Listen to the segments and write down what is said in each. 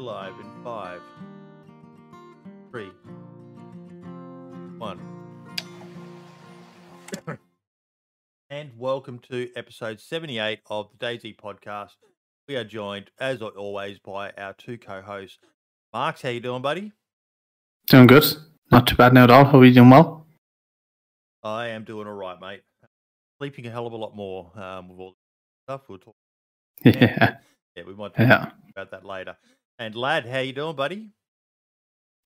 alive in five, three, one. and welcome to episode 78 of the DayZ podcast. We are joined, as always, by our two co-hosts. Marks, how you doing, buddy? Doing good. Not too bad now at all. How are you doing well? I am doing all right, mate. Sleeping a hell of a lot more um, with all the stuff. We'll talk. Yeah. Yeah, we might talk Yeah. about that later. And lad, how you doing, buddy?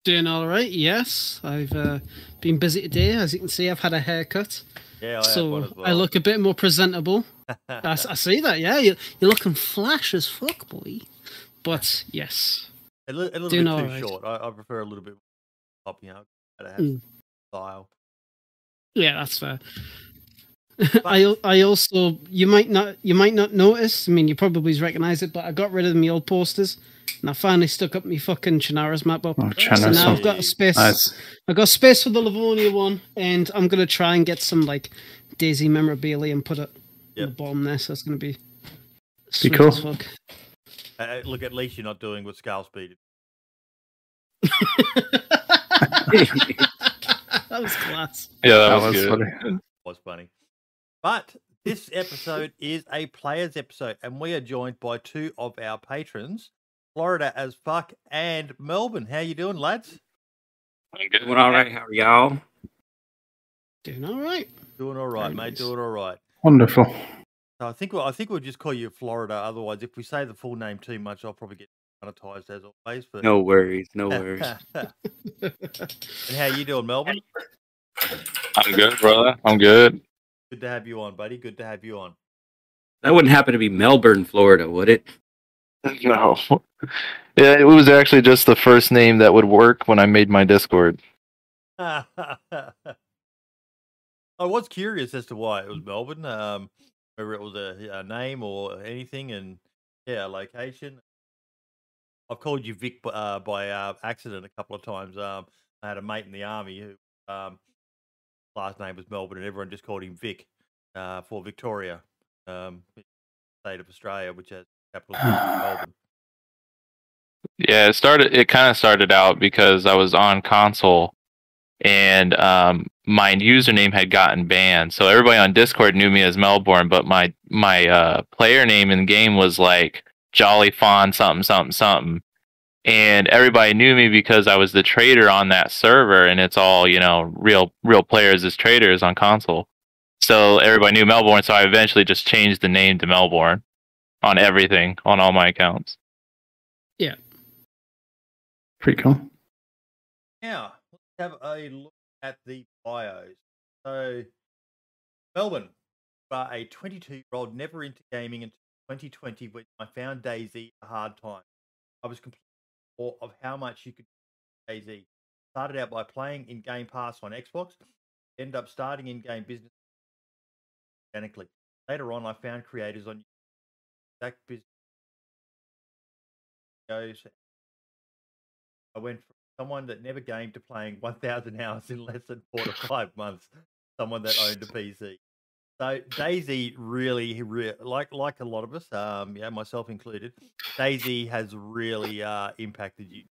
Doing all right. Yes, I've uh, been busy today. As you can see, I've had a haircut, Yeah, I so had one as well. I look a bit more presentable. I see that. Yeah, you, you're looking flash as fuck, boy. But yes, a, li- a little doing bit too right. short. I, I prefer a little bit pop, you know, Mm. style. yeah, that's fair. I I also you might not you might not notice. I mean, you probably recognize it, but I got rid of my old posters, and I finally stuck up my fucking Chernarus map up. Oh, So now I've got a space. Nice. I got space for the Livonia one, and I'm gonna try and get some like DayZ memorabilia and put it Yep. in the bottom there. So it's gonna be sweet cool. as fuck. Uh, uh, look, at least you're not doing what Scale Speed. that was class. Yeah, that, That was, was good. funny. was funny. But this episode is a players episode, and we are joined by two of our patrons, Florida as fuck and Melbourne. How you doing, lads? I'm. Doing all right. How are y'all? Doing all right. Doing all right, Very mate. nice. Doing all right. Wonderful. So I think we'll, I think we'll just call you Florida. Otherwise, if we say the full name too much, I'll probably get monetized as always. But No worries. No worries. and how you doing, Melbourne? I'm good, brother. I'm good. Good to have you on, buddy. Good to have you on. That wouldn't happen to be Melbourne, Florida, would it? No. Yeah, it was actually just the first name that would work when I made my Discord. I was curious as to why it was Melbourne, um, whether it was a, a name or anything, and yeah, location. I've called you Vic uh, by uh, accident a couple of times. Um, I had a mate in the army who um, last name was Melbourne, and everyone just called him Vic uh, for Victoria, um, state of Australia, which has capital. Yeah, it started. It kind of started out because I was on console, and um, my username had gotten banned. So everybody on Discord knew me as Melbourne, but my my uh, player name in the game was like Jolly Fawn something something something, and everybody knew me because I was the trader on that server, and it's all you know real real players as traders on console. So everybody knew Melbourne. So I eventually just changed the name to Melbourne on everything on all my accounts. Yeah. Pretty cool. Now, let's have a look at the bios. So, Melbourne, you are a 22 year old, never into gaming until 2020 when I found DayZ a hard time. I was completely in awe of how much you could do DayZ. Started out by playing in Game Pass on Xbox, ended up starting in game business organically. Later on, I found creators on business. Goes I went from someone that never gamed to playing 1,000 hours in less than four to five months. Someone that owned a PC. So DayZ really, re- like like a lot of us, um, yeah, myself included. DayZ has really uh, impacted you.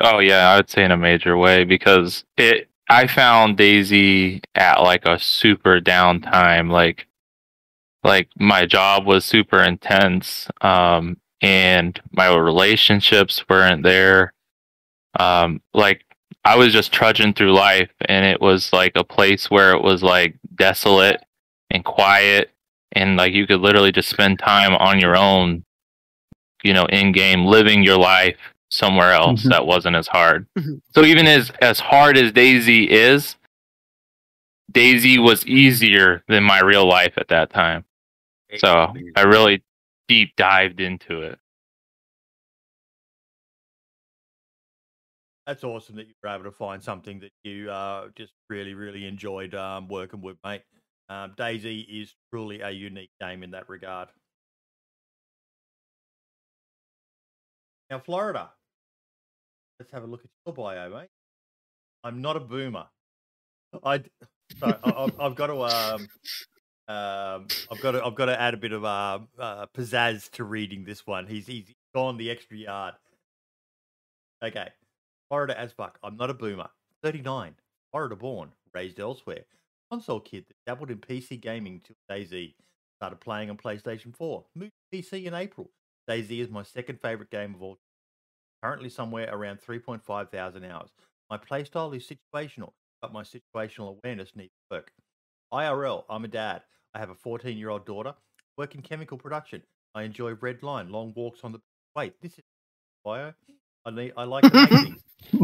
Oh yeah, I would say in a major way because it I found DayZ at like a super downtime like like my job was super intense um and my relationships weren't there. Um like I was just trudging through life and it was like a place where it was like desolate and quiet and like you could literally just spend time on your own you know in game living your life somewhere else Mhm. that wasn't as hard Mhm. so even as as hard as DayZ is DayZ was easier than my real life at that time so i really deep dived into it That's awesome that you were able to find something that you uh, just really, really enjoyed um, working with, mate. Um, DayZ is truly a unique game in that regard. Now, Florida. Let's have a look at your bio, mate. I'm not a boomer. I, sorry, I, I've, I've got to um, Um, I've got to, I've got to add a bit of uh, uh, pizzazz to reading this one. He's he's gone the extra yard. Okay, Florida as fuck. I'm not a boomer. 39, Florida born, raised elsewhere. Console kid that dabbled in PC gaming till DayZ Started playing on PlayStation 4. Moved to PC in April. DayZ is my second favorite game of all. Currently somewhere around 3.5 thousand hours. My playstyle is situational, but my situational awareness needs work. IRL, I'm a dad. I have a 14 year old daughter. Work in chemical production. I enjoy red line, long walks on the. Wait, this is bio. I need. I like to make things.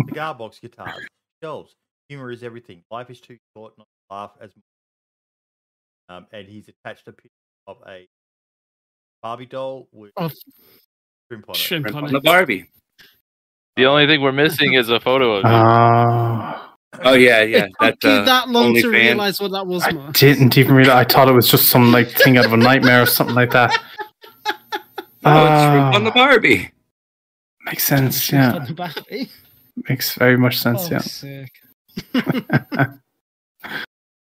Cigar box guitars, shelves. Humor is everything. Life is too short not to laugh as. Um, and he's attached a picture of a Barbie doll with Of shrimp on it. shrimp Shrimp on on the. Barbie. The only thing we're missing is a photo of you. Uh, Oh yeah, yeah. It That's took uh, that long to OnlyFans. realize what that was, I Mark. didn't even realize. I thought it was just some like thing out of a nightmare or something like that. Oh, it's on the Ah, Barbie. makes sense. Yeah, on the Barbie. makes very much sense. Yeah. sake.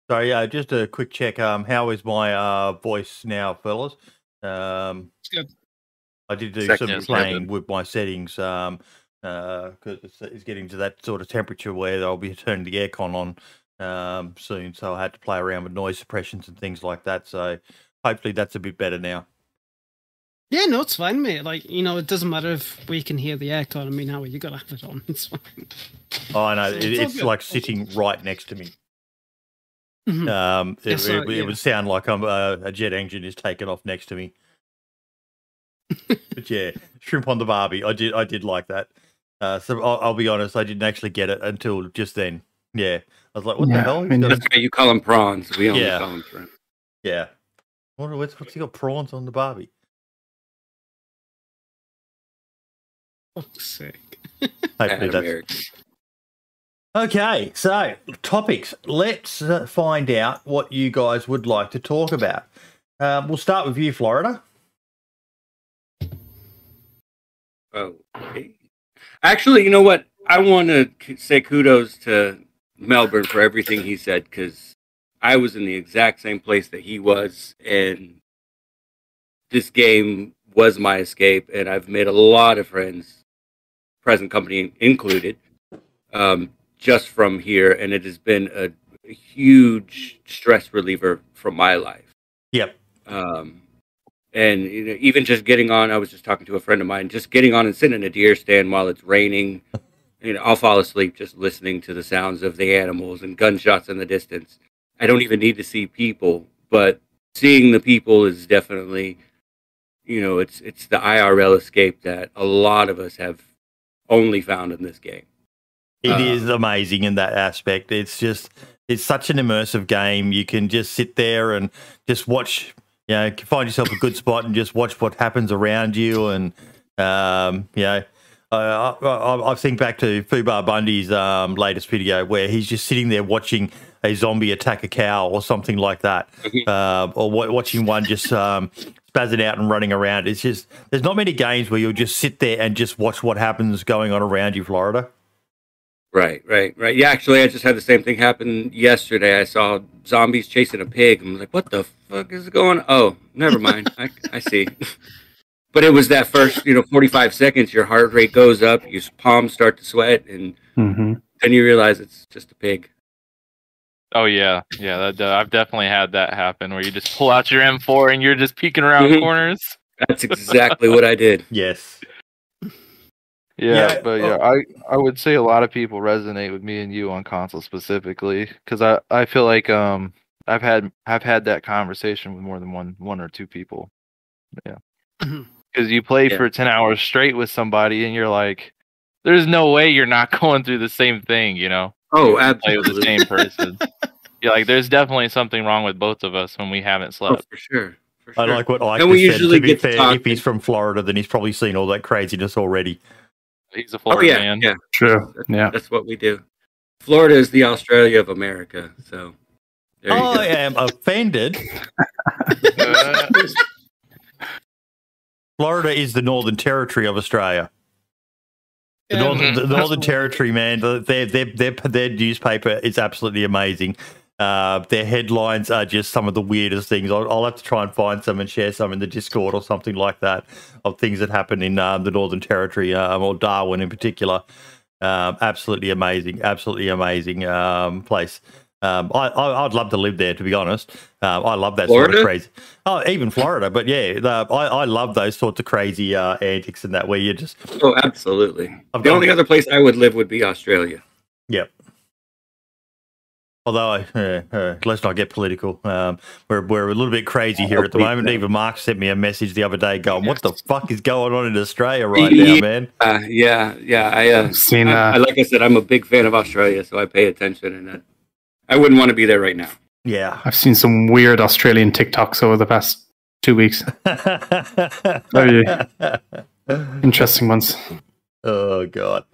So yeah, just a quick check. Um, how is my uh voice now, fellas? Um, It's good. I did do Second some playing with my settings. Um, because it's, it's getting to that sort of temperature where I'll be turning the aircon on um soon. So I had to play around with noise suppressions and things like that. So hopefully that's a bit better now. Yeah, no, it's fine, mate. Like, you know, it doesn't matter if we can hear the aircon. I mean, how are you gotta have it on. It's fine. Oh, I know it, it's it's like sitting right next to me. Mhm. Um, it, Yes, uh, it, it yeah. would sound like I'm uh, a jet engine is taking off next to me. but yeah, shrimp on the Barbie. I did I did like that. Uh, so I'll, I'll be honest, I didn't actually get it until just then. Yeah, I was like, what the hell? I mean, That's why you call them prawns. We only Yeah. call them shrimp. yeah. What, what's, what's he got prawns on the Barbie? Fuck's sake. Hopefully Bad that's American. okay. So topics. Let's uh, find out what you guys would like to talk about. Um, we'll start with you, Florida. Oh, okay. Actually, you know what? I want to say kudos to Melbourne for everything he said because I was in the exact same place that he was, and this game was my escape. And I've made a lot of friends, present company included, um, just from here, and it has been a, huge stress reliever from my life. Yep. Um, and you know, even just getting on, I was just talking to a friend of mine, just getting on and sitting in a deer stand while it's raining. You know, I'll fall asleep just listening to the sounds of the animals and gunshots in the distance. I don't even need to see people, but seeing the people is definitely, you know, it's it's the IRL escape that a lot of us have only found in this game. It is Uh, amazing in that aspect. It's just it's such an immersive game. You can just sit there and just watch. You know, find yourself a good spot and just watch what happens around you. And um, you know, uh, I, I, I think back to Fubar Bundy's um, latest video where he's just sitting there watching a zombie attack a cow or something like that, Mhm. uh, or wa- watching one just um, spazzing out and running around. It's just there's not many games where you'll just sit there and just watch what happens going on around you, Florida. Right, right, right. Yeah, actually, I just had the same thing happen yesterday. I saw zombies chasing a pig. I'm like, what the fuck is going? Oh, never mind. I, I see. But it was that first, you know, 45 seconds. Your heart rate goes up, your palms start to sweat, and hmm then you realize it's just a pig. Oh yeah, yeah. That, uh, I've definitely had that happen where you just pull out your M4 and you're just peeking around Mhm. corners. That's exactly what I did. Yes. Yeah, Yeah, but yeah, I I would say a lot of people resonate with me and you on console specifically because I I feel like um I've had I've had that conversation with more than one one or two people. Yeah, because you play Yeah. for ten hours straight with somebody and you're like, there's no way you're not going through the same thing, you know? Oh, Play with the same person. You're like, there's definitely something wrong with both of us when we haven't Oh, slept. for sure. For I like what I And we just said. usually To be get fair, talk if he's from Florida, then he's probably seen all that craziness already. He's a Oh Florida yeah, man. yeah. True. That's, Yeah. that's what we do. Florida is the Australia of America. So there you oh, I go. am offended. Florida is the Northern Territory of Australia. The Yeah, Northern, the mm-hmm. Northern Territory, man, the- their, their their their newspaper is absolutely amazing. Uh, their headlines are just some of the weirdest things. I'll, I'll, have to try and find some and share some in the Discord or something like that of things that happen in um, the Northern Territory um, or Darwin in particular. Um, absolutely amazing, absolutely amazing um, place. Um, I, would love to live there, to be honest. Um, I love that Florida? sort of crazy. Oh, even Florida, but yeah, the, I, I love those sorts of crazy uh, antics and that where you just. Oh, absolutely. I've the only other place I would live would be Australia. Yep. Although, uh, uh, let's not get political. Um, we're, we're a little bit crazy here at the moment. Even Mark sent me a message the other day going, What the fuck is going on in Australia right now, man? Uh, yeah, yeah. I, uh, seen, I, I, like I said, I'm a big fan of Australia, so I pay attention, and I wouldn't want to be there right now. Yeah. I've seen some weird Australian TikToks over the past two weeks. Very interesting ones. Oh, God.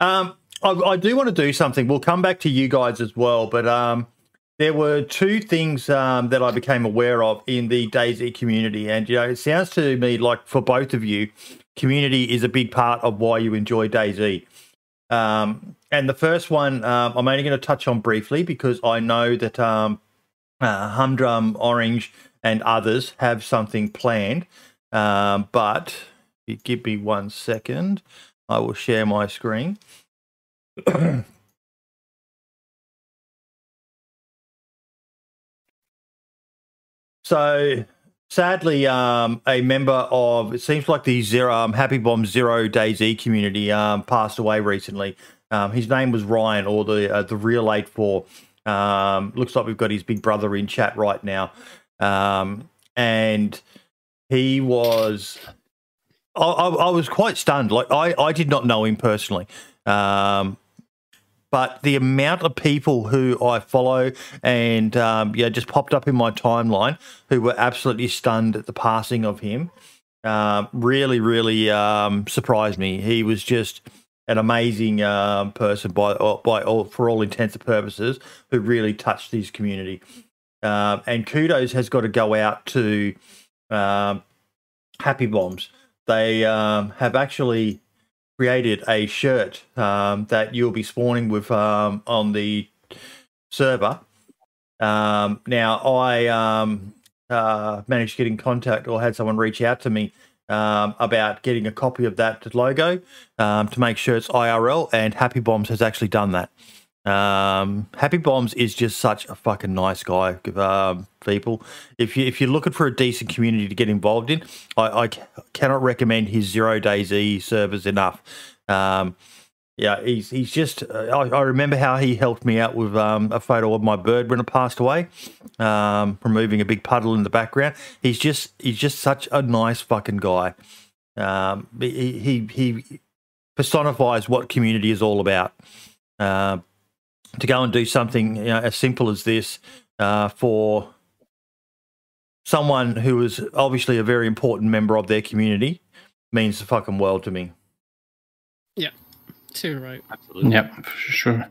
Um, I, I, do want to do something. We'll come back to you guys as well, but um, there were two things um, that I became aware of in the DayZ community, and you know, it sounds to me like for both of you, community is a big part of why you enjoy DayZ. Um, and the first one um, I'm only going to touch on briefly because I know that um, uh, Humdrum, Orange, and others have something planned. Um, but give me one second. I will share my screen. so sadly, um, a member of it seems like the zero um, Happy Bomb Zero DayZ community um, passed away recently. Um, his name was Ryan, or the uh, the real eight four. Um, looks like we've got his big brother in chat right now, um, and he was. I, I, I, was quite stunned. Like I, I did not know him personally. Um, but the amount of people who I follow and um, yeah, just popped up in my timeline who were absolutely stunned at the passing of him um, really, really um, surprised me. He was just an amazing um, person by by all, for all intents and purposes who really touched his community. Um, and kudos has got to go out to um, Happy Bombs. They have actually created a shirt um, that you'll be spawning with um, on the server. Um, now, I um, uh, managed to get in contact or had someone reach out to me um, about getting a copy of that logo um, to make sure it's IRL, and Happy Bombs has actually done that. Um, Happy Bombs is just such a fucking nice guy. Um, people, if you if you're looking for a decent community to get involved in, I, I cannot recommend his Zero DayZ servers enough. Um, yeah, he's he's just. Uh, I, I, remember how he helped me out with um, a photo of my bird when it passed away, um, removing a big puddle in the background. He's just he's just such a nice fucking guy. He, he he personifies what community is all about. Uh, to go and do something you know, as simple as this uh, for someone who is obviously a very important member of their community means the fucking world to me. Yeah, too right. Absolutely. Yep, for sure.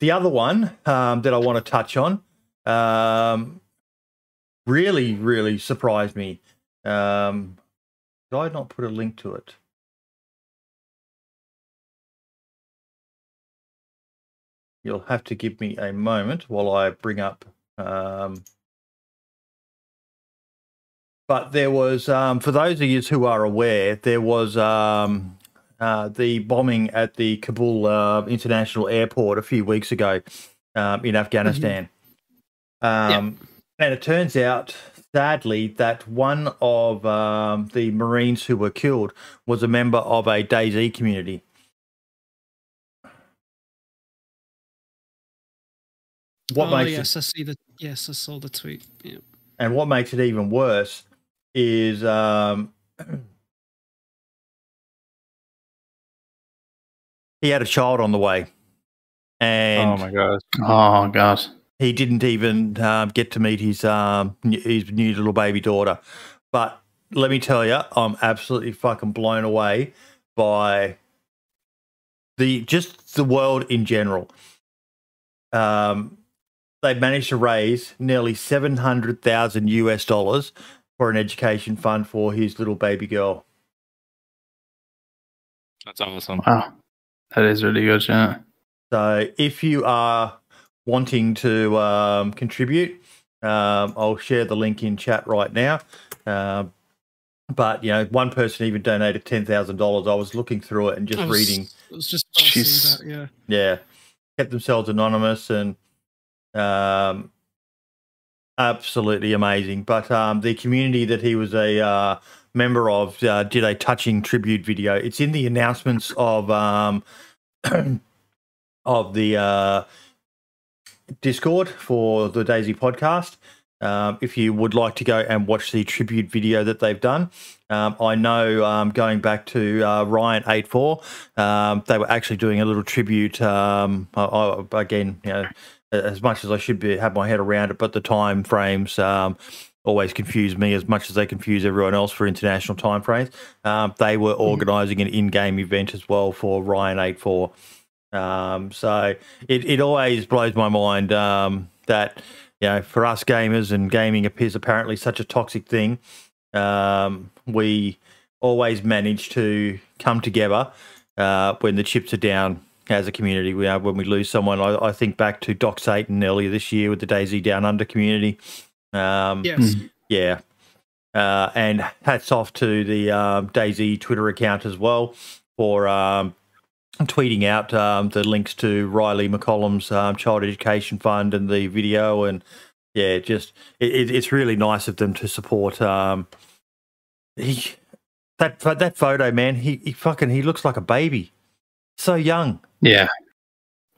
The other one um, that I want to touch on um, really, really surprised me. Um, did I not put a link to it? You'll have to give me a moment while I bring up. Um, but there was, um, for those of you who are aware, there was um, uh, the bombing at the Kabul uh, International Airport a few weeks ago um, in Afghanistan. Mm-hmm. Um, yep. And it turns out, sadly, that one of um, the Marines who were killed was a member of a DayZ community. What oh, makes yes, it, I see the yes, I saw the tweet. Yeah. And what makes it even worse is um, he had a child on the way, and oh my god, oh god, he didn't even um, get to meet his um, his new little baby daughter. But let me tell you, I'm absolutely fucking blown away by the just the world in general. Um, they managed to raise nearly 700,000 US dollars for an education fund for his little baby girl. That's awesome. Wow. That is really good, yeah. So if you are wanting to um, contribute, um, I'll share the link in chat right now. Um, but you know, one person even donated ten thousand dollars. I was looking through it and just I was, reading. It was just about to say Jeez. that, yeah. Yeah, kept themselves anonymous and um, absolutely amazing. But um, the community that he was a uh, member of uh, did a touching tribute video. It's in the announcements of um, of the uh, Discord for the DayZ podcast. Um, if you would like to go and watch the tribute video that they've done, um, I know um, going back to uh, Ryan eight four, um, they were actually doing a little tribute. Um, I, I, again, you know, as much as I should be have my head around it, but the time frames um, always confuse me as much as they confuse everyone else for international time frames. Um, they were organising an in-game event as well for Ryan eight four. Um, so it, it always blows my mind um, that you know for us gamers and gaming appears apparently such a toxic thing. Um, we always manage to come together uh, when the chips are down as a community. We are when we lose someone. I, I think back to Doc Satan earlier this year with the DayZ Down Under community. Um, Yes. yeah. Uh, and hats off to the um, DayZ Twitter account as well for um, tweeting out um, the links to Rylee McCollum's um, Child Education Fund and the video. And yeah, just it, it, it's really nice of them to support. Um, he, that that photo, man, he, he fucking he looks like a baby, so young. Yeah.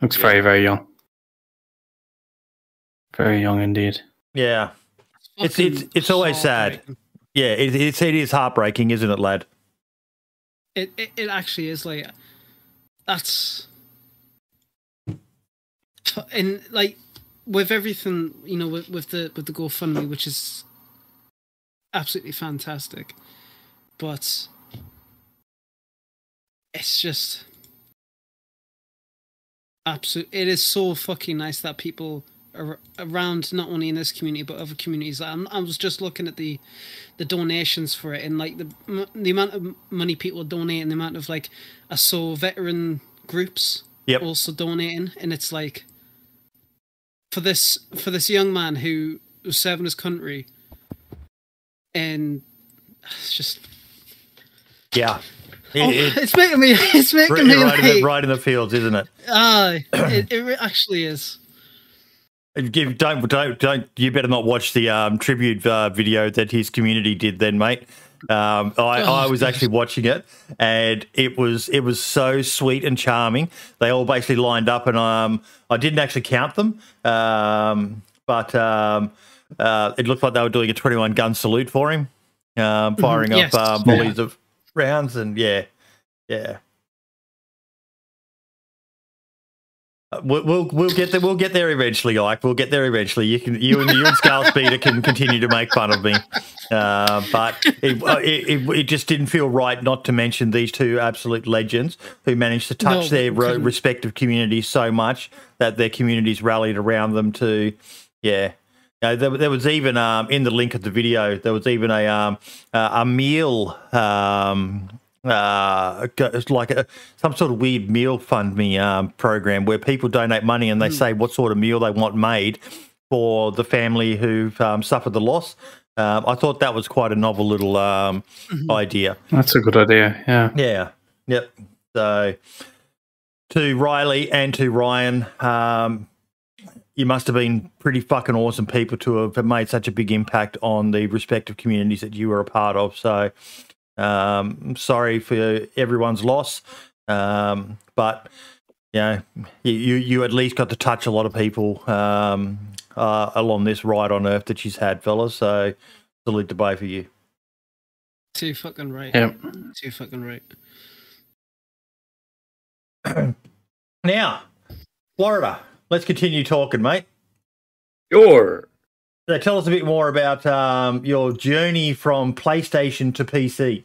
Looks very, very young. Very young indeed. Yeah, It's- Fucking it's- it's always sad. yeah, it, it's it is heartbreaking, isn't it, lad? It, it it actually is like that's and like with everything you know with, with the with the GoFundMe, which is absolutely fantastic, but it's just absolute. It is so fucking nice that people are around not only in this community but other communities. I'm, I was just looking at the the donations for it and like the the amount of money people donate and the amount of like I saw veteran groups Yep. also donating and it's like for this for this young man who was serving his country and it's just Yeah, It- oh, it- it's making me it's making me right, in the, right in the fields, isn't it? ah, it, it actually is Give don't don't don't. You better not watch the um, tribute uh, video that his community did. Then, mate. Um, I, Oh, I was actually watching it, and it was it was so sweet and charming. They all basically lined up, and um, I didn't actually count them, um, but um, uh, it looked like they were doing a twenty-one gun salute for him, um, firing Mhm, yes. up uh, volleys of rounds, and yeah, yeah. Uh, We'll, we'll we'll get there. We'll get there eventually, Ike. We'll get there eventually. You can you and you and Scale Speeder can continue to make fun of me, uh, but it, it, it just didn't feel right not to mention these two absolute legends who managed to touch No, their ro- respective communities so much that their communities rallied around them to, yeah. Uh, there, there was even um, in the link of the video. There was even a um, uh, a meal um, uh, it's like a, some sort of weird meal fund me um, program where people donate money and they say what sort of meal they want made for the family who've um, suffered the loss. Um, I thought that was quite a novel little um, idea. That's a good idea. Yeah. Yeah. Yep. So to Rylee and to Ryan, um, you must have been pretty fucking awesome people to have made such a big impact on the respective communities that you were a part of. So um, I'm sorry for everyone's loss, um, but you know, you, you you at least got to touch a lot of people um, uh, along this ride on Earth that she's had, fellas. So salute to both of you. too fucking right. Yeah. Too fucking right. Now, Florida. Let's continue talking, mate. Sure. So tell us a bit more about um, your journey from PlayStation to PC.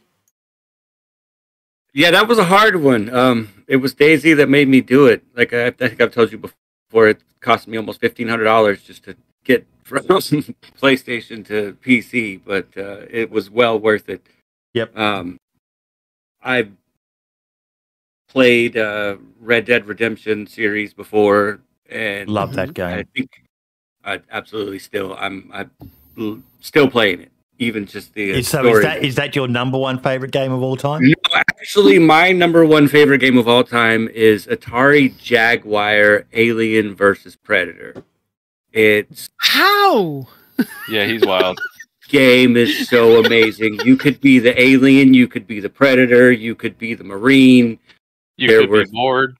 Yeah, that was a hard one. Um, it was DayZ that made me do it. Like I, I think I've told you before, it cost me almost fifteen hundred dollars just to get from PlayStation to PC, but uh, it was well worth it. Yep. Um, I've played uh, Red Dead Redemption series before, and Love that mhm. I game. think I absolutely still I'm I'm still playing it. Even just the uh, Is, so story. is that is that your number one favorite game of all time? No, actually, my number one favorite game of all time is Atari Jaguar Alien versus Predator. It's How? Yeah, he's wild. game is so amazing. you could be the alien, you could be the predator, you could be the marine. You There could were- be bored.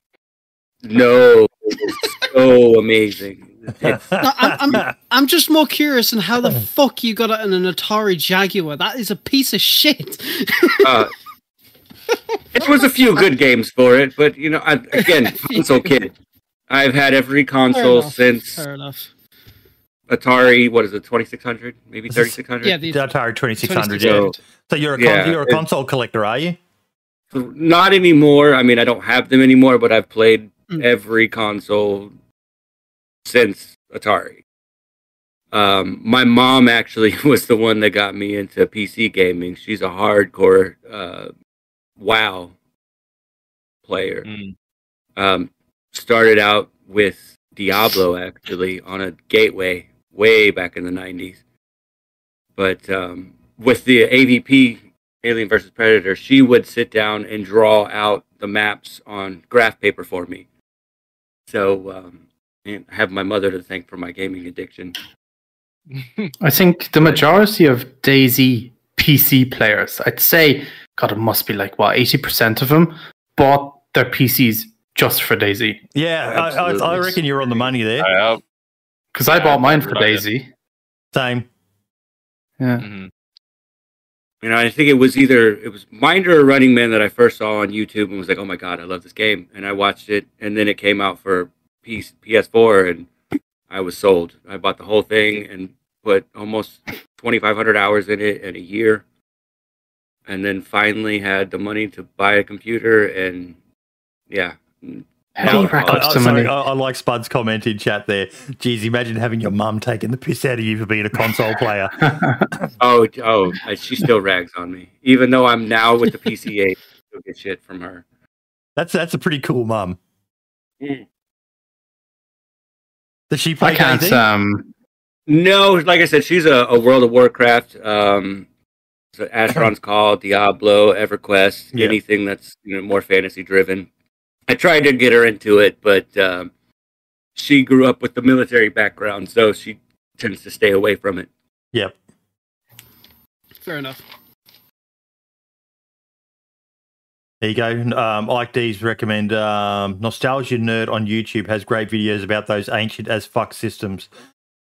No, it's so amazing. No, I'm, I'm, I'm just more curious on how the fuck you got it in an Atari Jaguar. That is a piece of shit. uh, there was a few good games for it, but you know, I, again, console kid. I've had every console enough. since Fair enough. Atari. What is it? Twenty six hundred, maybe This thirty is- The Yeah, the Atari 2600. 2600. Yeah. So you're a con- Yeah, you're a it- console collector, are you? Not anymore. I mean, I don't have them anymore, but I've played Mm. every console since Atari. Um, my mom actually was the one that got me into PC gaming. She's a hardcore uh, WoW player. Mm. Um, started out with Diablo actually on a gateway way back in the 90s. But um, with the AVP Alien versus Predator, she would sit down and draw out the maps on graph paper for me. So um, and I have my mother to thank for my gaming addiction. I think the majority of DayZ PC players, I'd say, God, it must be like what eighty percent of them bought their PCs just for DayZ. Yeah, I, I, I reckon you're on the money there. Because I bought mine for DayZ. Same. Yeah. Mhm. You know, I think it was either it was Minder or Running Man that I first saw on YouTube and was like, "Oh my god, I love this game!" And I watched it, and then it came out for PS- PS4, and I was sold. I bought the whole thing and put almost 2,500 hours in it in a year, and then finally had the money to buy a computer, and yeah, How do you rack I, up I- so sorry. I, I like Spud's comment in chat there. Geez, imagine having your mum taking the piss out of you for being a console player. Oh, oh, she still rags on me, even though I'm now with the PCA. Still get shit from her. That's that's a pretty cool mum. Mm. Does she play I can't. DayZ? Um, No, like I said, she's a, a World of Warcraft, um, so Asheron's Call, Diablo, EverQuest, Yeah. anything that's you know more fantasy driven. I tried to get her into it, but um, she grew up with the military background, so she tends to stay away from it. Yep. Fair enough. There you go. Um, Ike D's recommend um, Nostalgia Nerd on YouTube has great videos about those ancient as fuck systems.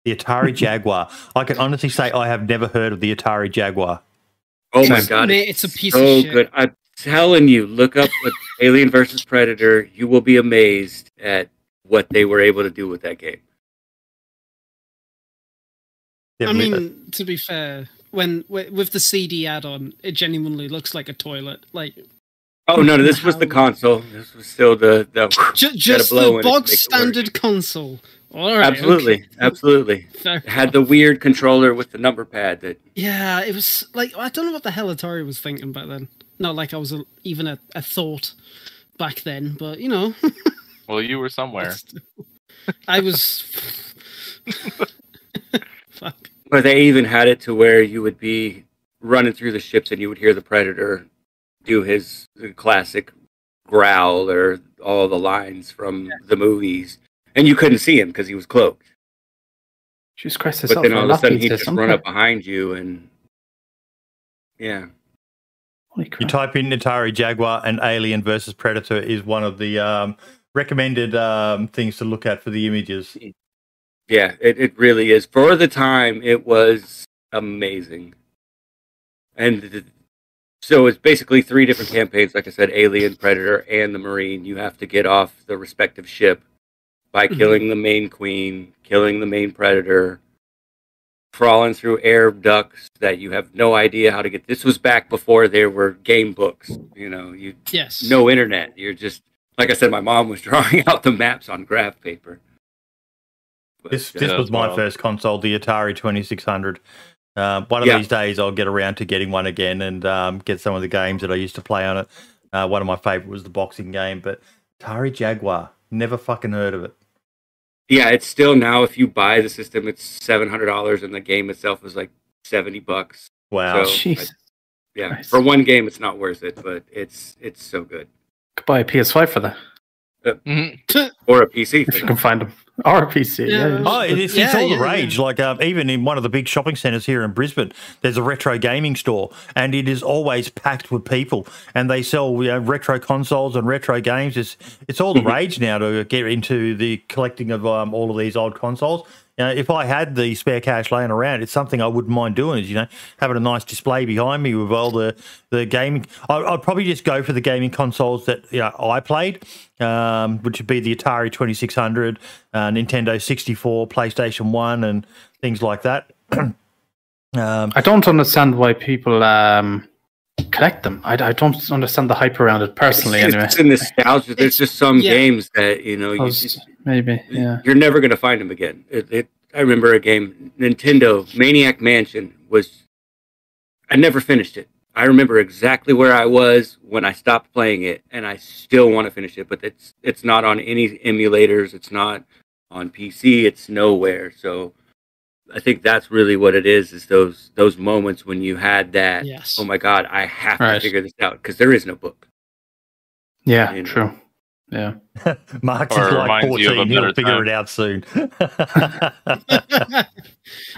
The Atari Jaguar. I can honestly say I have never heard of the Atari Jaguar. Oh my god, Mate, it's a piece so of shit. good! I'm telling you, look up with Alien versus Predator. You will be amazed at what they were able to do with that game. I Definitely- mean, to be fair, when with the CD add-on, it genuinely looks like a toilet. Like Oh no, no, this was the um, console. This was still the the. ju- just the in it to bog make it work. standard console. All right, absolutely, okay. absolutely. Fair had the weird controller with the number pad that Yeah, it was like I don't know what the hell Atari was thinking back then. Not like I was a, even a, a thought back then, but you know, Well, you were somewhere. I was. Fuck. But they even had it to where you would be running through the ships and you would hear the predator do his classic growl or all the lines from the movies, and you couldn't see him because he was cloaked. Jesus Christ, I But then all of a sudden he'd or just run up behind you and yeah. Holy You type in Atari Jaguar and Alien versus Predator is one of the um, recommended um, things to look at for the images. Yeah, it, it really is. For the time, it was amazing. And th- so it's basically three different campaigns. Like I said, Alien, Predator, and the Marine. You have to get off the respective ship by Mhm. killing the main queen, killing the main predator, crawling through air ducts that you have no idea how to get. This was back before there were game books. You know, you Yes. no internet. You're just like I said. My mom was drawing out the maps on graph paper. But, This uh, this Yeah, was my well. first console, the Atari Twenty Six Hundred. Uh, one of Yeah. these days, I'll get around to getting one again and um, get some of the games that I used to play on it. Uh, one of my favorite was the boxing game, but Atari Jaguar, never fucking heard of it. Yeah, it's still now. If you buy the system, it's seven hundred dollars, and the game itself is like seventy bucks. Wow. So- Jeez. Yeah, Nice. for one game, it's not worth it, but it's it's so good. Could buy a PS5 for that Mhm. Or a PC. if you can find them. Or a PC. Yeah. Yeah. yeah. Oh, it's, it's Yeah, all the yeah, rage. Like um, even in one of the big shopping centres here in Brisbane, there's a retro gaming store, and it is always packed with people. And they sell you know, retro consoles and retro games. It's it's all the Mhm. rage now to get into the collecting of um, all of these old consoles. You know, if I had the spare cash laying around, it's something I wouldn't mind doing. Is you know having a nice display behind me with all the the gaming. I, I'd probably just go for the gaming consoles that you know, I played, um, which would be the Atari Twenty Six Hundred, uh, Nintendo sixty four, PlayStation One, and things like that. um, I don't understand why people um, collect them. I, I don't understand the hype around it personally. it's, anyway, it's nostalgia. There's just some yeah. games that you know you, maybe. Yeah. you're never going to find them again. It, it, I remember a game, Nintendo Maniac Mansion was. I never finished it. I remember exactly where I was when I stopped playing it, and I still want to finish it. But it's it's not on any emulators. It's not on PC. It's nowhere. So I think that's really what it is. Is those those moments when you had that. Yes. Oh my God! I have Right. to figure this out because there is no book. Yeah. You know. True. Yeah. Mark's Or is like reminds you of a fourteen; he'll better figure time. it out soon.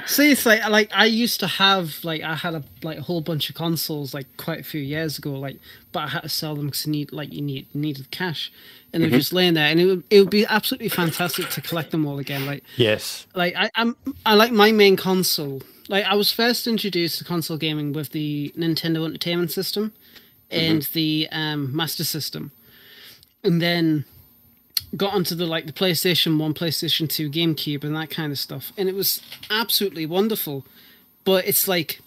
See, it's like like I used to have like I had a like a whole bunch of consoles like quite a few years ago, like but I had to sell them because you need like you need needed cash, and they Mhm. were just laying there, and it would it would be absolutely fantastic to collect them all again. Like yes, like I, I'm I like my main console. Like I was first introduced to console gaming with the Nintendo Entertainment System and the um, Master System, and then got onto the like the PlayStation One, PlayStation Two, GameCube, and that kind of stuff, and it was absolutely wonderful. But it's like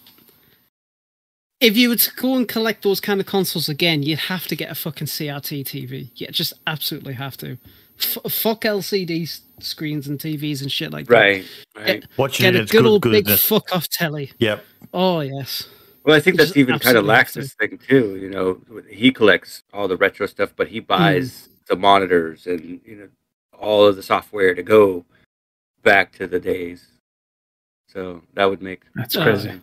if you were to go and collect those kind of consoles again, you'd have to get a fucking CRT TV. You just absolutely have to. F- fuck LCD screens and TVs and shit like that. Right. Right. watching Get it, a it's good good old big fuck off telly. Yep. Oh yes. Well, I think that's even kind of absolutely have Lax's thing too. You know, he collects all the retro stuff, but he buys the monitors and you know all of the software to go back to the days. So that would make That's Oh, crazy.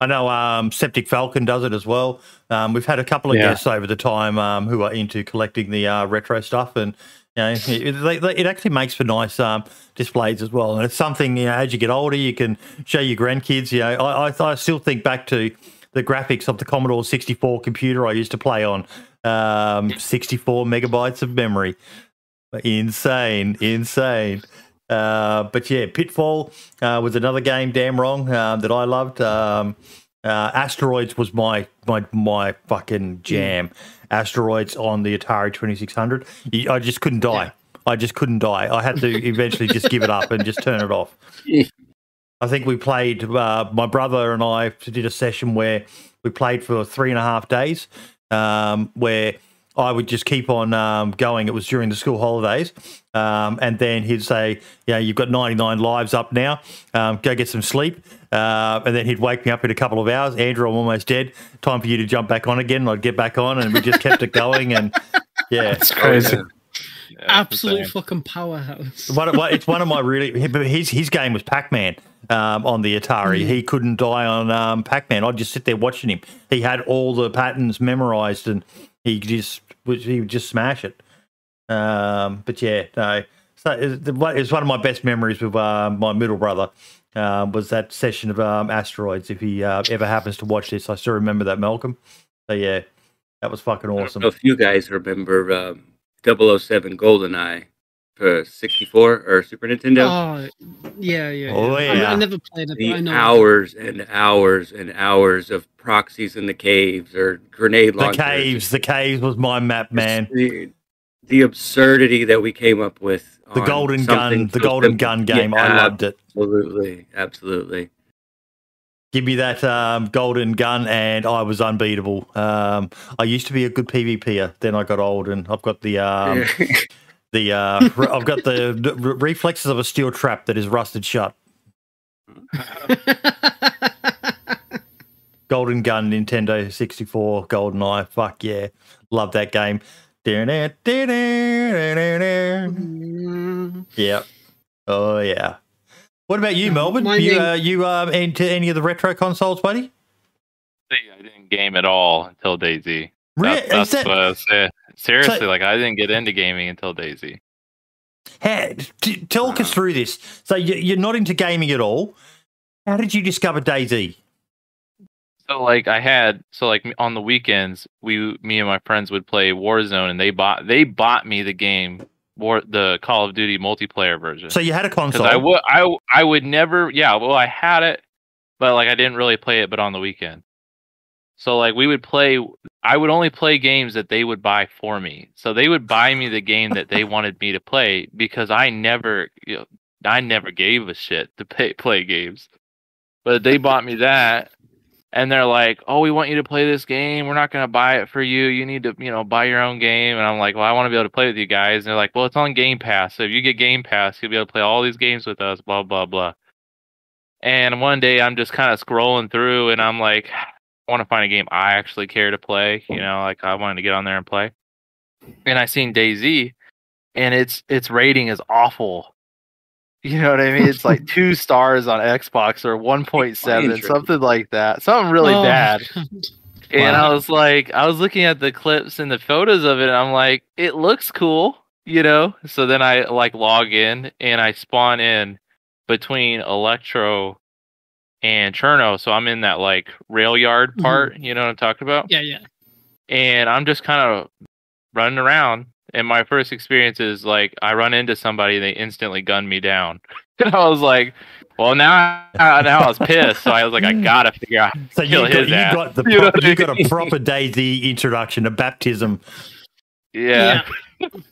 I know um, Septic Falcon does it as well. Um, we've had a couple of Yeah. guests over the time um, who are into collecting the uh, retro stuff, and you know, it, it actually makes for nice um, displays as well. And it's something you know, as you get older, you can show your grandkids. You know, I, I, I still think back to the graphics of the Commodore 64 computer I used to play on. Um, 64 megabytes of memory, insane, insane. Uh, but yeah, Pitfall uh, was another game, damn wrong, uh, that I loved. Um, uh, Asteroids was my my my fucking jam. Asteroids on the Atari Twenty Six Hundred. I just couldn't die. I just couldn't die. I had to eventually just give it up and just turn it off. I think we played. Uh, my brother and I did a session where we played for three and a half days, um, where I would just keep on um, going. It was during the school holidays, um, and then he'd say, "Yeah, you've got 99 lives up now. Um, go get some sleep." Uh, and then he'd wake me up in a couple of hours. Andrew, I'm almost dead. Time for you to jump back on again. And I'd get back on, and we just kept it going. And yeah, it's crazy. yeah. Yeah, Absolute fucking powerhouse. one of, it's one of my really. His his game was Pac Man um, on the Atari. He couldn't die on um, Pac Man. I'd just sit there watching him. He had all the patterns memorized, and he just was- he would just smash it. Um, but yeah, no. So it's one of my best memories with uh, my middle brother. Um, was that session of um, asteroids? If he uh, ever happens to watch this, I still remember that Malcolm. So yeah, that was fucking I don't awesome. know if you guys remember um, 007 GoldenEye for 64 or Super Nintendo. Oh yeah, yeah. Oh, I, yeah. I never played it, but I the know. hours and hours and hours of proxies in the caves or grenade The caves, the caves was my map, man. The, the absurdity that we came up with. The golden gun, the golden simple. gun game. I loved it. Absolutely, absolutely. Give me that um, golden gun, and I was unbeatable. Um, I used to be a good PvPer. Then I got old, and I've got the um, the uh, I've got the, the re- reflexes of a steel trap that is rusted shut. Golden gun, Nintendo sixty four, Golden Eye. Fuck yeah, love that game. Yeah. Oh yeah. What about you, Um, Melbourne? my You name- uh, you um into any of the retro consoles, buddy? See, I didn't game at all until DayZ. Really? That- that's that- what I was saying. Seriously, So- like I didn't get into gaming until DayZ. How, t- talk us through this. So you, you're not into gaming at all. How did you discover DayZ? So like I had so like on the weekends we me and my friends would play Warzone and they bought they bought me the game War the Call of Duty multiplayer version. So you had a console. I would I I would never yeah well I had it but like I didn't really play it but on the weekend. So like we would play I would only play games that they would buy for me. So they would buy me the game that they wanted me to play because I never you know, I never gave a shit to pay, play games. But they bought me that and they're like, "Oh, we want you to play this game. We're not going to buy it for you. You need to, you know, buy your own game." And I'm like, "Well, I want to be able to play with you guys." And they're like, "Well, it's on Game Pass. So if you get Game Pass, you'll be able to play all these games with us." Blah blah blah. And one day I'm just kind of scrolling through, and I'm like, "I want to find a game I actually care to play." You know, like I wanted to get on there and play. And I seen DayZ, and its its rating is awful. You know what I mean? It's like two stars on Xbox or 1.7, Interesting. something like that. Something really Oh, bad. And Wow. I was like, I was looking at the clips and the photos of it, and I'm like, it looks cool, you know? So then I like log in and I spawn in between Electro and Cherno. So I'm in that like rail yard Mhm. part, you know what I'm talking about? Yeah, yeah. and I'm just kind of running around. And my first experience is like I run into somebody, they instantly gun me down, and I was like, "Well, now, now I was pissed." So I was like, "I gotta figure out." so you got, his you ass. got the You know proper, what I you got a proper DayZ introduction, a baptism. Yeah,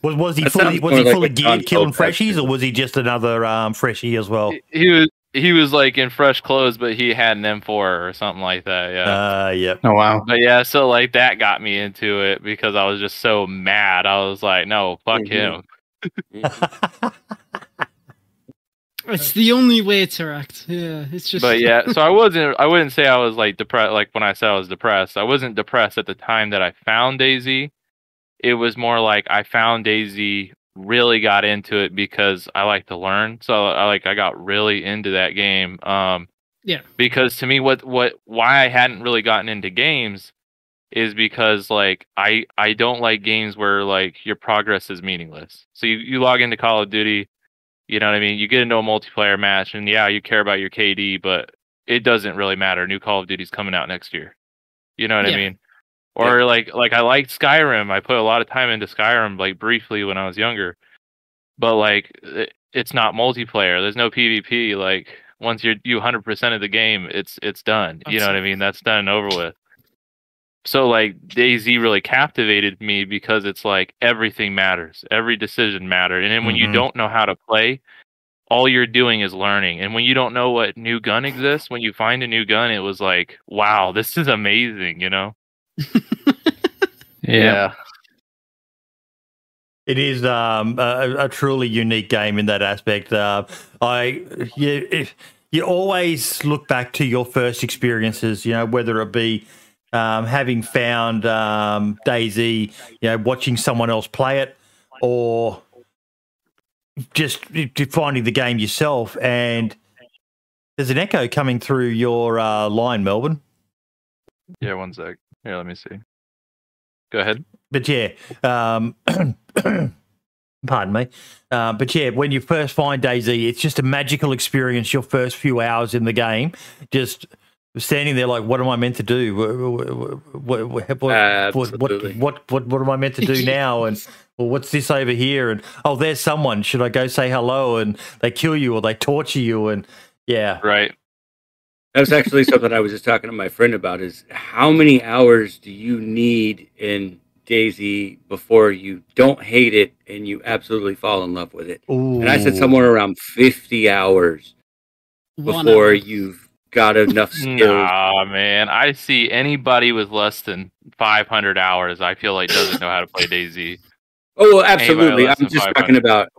Was was he That fully sounds was he like fully a geared killing freshies, or was he just another um, freshie as well? he was he was like in fresh clothes, but he had an M4 or something like that. Yeah. Uh, yep. Oh wow. but yeah, so like that got me into it because I was just so mad. I was like, no, fuck Mhm. him. Mhm. It's the only way to act. Yeah, it's just. but yeah, so I wasn't. I wouldn't say I was like depressed. Like when I said I was depressed, I wasn't depressed at the time that I found DayZ. It was more like I found DayZ, really got into it because I like to learn. So I like I got really into that game. Um, Yeah. Because to me, what what why I hadn't really gotten into games is because like I I don't like games where like your progress is meaningless. So you you log into Call of Duty you know what I mean? You get into a multiplayer match, and yeah, you care about your KD, but it doesn't really matter. New Call of Duty's coming out next year. You know what Yeah. I mean? Or like like I liked Skyrim. I put a lot of time into Skyrim, like briefly when I was younger. But like it, it's not multiplayer. There's no PvP. Like once you're you 100% of the game, it's it's done. You know what I mean? That's done and over with. So like DayZ really captivated me because it's like everything matters, every decision mattered, and then when Mhm. you don't know how to play, all you're doing is learning. And when you don't know what new gun exists, when you find a new gun, it was like, wow, this is amazing, you know? Yeah. It is um, a, a truly unique game in that aspect. Uh, I you, if- you always look back to your first experiences, you know, whether it be um, having found um, DayZ, you know, watching someone else play it, or just finding the game yourself. And there's an echo coming through your uh, line, Melbourne. Yeah, one sec. Here, let me see. Go ahead. but yeah, um, pardon me. Uh, but yeah, when you first find DayZ, it's just a magical experience. Your first few hours in the game, just standing there like, what am I meant to do? What what what what, what, what, what, what am I meant to do now? And well, what's this over here? And oh, there's someone. Should I go say hello? And they kill you or they torture you? And yeah, Right. That was actually something I was just talking to my friend about. Is how many hours do you need in DayZ before you don't hate it and you absolutely fall in love with it? And I said somewhere around fifty hours before you've got enough skills. Nah, man. I see anybody with less than 500 hours, I feel like doesn't know how to play DayZ. Oh, well, absolutely. I'm just 500. talking about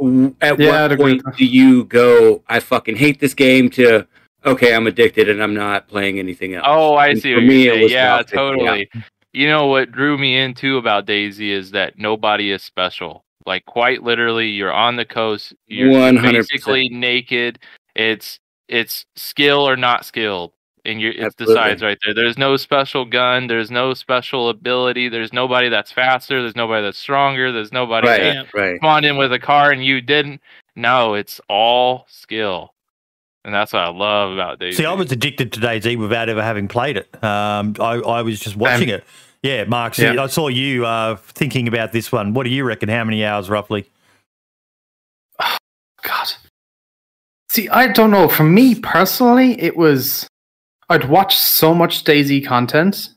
at Yeah, what point do you go? I fucking hate this game. To okay, I'm addicted and I'm not playing anything else. Oh, I And see for what me, you're it was Yeah, about 50 totally. You know what drew me into about DayZ is that nobody is special. Like quite literally, you're on the coast. You're 100%. basically naked. It's it's skill or not skilled, and you it Absolutely. decides right there. There's no special gun. There's no special ability. There's nobody that's faster. There's nobody that's stronger. There's nobody Right, that right. spawned in with a car and you didn't. No, it's all skill, and that's what I love about DayZ. See, I was addicted to DayZ without ever having played it. Um, I, I was just watching it. Yeah, Mark. See, Yeah. I saw you uh, thinking about this one. What do you reckon? How many hours roughly? God. See, I don't know. For me personally, it was I'd watch so much DayZ content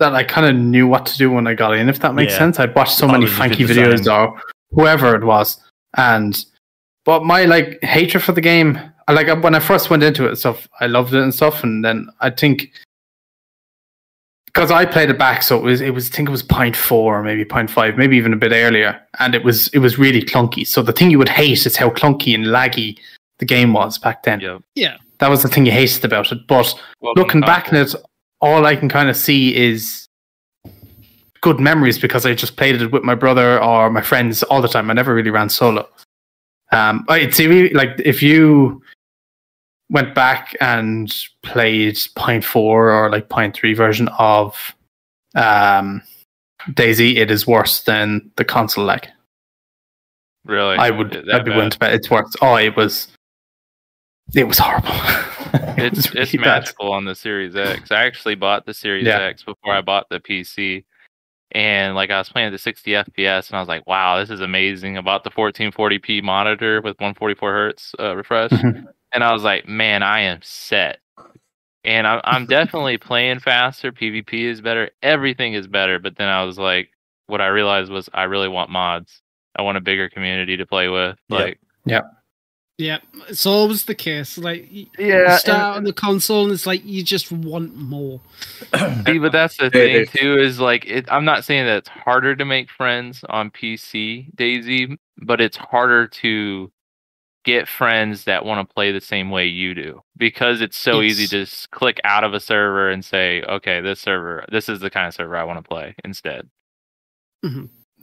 that I kind of knew what to do when I got in. If that makes Yeah. sense, I'd watch so I many funky videos or whoever it was, and but my like hatred for the game. I like when I first went into it and stuff. I loved it and stuff, and then I think because I played it back, so it was it was I think it was point four or maybe point five, maybe even a bit earlier, and it was it was really clunky. So the thing you would hate is how clunky and laggy the game was back then. Yep. Yeah. That was the thing you hated about it. But Welcome looking back console. at it, all I can kind of see is good memories because I just played it with my brother or my friends all the time. I never really ran solo. Um, I'd really, like if you went back and played point four or like point three version of um, DayZ, it is worse than the console lag. Really, I would, I'd be bad? willing to bet it's worse. Oh, it was, it was horrible. It It's was it's really bad. magical on the Series X. I actually bought the Series Yeah. X before I bought the PC, and like I was playing at the 60 FPS, and I was like, "Wow, this is amazing!" About the 1440p monitor with 144 hertz uh, refresh, Mhm. And I was like, "Man, I am set." And I'm I'm definitely playing faster. PvP is better. Everything is better. But then I was like, what I realized was I really want mods. I want a bigger community to play with. Like, Yeah, Yeah, it's always the case. Like, Yeah, you start on the console, and it's like you just want more. See, but that's the There- thing too. Is like it, I'm not saying that it's harder to make friends on PC, DayZ, but it's harder to get friends that want to play the same way you do because it's so easy to just click out of a server and say, okay, this server, this is the kind of server I want to play instead.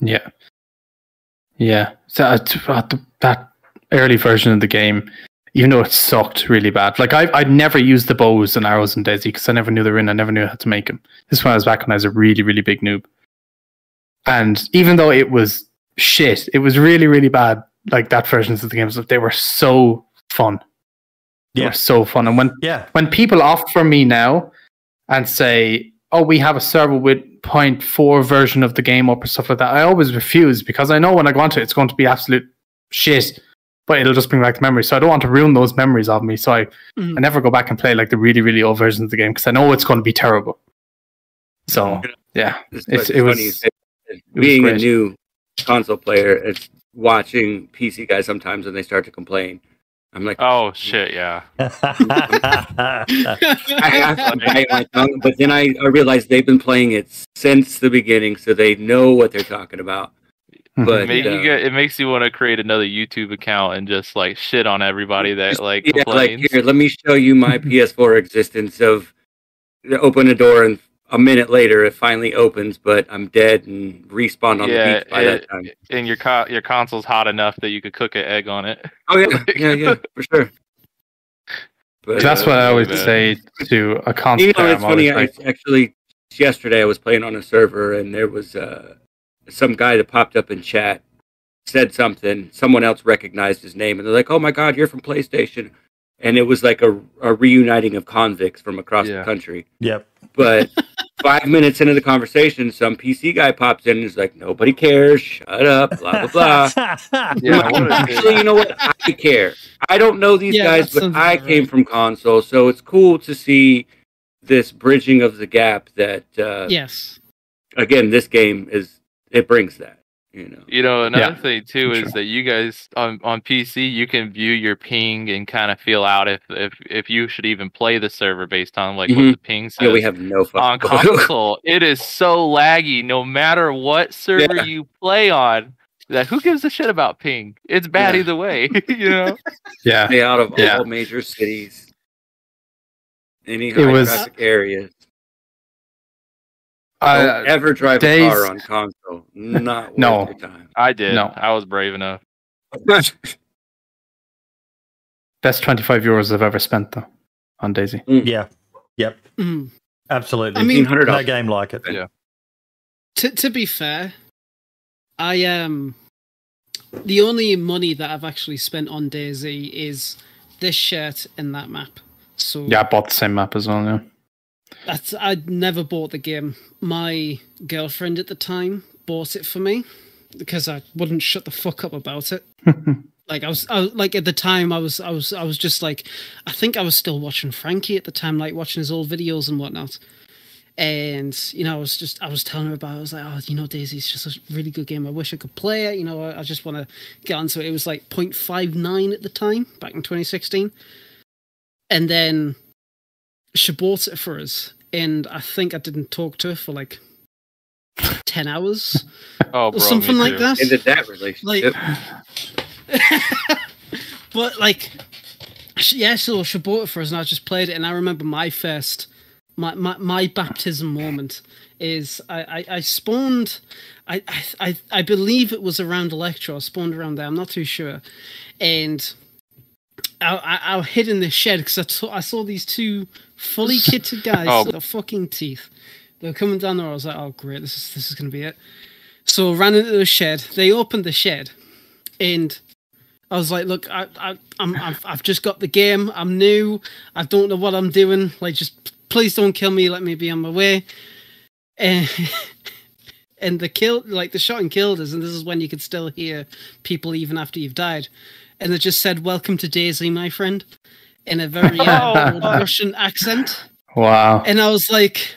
Yeah. Yeah. So uh, t- uh, th- that early version of the game, even though it sucked really bad, like I I'd never used the bows and arrows in DayZ because I never knew they were in. I never knew how to make them. This one I was back when I was a really really big noob, and even though it was shit, it was really really bad. Like that versions of the games, they were so fun. They Yeah. were so fun. And when Yeah. when people offer me now and say, "Oh, we have a server with 0.4 version of the game up or stuff like that," I always refuse because I know when I go onto it, it's going to be absolute shit. But it'll just bring back the memories, so I don't want to ruin those memories of me. So I, Mhm. I never go back and play like the really, really old versions of the game because I know it's going to be terrible. So yeah, It's, It's- it's it was- you say that. was being a new console player, it's watching PC guys sometimes and they start to complain. I'm like, Oh shit, yeah. I have to bite my tongue, but then I, I realized they've been playing it since the beginning, so they know what they're talking about. Mhm. But It, make uh, you get, it makes you want to create another YouTube account and just like shit on everybody that like yeah, like complains. here, let me show you my PS4 existence of open a door and a minute later it finally opens, but I'm dead and respawned on Yeah, the beach by it- that time. and your co- your console's hot enough that you could cook an egg on it. Oh yeah, yeah, yeah, for sure. But, that's uh, what I always bad. say to a console You know, it's I'm funny. like, I actually yesterday I was playing on a server and there was uh, some guy that popped up in chat, said something. Someone else recognized his name and they're like, "Oh my god, you're from PlayStation," and it was like a, a reuniting of convicts from across Yeah. the country. yep. But five minutes into the conversation, some PC guy pops in and is like, "Nobody cares. Shut up." Blah blah blah. Yeah, like. Actually, you know what? I care. I don't know these Yeah, guys, but I about came from console, so it's cool to see this bridging of the gap. That uh, yes. again, this game is it brings that. You know, You know, another Yeah, thing too for is sure. that you guys on on PC you can view your ping and kind of feel out if if if you should even play the server based on like Mhm. what the ping says. yeah, we have no on console, it is so laggy. No matter what server Yeah. you play on, that who gives a shit about ping? It's bad Yeah. either way. you know. yeah, Stay out of Yeah. all major cities, any It high was- traffic areas. Don't ever drive days- a car on console. Not worth No. your time. I did. No. I was brave enough. best 25 euros I've ever spent though on DayZ. Yeah. Yep. Mm. Absolutely. I mean- $1,500 no game like it. Yeah. To to be fair, I um the only money that I've actually spent on DayZ is this shirt and that map. So Yeah, I bought the same map as well. Yeah. That's I'd never bought the game. My girlfriend at the time bought it for me because I wouldn't shut the fuck up about it. Like I was, I was like at the time I was I was I was just like I think I was still watching Frankie at the time, like watching his old videos and whatnot. And you know, I was just I was telling her about. It. I was like, oh, you know, DayZ's just a really good game. I wish I could play it. You know, I, I just want to get onto it. It was like 0.59 at the time, back in 2016. And then she bought it for us, and I think I didn't talk to her for like 10 hours Oh, or bro, something like too. that. Ended that relationship. Like, but like, she, yeah, so she bought it for us, and I just played it. And I remember my first, my my, my baptism moment is I, I, I spawned, I, I I I believe it was around Electro. I spawned around there. I'm not too sure, and. I, I, I hid in the shed because I, saw I saw these two fully kitted guys Oh. with their fucking teeth. They were coming down there. I was like, "Oh, great! This is this is gonna be it." So I ran into the shed. They opened the shed, and I was like, "Look, I, I, I'm, I've, I've just got the game. I'm new. I don't know what I'm doing. Like, just please don't kill me. Let me be on my way." And and the kill, like the shot and killed us, and this is when you could still hear people even after you've died. And they just said, "Welcome to DayZ, my friend," in a very uh, old Russian accent Wow. and I was like,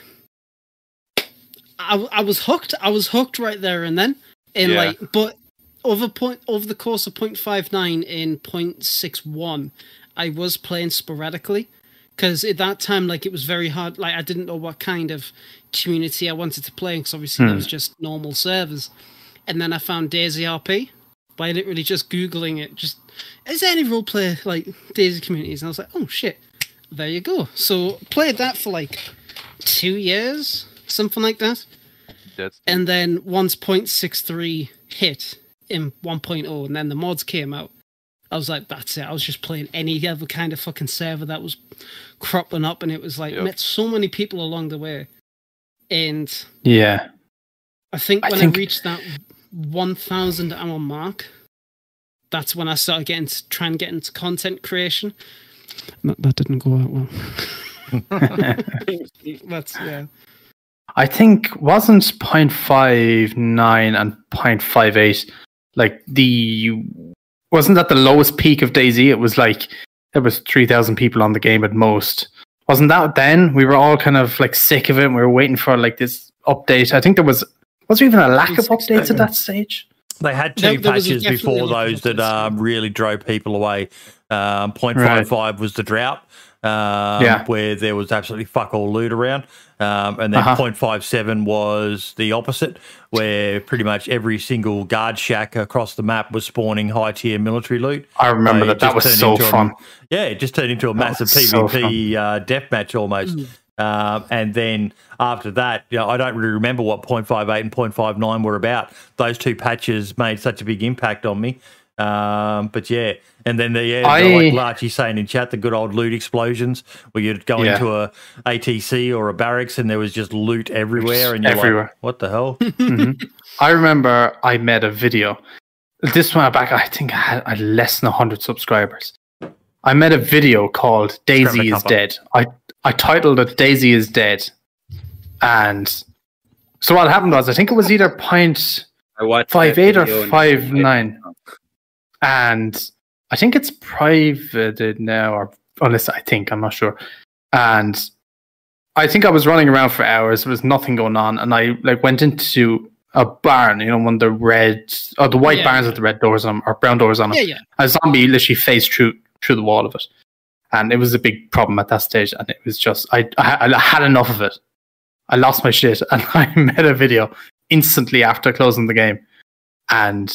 I, I was hooked. I was hooked right there and then. And Yeah. like, but over point over the course of 0.59 and 0.61, I was playing sporadically because at that time, like, it was very hard. Like, I didn't know what kind of community I wanted to play because obviously there Hmm. was just normal servers. And then I found DayZ RP by literally just googling it. Just is there any role play like DayZ communities? And I was like, oh shit, there you go. So played that for like two years, something like that. That's And then once 0.63 hit in 1.0, and then the mods came out, I was like, that's it. I was just playing any other kind of fucking server that was cropping up, and it was like Yep. met so many people along the way. And Yeah. I think when I, think- reached that 1,000 hour mark, that's when I started getting to try and get into content creation. That, that didn't go out well. That's yeah. I think wasn't 0.59 and 0.58 like the wasn't that the lowest peak of DayZ? It was like there was 3,000 people on the game at most. Wasn't that then? We were all kind of like sick of it. And we were waiting for like this update. I think there was was there even a lack of updates at that stage? They had two there patches definitely before a lot of those that um, really drove people away. Um, 0.55 was the drought, um, Yeah. where there was absolutely fuck all loot around. Um, and then Uh-huh. 0.57 was the opposite, where pretty much every single guard shack across the map was spawning high tier military loot. I remember So that. That was turned so into a- fun. yeah, it just turned into a massive was so PvP uh, deathmatch almost. Um, and then after that, you know, I don't really remember what 0.58 and 0.59 were about. Those two patches made such a big impact on me. Um, but yeah, and then the, yeah, I- like Larchy's saying in chat, the good old loot explosions where you'd go Yeah. into a ATC or a barracks and there was just loot everywhere, and you're Everywhere. like, "What the hell?" Mhm. I remember I made a video. This one back, I think I had, I had less than 100 subscribers. I made a video called DayZ is Dead. I, I titled it DayZ is Dead. And so what happened was, I think it was either point I watched five that eight or video and- five nine, and I think it's privated now, or unless I think I'm not sure. And I think I was running around for hours. There was nothing going on, and I like went into a barn. You know, one of the red, or the white Yeah. barns with the red doors on 'em, or brown doors on them. Yeah, yeah. A zombie literally phased through through the wall of it, and it was a big problem at that stage. And it was just I I, I had enough of it. I lost my shit, and I made a video instantly after closing the game, and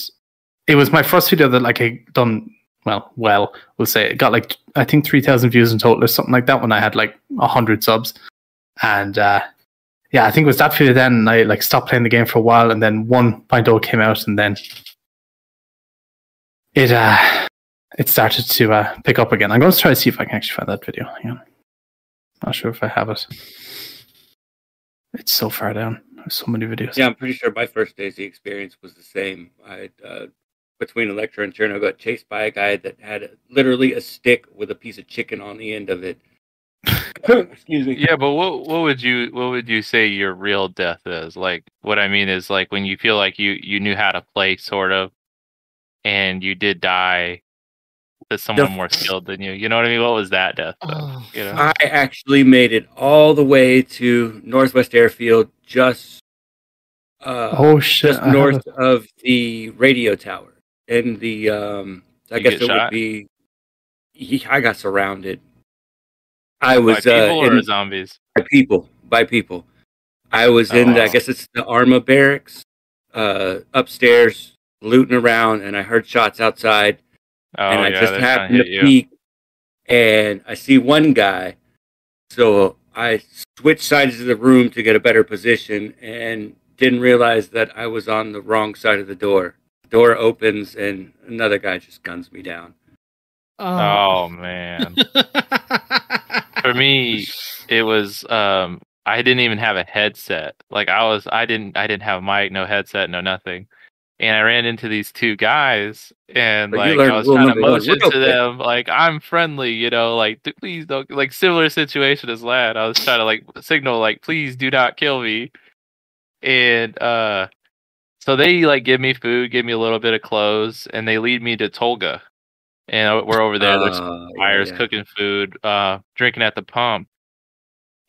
it was my first video that like I done well. Well, we'll say it got like I think three thousand views in total or something like that when I had like hundred subs, and uh, yeah, I think it was that video then. I like stopped playing the game for a while, and then 1.0 came out, and then it uh it started to uh, pick up again. I'm going to try to see if I can actually find that video. Hang on. Not sure if I have it. It's so far down. There's so many videos. Yeah, I'm pretty sure my first DayZ experience was the same. I uh, between Electro and Cherno got chased by a guy that had literally a stick with a piece of chicken on the end of it. Excuse me. Yeah, but what what would you what would you say your real death is? Like what I mean is like when you feel like you you knew how to play sort of and you did die to someone more skilled than you. You know what I mean? What was that death? though? Oh, you know? I actually made it all the way to Northwest Airfield, just uh, Oh shit! just north it. of the radio tower, and the um, I You guess it shot? would be. He, I got surrounded. I By was people uh, or in, zombies? by people by people. I was in, the, I Oh. guess it's the Arma barracks, uh, upstairs looting around, and I heard shots outside, Oh and I yeah, just they're happened to to hit you. peek, and I see one guy. So I switched sides of the room to get a better position, and didn't realize that I was on the wrong side of the door. Door opens, and another guy just guns me down. Oh man. For me, it was um I didn't even have a headset. Like I was I didn't I didn't have a mic, no headset, no nothing. And I ran into these two guys and But like I was trying to motion to them like I'm friendly, you know, like please don't like similar situation as lad. I was trying to like signal like please do not kill me. And uh so they like give me food, give me a little bit of clothes, and they lead me to Tulga. And we're over there. There's Uh, fires, yeah. cooking food, uh, drinking at the pump,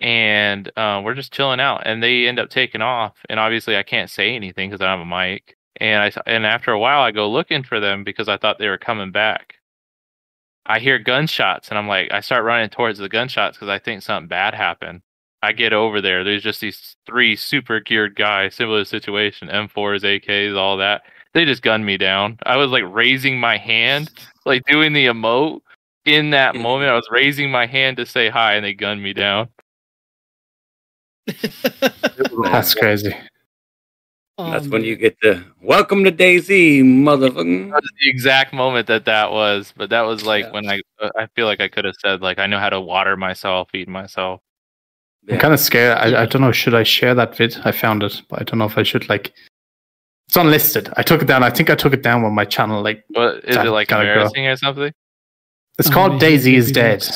and uh, we're just chilling out. And they end up taking off, and obviously I can't say anything because I don't have a mic. And I s- and after a while, I go looking for them because I thought they were coming back. I hear gunshots, and I'm like, I start running towards the gunshots because I think something bad happened. I get over there. There's just these three super geared guys, similar situation, M4s, AKs, all that. They just gunned me down. I was like raising my hand, like doing the emote. In that Mhm. moment, I was raising my hand to say hi, and they gunned me down. That's crazy. Oh, That's um, when you get the welcome to DayZ, motherfucker. That the exact moment that that was. But that was like Yeah. when I, I feel like I could have said like I know how to water myself, feed myself. I'm kind of scared. I, I don't know. Should I share that vid? I found it, but I don't know if I should. Like, it's unlisted. I took it down. I think I took it down when my channel. Like, But is it like gotta go. embarrassing or something? it's Oh, called yeah, DayZ is yeah. Dead.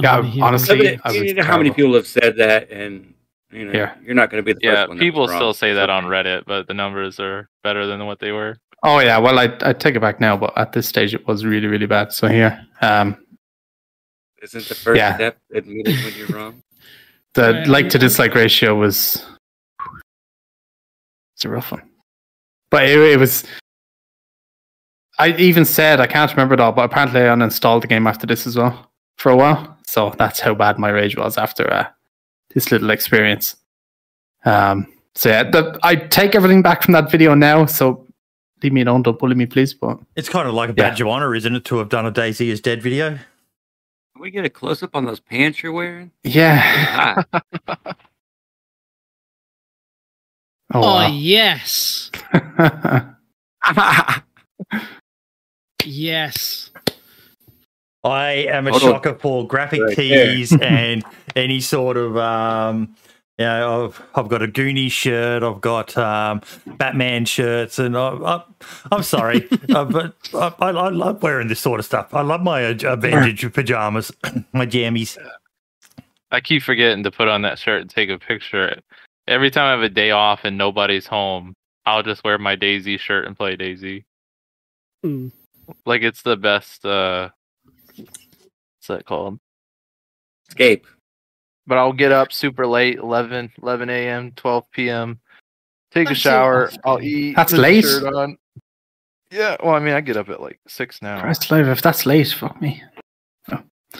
Yeah, honestly, this. Yeah, but I you was know how many people have said that, and you know, Yeah. you're not going to be the Yeah, first one. people still say that on. Reddit, but the numbers are better than what they were. Oh yeah. Well, I I take it back now, but at this stage it was really really bad. So here, um, Isn't the first Yeah. step admitting when you're wrong? the Right. like to dislike ratio was it's a rough one. But it, it was. I even said I can't remember it all, but apparently I uninstalled the game after this as well for a while. So that's how bad my rage was after uh, this little experience. Um. So yeah, the, I take everything back from that video now. So leave me alone. Don't bully me, please. But It's kind of like a Yeah. badge of honor, isn't it, to have done a DayZ is Dead video? Can we get a close up on those pants you're wearing? yeah. Ah, Oh, Oh wow. yes, yes. I am a Hold on. shocker for graphic Right there. tees and any sort of um you know, I've, I've got a Goonie shirt, I've got um, Batman shirts, and I, I, I'm sorry, uh, but I, I, I love wearing this sort of stuff. I love my uh, Avengers pajamas, my jammies. I keep forgetting to put on that shirt and take a picture. Every time I have a day off and nobody's home, I'll just wear my DayZ shirt and play DayZ. Mm. Like it's the best. uh What's that called? escape. But I'll get up super late, 11, 11 a.m., 12 p.m. Take a That's so shower. awesome. I'll eat. That's late. On. Yeah, well, I mean, I get up at like six now. Christ alive, if that's late, fuck me.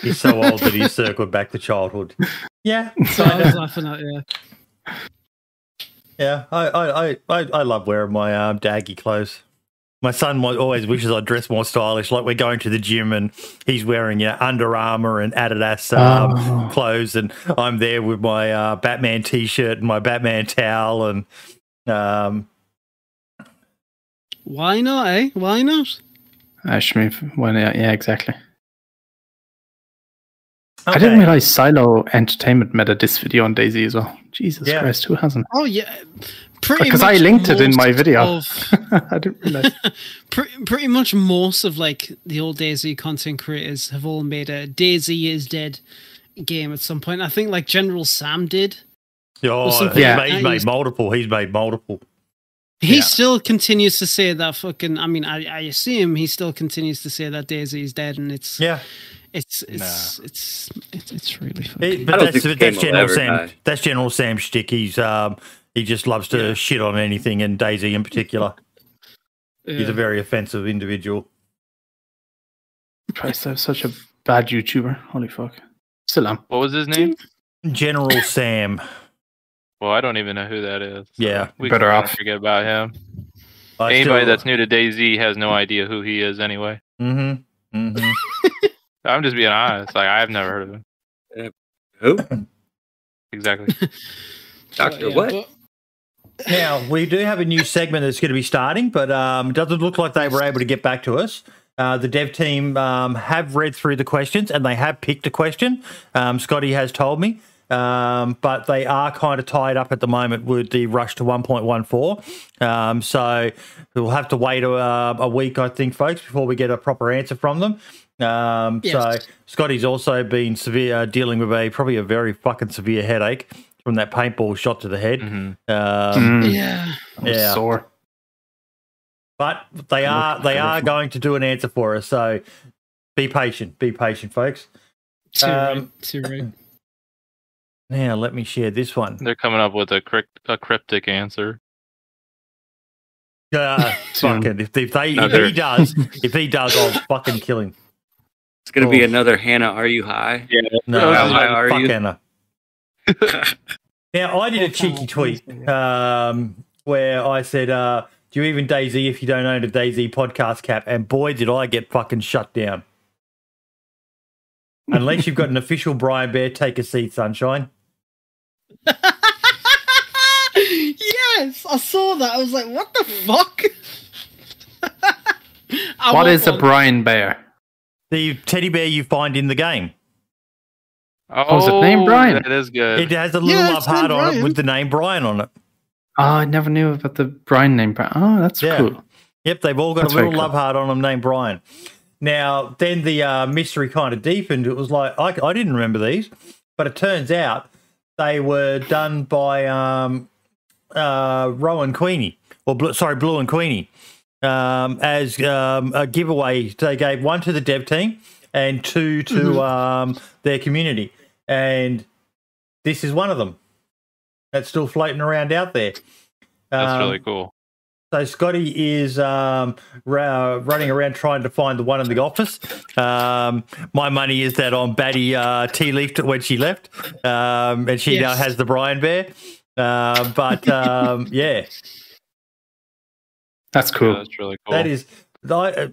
He's so old that he's circled back to childhood. Yeah, So I was laughing at you. yeah. I, I, I, I, I love wearing my um, daggy clothes. My son always wishes I'd dress more stylish, like we're going to the gym and he's wearing you know, Under Armour and Adidas um, Oh. clothes, and I'm there with my uh, Batman T-shirt and my Batman towel, and um, Why not, eh? Why not? Ashmi, when yeah, yeah, exactly. I didn't realize Silo Entertainment made a diss video on DayZ as well. Jesus Yeah. Christ, who hasn't? Oh yeah, pretty. Because I much linked it in my most video. of- I didn't realize. pretty, pretty much most of like the old DayZ content creators have all made a DayZ is dead game at some point. I think like General Sam did. Oh, something he's like made, he's made multiple. He's made multiple. He Yeah. still continues to say that fucking. I mean, I, I assume he still continues to say that DayZ is dead, and it's Yeah, it's it's it's it's it's really It- but I don't that's, think that's Game will General Sam. die. That's General Sam shtick. He's um, he just loves to Yeah. shit on anything, and DayZ in particular. He's a very offensive individual. Christ, I'm such a bad YouTuber. Holy fuck. Still am. What was his name? General Sam. Well, I don't even know who that is. so Yeah, we better off. forget about him. I Anybody still- that's new to DayZ has no idea who he is anyway. Mhm, mhm. I'm just being honest. Like I've never heard of him. Who? Exactly. Doctor Yeah, what? but- Now we do have a new segment that's going to be starting, but um, it doesn't look like they were able to get back to us. Uh, the dev team um, have read through the questions and they have picked a question. Um, Scotty has told me, um, but they are kind of tied up at the moment with the rush to 1.14. Um, so we'll have to wait a, a week, I think, folks, before we get a proper answer from them. Um, So Scotty's also been severe uh, dealing with a probably a very fucking severe headache from that paintball shot to the head. Mhm. Um, Mm, yeah. Yeah. sore. But they are they are going to do an answer for us. So be patient. Be patient, folks. Too Um, right. Too right. Now let me share this one. They're coming up with a, crypt- a cryptic answer. Uh, fucking if, if they No, if he does if he does I'll fucking kill him. It's gonna be another Hannah. Are you high? Yeah. No, How high are fuck you? Anna. Now I did a cheeky tweet um, where I said, uh, "Do you even DayZ if you don't own a DayZ podcast cap?" And boy, did I get fucking shut down. Unless you've got an official Brian Bear, take a seat, sunshine. yes, I saw that. I was like, what the fuck? what is What want is a. Brian Bear? The teddy bear you find in the game. Oh, is it named Brian? That is good. It has a little Yeah, love heart on it with the name Brian on it. Oh, I never knew about the Brian name. Bri- Oh, that's Yeah. cool. Yep, they've all got That's a little cool. love heart on them named Brian. Now, then the uh, mystery kind of deepened. It was like, I, I didn't remember these, but it turns out they were done by um, uh, Rowan Queenie, or Blue, sorry, Blue and Queenie, um, as um, a giveaway. They gave one to the dev team and two to Mm-hmm. um, their community. And this is one of them that's still floating around out there. That's Um, really cool. so Scotty is um, ra- running around trying to find the one in the office. Um, my money is that on Batty uh, tea leafed when she left, um, and she now has the Brian Bear. Uh, but um, yeah, That's Yeah, cool. that's really cool. that is. I,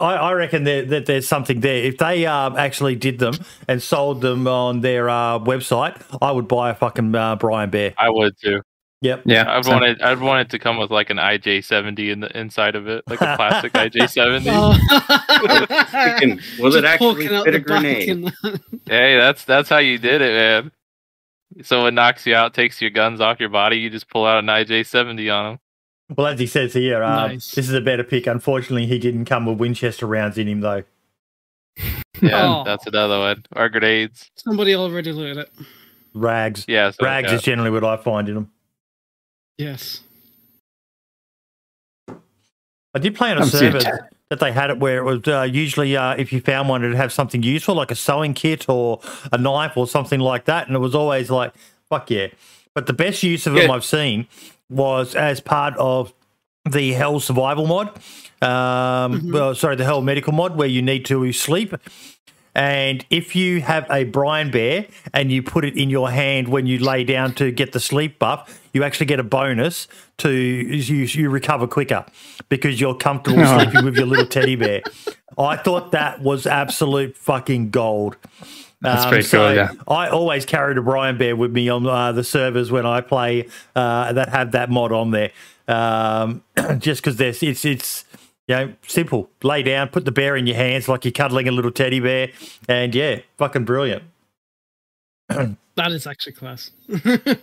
I I reckon that, that there's something there. If they um, actually did them and sold them on their uh, website, I would buy a fucking uh, Brian Bear. I would too. Yep. Yeah. I'd same. want it. I'd want it to come with like an IJ70 in the inside of it, like a plastic IJ70. Oh. Freaking- will it actually fit a grenade? and- Hey, that's that's how you did it, man. So it knocks you out, takes your guns off your body. You just pull out an IJ70 on them. Well, as he says here, um, Nice. this is a better pick. Unfortunately, he didn't come with Winchester rounds in him, though. Yeah, Oh. that's another one. Or grenades. Somebody already looked at it. Rags. Yeah, so, Rags is generally what I find in them. Yes. I did play on a I'm server that they had it where it was uh, usually uh, if you found one, it'd have something useful like a sewing kit or a knife or something like that, and it was always like, "Fuck yeah!" But the best use of them I've seen was as part of the Hell Survival mod. Um, Mhm. well, sorry, the Hell Medical mod, where you need to sleep. And if you have a Brian Bear and you put it in your hand when you lay down to get the sleep buff, you actually get a bonus to you, you recover quicker because you're comfortable sleeping with your little teddy bear. I thought that was absolute fucking gold. That's Um, pretty so cool, yeah. I always carried a Brian Bear with me on uh, the servers when I play uh, that have that mod on there, um, just because there's it's it's you know simple. Lay down, put the bear in your hands like you're cuddling a little teddy bear, and yeah, fucking brilliant. That is actually class.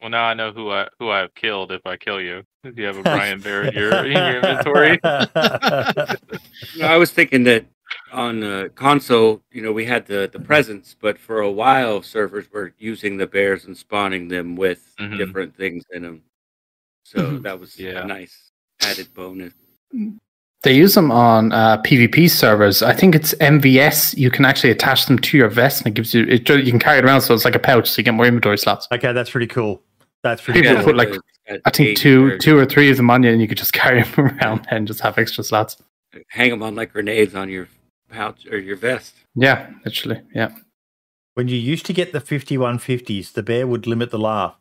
Well, now I know who I who I've killed if I kill you. If you have a Brian Bear in your, in your inventory. No, I was thinking that on uh, console, you know, we had the the presents, but for a while, servers were using the bears and spawning them with Mhm. different things in them. So Mhm. that was Yeah. a nice added bonus. They use them on uh, PvP servers. I think it's MVS. You can actually attach them to your vest, and it gives you. It, you can carry it around, so it's like a pouch, so you get more inventory slots. okay, that's pretty cool. That's pretty People cool. put, like, it's I think two, or- two or three of them on you, and you could just carry them around and just have extra slots. hang them on like grenades on your pouch or your vest. Yeah, literally. Yeah. When you used to get the 5150s, the bear would limit the laugh.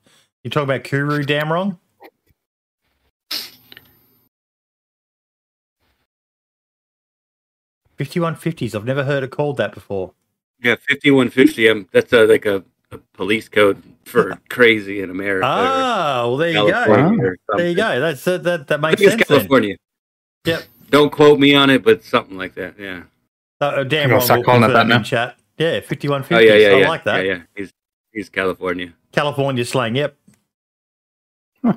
You talk about Kuru Damrong? Fifty-one fifties. I've never heard it called that before. Yeah, fifty one fifty. Um, that's uh, like a, a police code for crazy in America. or Ah, well, there you go. California or There you go. That's that. That, that I makes think sense. it's Then. California. Yep. Don't quote me on it, but something like that. Yeah. Uh, uh, damn I'm gonna start We'll calling it confirm that in now. chat. Yeah, fifty-one Oh fifties. yeah, yeah, I yeah. like that. Yeah, yeah. He's he's California. California slang. Yep. Huh.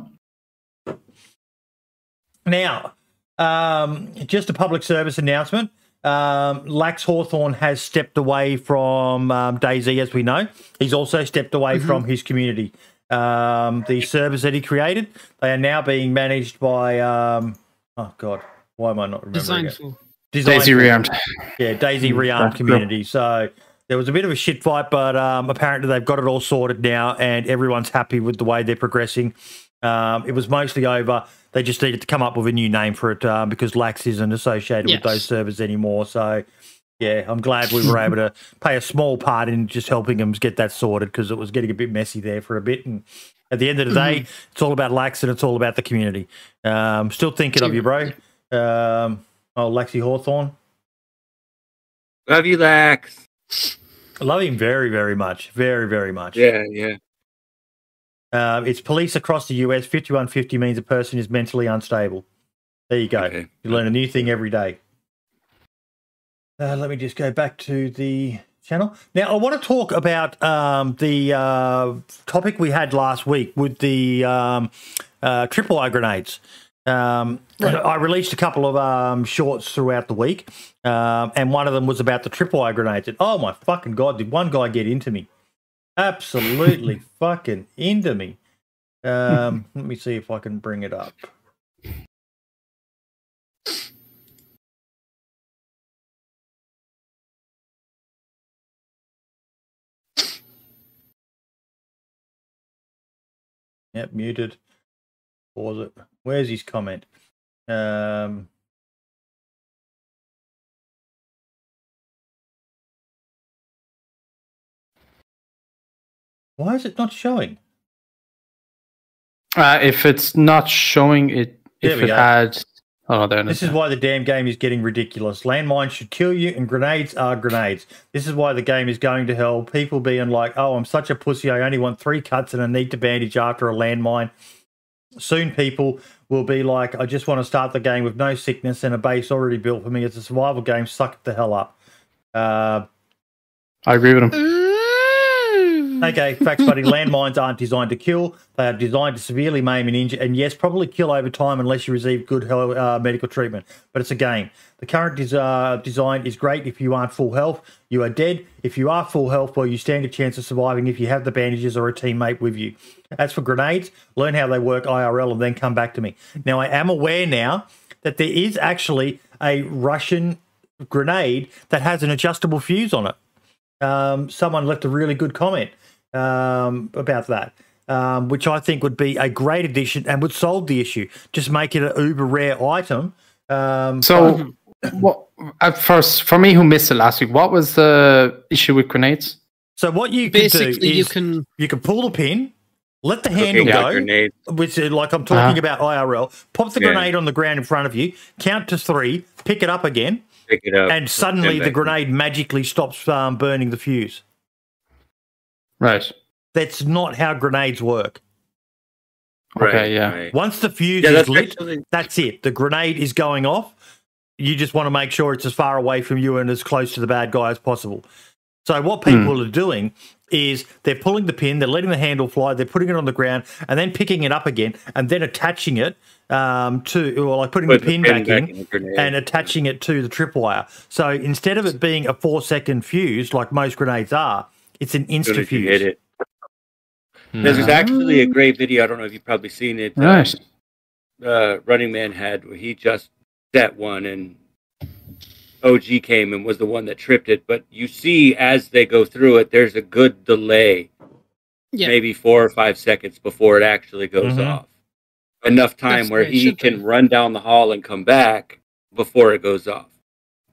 Now, um, just a public service announcement. Um, Lax Hawthorne has stepped away from um, DayZ, as we know. He's also stepped away from his community. Um, the servers that he created, they are now being managed by. Um, oh God, why am I not remembering it? Designful. Design DayZ for- rearmed. yeah, DayZ Mm, rearmed that's cool. community. So there was a bit of a shit fight, but um, apparently they've got it all sorted now, and everyone's happy with the way they're progressing. Um, it was mostly over. They just needed to come up with a new name for it um, because Lax isn't associated with those servers anymore. So yeah, I'm glad we were able to play a small part in just helping them get that sorted because it was getting a bit messy there for a bit. And at the end of the day, it's all about Lax and it's all about the community. Um, still thinking of you, bro. Oh, Lexi Hawthorne. Love you, Lex. I love him very, very much. Very, very much. Yeah, yeah. Uh, it's police across the US. 5150 means a person is mentally unstable. There you go. Okay. You learn a new thing every day. Uh, let me just go back to the channel. Now, I want to talk about um, the uh, topic we had last week with the um, uh, triple eye grenades. Um, I released a couple of um, shorts throughout the week, um, and one of them was about the triple eye grenades. And oh my fucking god, did one guy get into me? Absolutely fucking into me. Um, let me see if I can bring it up. Yep, muted. Pause it. Where's his comment? Um, why is it not showing? Uh, if it's not showing it, There if it go. had. Oh, no, there it This is. is why the damn game is getting ridiculous. Landmines should kill you, and grenades are grenades. This is why the game is going to hell. People being like, oh, I'm such a pussy. I only want three cuts and I need to bandage after a landmine. Soon people will be like, I just want to start the game with no sickness and a base already built for me. It's a survival game. Suck it the hell up. Uh, I agree with him. Ooh. Okay, facts, buddy. Landmines aren't designed to kill. They are designed to severely maim and injure, and yes, probably kill over time unless you receive good uh, medical treatment. But it's a game. The current des- uh, design is great if you aren't full health. You are dead. If you are full health, well, you stand a chance of surviving if you have the bandages or a teammate with you. As for grenades, learn how they work IRL and then come back to me. Now, I am aware now that there is actually a Russian grenade that has an adjustable fuse on it um, someone left a really good comment um, about that, um, which I think would be a great addition and would solve the issue. Just make it an uber rare item. Um, So, what at first for me who missed it last week? What was the issue with grenades? So what you can do Basically, is you can. you can pull the pin, let the handle go, which is like I'm talking Uh-huh. about IRL. Pop the Yeah. grenade on the ground in front of you, count to three, pick it up again, Pick it up. and suddenly back the in. grenade magically stops um, burning the fuse. Right. That's not how grenades work. Okay, yeah. right. Once the fuse Yeah, is that's lit, actually that's it. The grenade is going off. You just want to make sure it's as far away from you and as close to the bad guy as possible. So what Hmm. people are doing is they're pulling the pin, they're letting the handle fly, they're putting it on the ground, and then picking it up again, and then attaching it um, to, or like putting put the pin back, in, the grenade. and attaching it to the tripwire. So instead of it being a four second fuse like most grenades are, it's an as soon insta as you hit fuse. it. There's actually a great video. I don't know if you've probably seen it. um, uh, Running Man had where he just set one and OG came and was the one that tripped it. But you see as they go through it, there's a good delay, Yeah. maybe four or five seconds before it actually goes Mhm. off. Enough time That's where the way it he can be. run down the hall and come back before it goes off.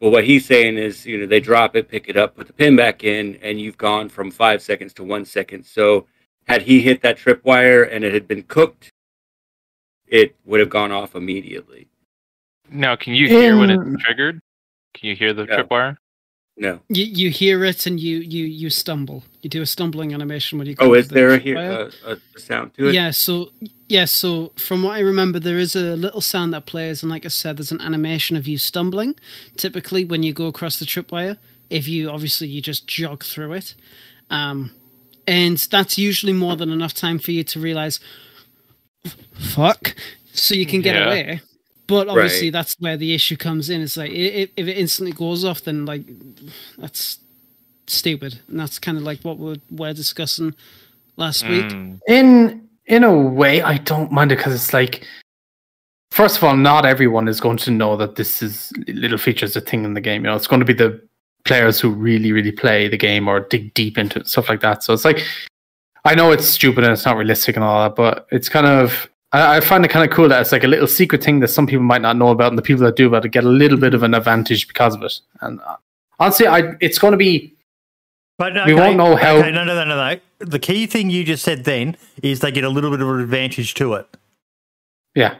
Well, what he's saying is, you know, they drop it, pick it up, put the pin back in, and you've gone from five seconds to one second. So, had he hit that tripwire and it had been cooked, it would have gone off immediately. Now, can you hear when it's triggered? Can you hear the Yeah. tripwire? No. You you hear it and you you you stumble. You do a stumbling animation when you. Go Oh, is to the there a, here, a, a sound to it? Yeah, so yeah, so from what I remember, there is a little sound that plays, and like I said, there's an animation of you stumbling. Typically, when you go across the tripwire, if you obviously you just jog through it, um, and that's usually more than enough time for you to realize, fuck, so you can get Yeah. away. But obviously, Right. that's where the issue comes in. It's like i- i- if it instantly goes off, then like that's stupid, and that's kind of like what we're, we're discussing last week. Mm. In in a way, I don't mind it because it's like, first of all, not everyone is going to know that this is little features a thing in the game. You know, it's going to be the players who really, really play the game or dig deep into it, stuff like that. So it's like, I know it's stupid and it's not realistic and all that, but it's kind of. I I find it kind of cool that it's like a little secret thing that some people might not know about, and the people that do about it get a little bit of an advantage because of it. And uh, honestly, I it's going to be But We won't know how- Okay, no, no, no, no, no. The key thing you just said then is they get a little bit of an advantage to it. yeah,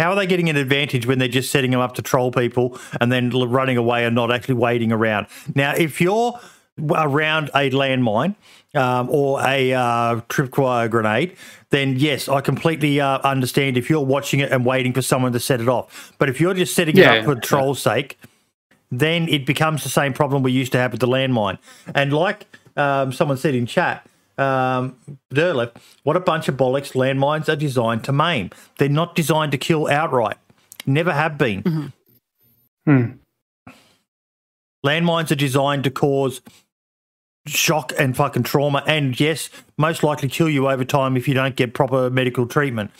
How are they getting an advantage when they're just setting them up to troll people and then running away and not actually waiting around? Now, if you're around a landmine um, or a uh, tripwire grenade, then yes, I completely uh, understand if you're watching it and waiting for someone to set it off. But if you're just setting Yeah, it up for yeah. troll's sake, then it becomes the same problem we used to have with the landmine. And like um, someone said in chat, um, Derlef, what a bunch of bollocks landmines are designed to maim. They're not designed to kill outright. Never have been. Hmm. Landmines are designed to cause shock and fucking trauma, and yes, most likely kill you over time if you don't get proper medical treatment.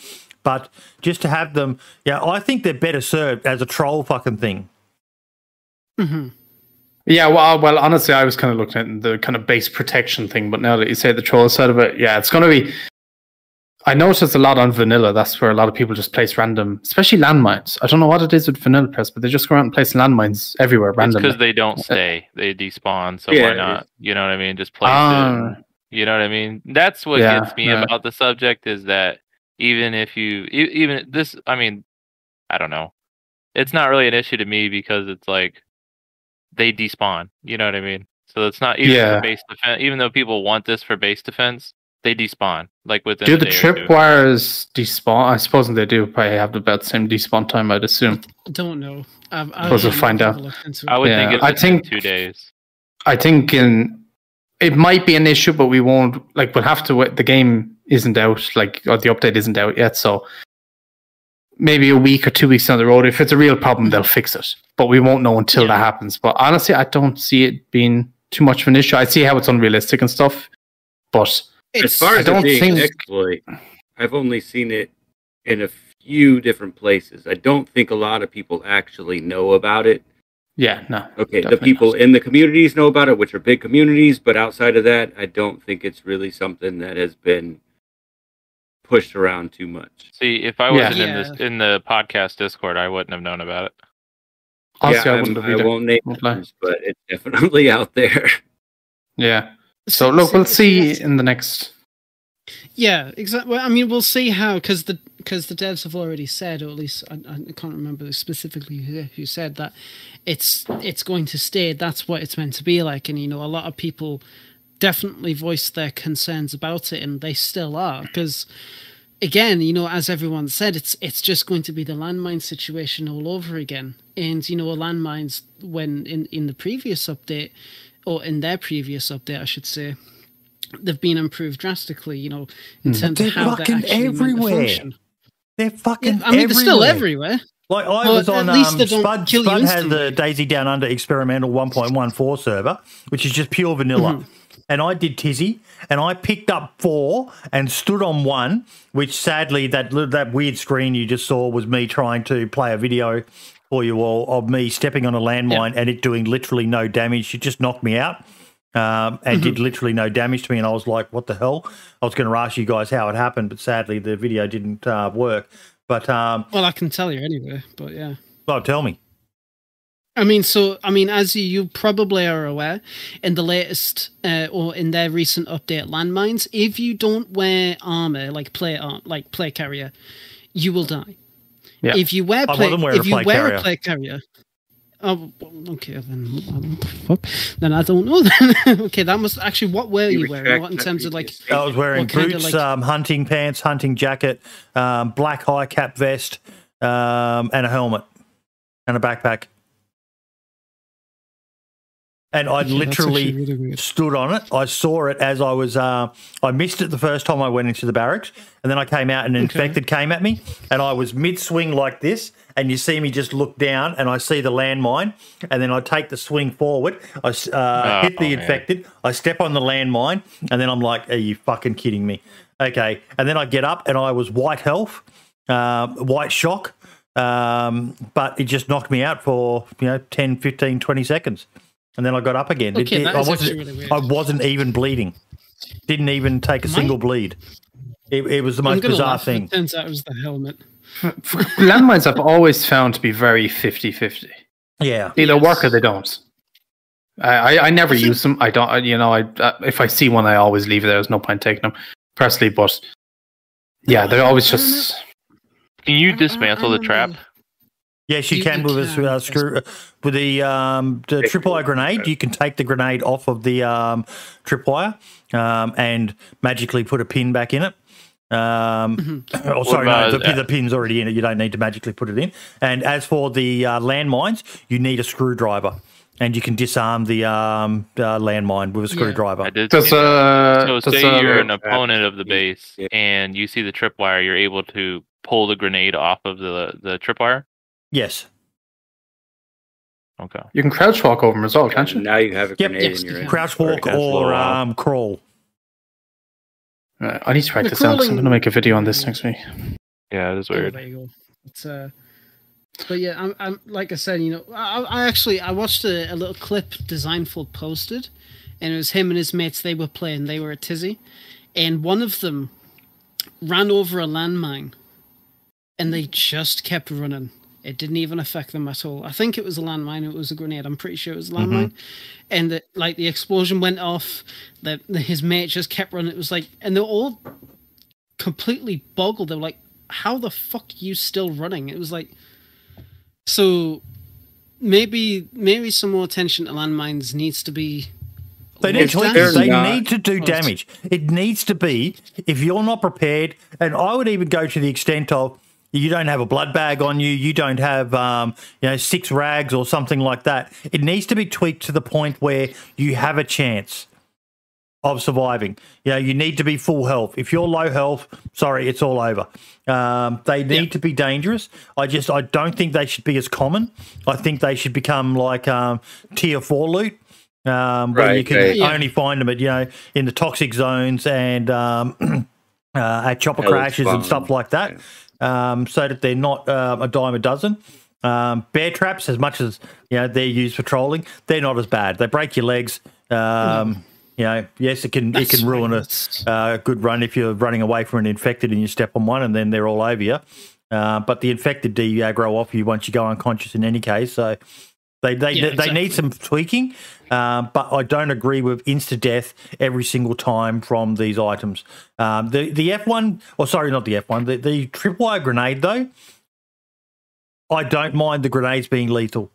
But just to have them, yeah, I think they're better served as a troll fucking thing. hmm Yeah, well, well, honestly, I was kind of looking at the kind of base protection thing, but now that you say the troll side of it, yeah, it's going to be. I noticed a lot on vanilla. That's where a lot of people just place random, especially landmines. I don't know what it is with vanilla press, but they just go around and place landmines everywhere randomly. because they don't uh, stay; they despawn. So Yeah, why not? You know what I mean? Just place it. Ah. You know what I mean? That's what Yeah, gets me yeah. about the subject is that even if you, even this, I mean, I don't know. It's not really an issue to me because it's like they despawn. You know what I mean? So it's not even Yeah. for base defense. Even though people want this for base defense, they despawn like within. do the day or tripwires despawn? I suppose they do probably have about the same despawn time, I'd assume. I don't know. I've, I've Suppose we'll find out. looked into it. I would Yeah, think it's I think- two days. I think in it might be an issue, but we won't like we'll have to wait. The game isn't out, like or the update isn't out yet, so maybe a week or two weeks down the road, if it's a real problem, they'll fix it. But we won't know until Yeah. that happens. But honestly, I don't see it being too much of an issue. I see how it's unrealistic and stuff, but As It's, far I as don't it being an think- exploit, I've only seen it in a few different places. I don't think a lot of people actually know about it. yeah, no. Okay, the people not. in the communities know about it, which are big communities, but outside of that, I don't think it's really something that has been pushed around too much. See, if I wasn't in this in the podcast Discord, I wouldn't have known about it. Honestly, I I'm- wouldn't have I won't name names, but it's definitely out there. Yeah. So look, we'll see in the next. Yeah, exactly. Well, I mean, we'll see how because the because the devs have already said, or at least I, I can't remember specifically who, who said that it's it's going to stay. That's what it's meant to be like, and you know, a lot of people definitely voiced their concerns about it, and they still are because. Again, you know, as everyone said, it's it's just going to be the landmine situation all over again. And you know, landmines when in in the previous update, or in their previous update, I should say, they've been improved drastically. You know, in Mm. terms They're of how fucking they're actually everywhere. function. They're fucking. Yeah, I mean, they're still everywhere. everywhere. Like I Well, was at on least um, Spud. kill you Spud has the DayZ Down Under experimental 1.14 server, which is just pure vanilla. Mm-hmm. And I did Tisy, and I picked up four and stood on one, which sadly that that weird screen you just saw was me trying to play a video for you all of me stepping on a landmine and it doing literally no damage. It just knocked me out. Um, and did Mm-hmm. literally no damage to me, and I was like, "What the hell?" I was going to ask you guys how it happened, but sadly the video didn't uh, work. But um, Well, I can tell you anyway, but yeah. well, tell me. I mean, so I mean, as you, probably are aware, in the latest uh, or in their recent update, landmines, if you don't wear armor like plate ar- like plate carrier, you will die. Yeah. If you wear I plate, if a you plate wear carrier. a plate carrier, oh, okay, then um, fuck, then I don't know. Okay, that must actually what were you, wearing? What in terms of like? I was wearing What kinda boots, like- um, hunting pants, hunting jacket, um, black high cap vest, um, and a helmet and a backpack. And I Okay, that's literally really stood on it. I saw it as I was. Uh, I missed it the first time I went into the barracks, and then I came out and an Okay. infected came at me, and I was mid swing like this, and you see me just look down, and I see the landmine, and then I take the swing forward. I uh, Oh, hit the man. infected. I step on the landmine, and then I'm like, "Are you fucking kidding me?" Okay, and then I get up, and I was white health, um, white shock, um, but it just knocked me out for you know 10, 15, 20 seconds. And then I got up again. Okay, it- that I wasn't. really. I wasn't even bleeding. Didn't even take a My- single bleed. It, it was the I'm most bizarre laugh thing. It turns out it was the helmet. Landmines I've always found to be very 50 50. Yeah. Either Yes. work or they don't. I, I, I never use them. I don't, I- you know, I uh, if I see one, I always leave it there. There's no point taking them personally, but yeah, they're always I don't know. just. Can you dismantle the don't trap? Know. Yes, you, You- can you with a uh, screw with the um, the tripwire grenade. You can take the grenade off of the um, tripwire um, and magically put a pin back in it. Um, oh, sorry, no, the, uh, the pin's already in it. You don't need to magically put it in. And as for the uh, landmines, you need a screwdriver, and you can disarm the um, uh, landmine with a screwdriver. I did. Does see uh, so does, say uh, you're an opponent of the base Yeah. and you see the tripwire, you're able to pull the grenade off of the the tripwire. Yes. Okay. you can crouch walk over them as well, can't you? Now you have a Yep. grenade Yes, in your hand. can. Crouch walk Or or um, crawl. Uh, I need to write The this down. 'cause I'm going to make a video on this next week. Yeah, it is weird. there. It's uh, but yeah, I'm, I'm like I said, you know, I, I actually I watched a, a little clip Designful posted, and it was him and his mates. They were playing. They were at Tisy, and one of them ran over a landmine, and they just kept running. It didn't even affect them at all. I think it was a landmine. It was a grenade. I'm pretty sure it was a mm-hmm. landmine. And the, like the explosion went off. The, the his mate just kept running. It was like, and they're all completely boggled. They were like, "How the fuck are you still running?" It was like, so maybe maybe some more attention to landmines needs to be. They need, to. They're they not- need to do damage. It needs to be if you're not prepared, and I would even go to the extent of you don't have a blood bag on you, you don't have um, you know six rags or something like that. It needs to be tweaked to the point where you have a chance of surviving. You know, you need to be full health. If you're low health, sorry, it's all over. Um, they need to be dangerous. I just I don't think they should be as common. I think they should become like um, tier four loot. Um, where you can right. Yeah. only find them at you know in the toxic zones and um, uh, at chopper Hell, crashes and stuff like that, um, so that they're not um, a dime a dozen. Um, bear traps, as much as you know they're used for trolling, they're not as bad. They break your legs. Um, You know, yes, it can it can ruin a fine. uh, good run if you're running away from an infected and you step on one and then they're all over you. Uh, but the infected do grow off you once you go unconscious in any case. So They they Yeah, they need some tweaking, um, but I don't agree with insta death every single time from these items. Um, the the F one, or sorry, not the F one, the the tripwire grenade though. I don't mind the grenades being lethal.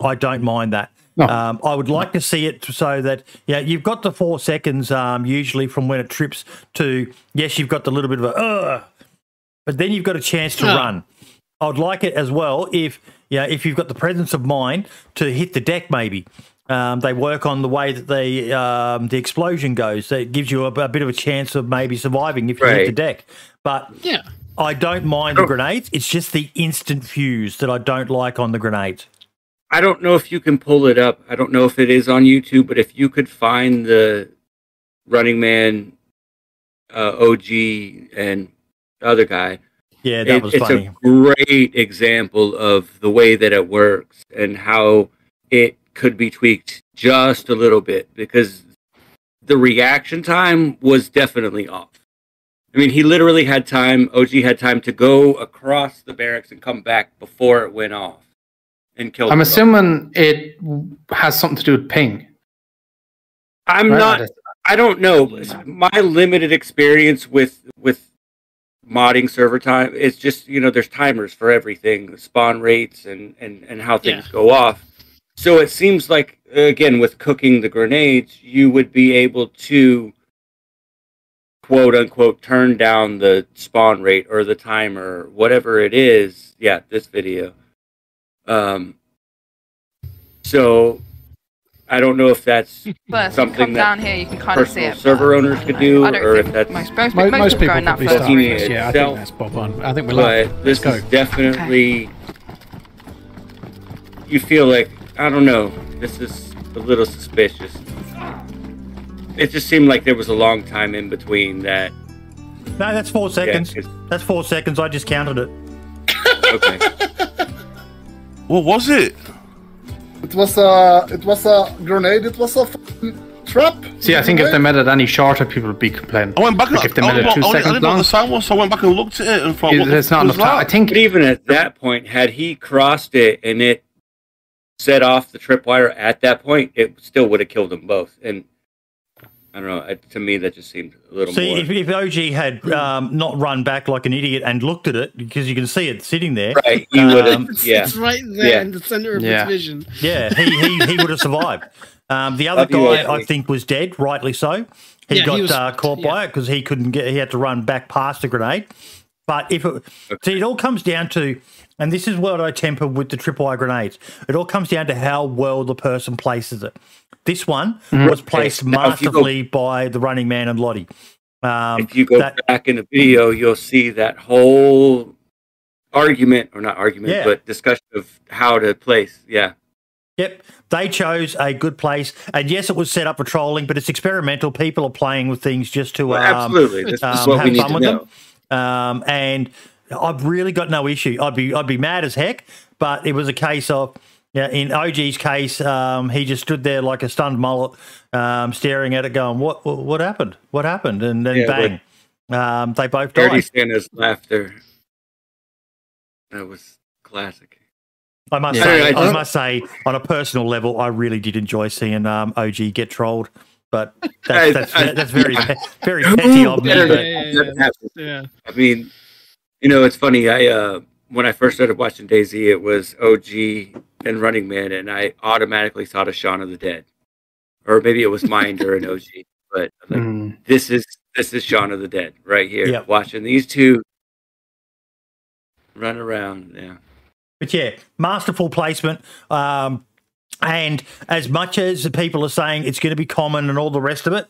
I don't mind that. No. Um, I would like to see it so that yeah, you've got the four seconds um, usually from when it trips to yes, you've got the little bit of a uh, but then you've got a chance to Ah. run. I'd like it as well if yeah, if you've got the presence of mind to hit the deck maybe. Um, they work on the way that the um, the explosion goes. So it gives you a, a bit of a chance of maybe surviving if you hit the deck. But Yeah. I don't mind the grenades. It's just the instant fuse that I don't like on the grenades. I don't know if you can pull it up. I don't know if it is on YouTube, but if you could find the Running Man, uh, OG, and the other guy, Yeah, that it- was it's funny. a great example of the way that it works and how it could be tweaked just a little bit because the reaction time was definitely off. I mean, he literally had time. OG had time to go across the barracks and come back before it went off and killed. I'm them both. assuming it has something to do with ping. I'm right? not. I don't know. My limited experience with with modding server time. It's just you know there's timers for everything, spawn rates and and and how things Yeah. go off. So it seems like again with cooking the grenades, you would be able to quote unquote turn down the spawn rate or the timer, whatever it is. Yeah, this video. Um. So I don't know if that's But if you something come that down here, you can kind of see personal it. server but, owners you could know, do, I don't or if think that's most, most, Mo- most, most people people going that probably first. start Bikini with this. Yeah, I itself. think that's Bob on. I think we're live. but this Let's is go. definitely you feel like I don't know. This is a little suspicious. It just seemed like there was a long time in between that. No, that's four seconds. 'cause- That's four seconds. I just counted it. Okay, What was it? It was a it was a grenade. It was a trap. See, I think if they made it any shorter, people would be complaining. I went back and Like if they I, made it I, two I, I seconds didn't know what long, the sound was, so I went back and looked at it and thought, what it's not f- was enough time. I think but even at that point, had he crossed it and it set off the tripwire at that point, it still would have killed them both. And I don't know. It, to me, that just seemed a little See, more if, if OG had um, not run back like an idiot and looked at it, because you can see it sitting there, right. You would have, Um, It's, yeah. it's right there Yeah. in the center of Yeah. its vision. yeah, he he, he would have survived. Um, the other Love you, guy, OG. I think, was dead, rightly so. He Yeah, got he was- uh, caught by it because he couldn't get. He had to run back past the grenade. But if it, see, it all comes down to, and this is what I temper with the tripwire grenades. It all comes down to how well the person places it. This one was placed if you go- masterfully by the running man and Lottie. Um, if you go that- back in the video, you'll see that whole argument, or not argument, Yeah. but discussion of how to place. Yeah, Yep, they chose a good place, and yes, it was set up for trolling, but it's experimental. People are playing with things just to well, um, absolutely. This um, is what we have need fun to with know. them. Um, and I've really got no issue. I'd be I'd be mad as heck, but it was a case of yeah. In OG's case, um, he just stood there like a stunned mullet, um, staring at it, going, "What what, what happened? What happened?" And then Yeah, bang, um, they both Dirty died. Santa's laughter. That was classic. I must Yeah. say, I I, must say, on a personal level, I really did enjoy seeing um, OG get trolled. But that's that's, I- that's very very petty of me. But Yeah, yeah. Yeah. I mean, you know, it's funny. I uh, when I first started watching DayZ, it was OG and Running Man, and I automatically thought of Shaun of the Dead, or maybe it was Minder and OG. But like, Mm. this is this is Shaun of the Dead right here. Yep. Watching these two run around. Yeah. But yeah, masterful placement. Um, and as much as the people are saying it's going to be common and all the rest of it,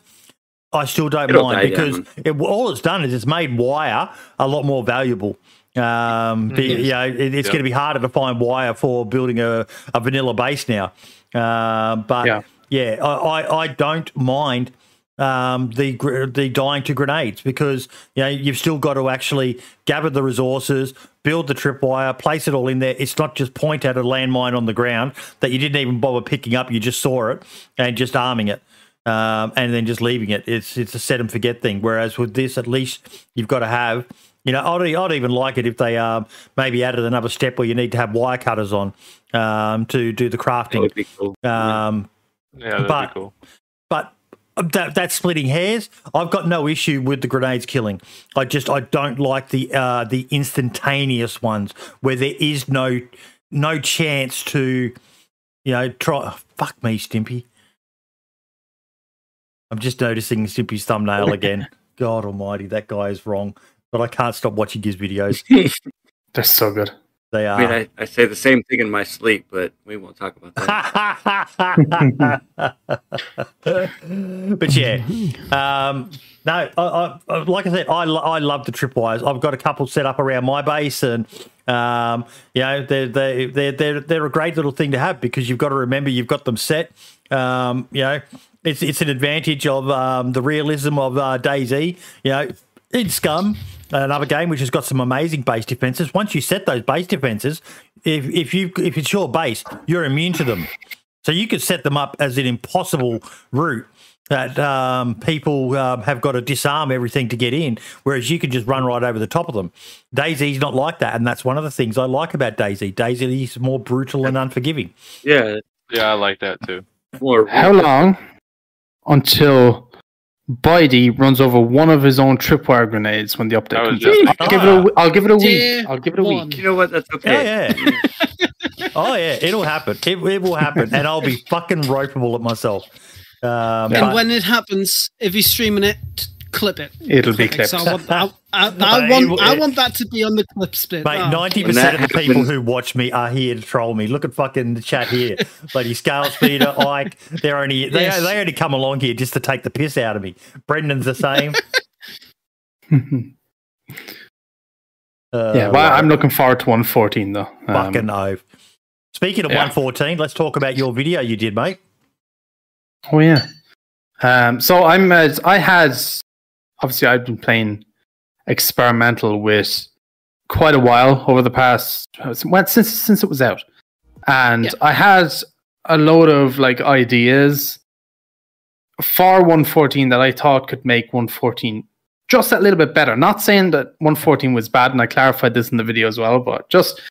I still don't It'll mind because it, all it's done is it's made wire a lot more valuable. Um, the, you know, it, it's Yeah. going to be harder to find wire for building a, a vanilla base now. Um, but yeah, Yeah. I, I, I don't mind um, the the dying to grenades because you know you've still got to actually gather the resources, build the tripwire, place it all in there. It's not just point at a landmine on the ground that you didn't even bother picking up. You just saw it and just arming it. Um, and then just leaving it. It's it's a set and forget thing. Whereas with this, at least you've got to have You know, I'd, I'd even like it if they um, maybe added another step where you need to have wire cutters on um, to do the That crafting. would be cool. Um, Yeah, that'd But- be cool. but that, that's splitting hairs. I've got no issue with the grenades killing. I just I don't like the uh, the instantaneous ones where there is no no chance to you know try. fuck me, Stimpy. I'm just noticing Stimpy's thumbnail again. God Almighty, that guy is wrong. But I can't stop watching his videos. They're so good. They I mean, are. I, I say the same thing in my sleep, but we won't talk about that. but yeah, um, no, I, I, I- like I said, I, I love the tripwires. I've got a couple set up around my base, and um, you know they're they they're they're they're a great little thing to have because you've got to remember you've got them set. Um, you know, it's it's an advantage of um, the realism of uh, DayZ. You know, in Scum, another game which has got some amazing base defenses. Once you set those base defenses, if if you if it's your base, you're immune to them. So you could set them up as an impossible route that um, people um, have got to disarm everything to get in, whereas you can just run right over the top of them. DayZ's not like that, and that's one of the things I like about DayZ. DayZ is more brutal and unforgiving. yeah, Yeah, I like that too. more. How long until Bidey runs over one of his own tripwire grenades when the update comes out? I'll give it a, w- I'll give it a week. I'll give it a week. You know what? That's Oh okay. yeah, oh yeah, it'll happen. It, it will happen, and I'll be fucking ropeable at myself. Um, And but- when it happens, if you're streaming it, t- clip it. It'll be Clip it. clipped. So I want, I, I, I want, will- I want that to be on the clip split. Mate, Oh, ninety When percent of the people happens- who watch me are here to troll me. Look at fucking the chat here, bloody Scale Speeder, Ike. They're only they Yes. they only come along here just to take the piss out of me. Brendan's the same. Uh, yeah, well, I'm looking forward to 114 though. Um, fucking oath. Speaking of yeah. one fourteen, let's talk about your video you did, mate. Oh yeah. Um, so I'm. Uh, I had obviously I've been playing experimental with quite a while over the past well, since since it was out, and Yeah. I had a load of like ideas for 114 that I thought could make 114 just that little bit better. Not saying that 114 was bad, and I clarified this in the video as well, but just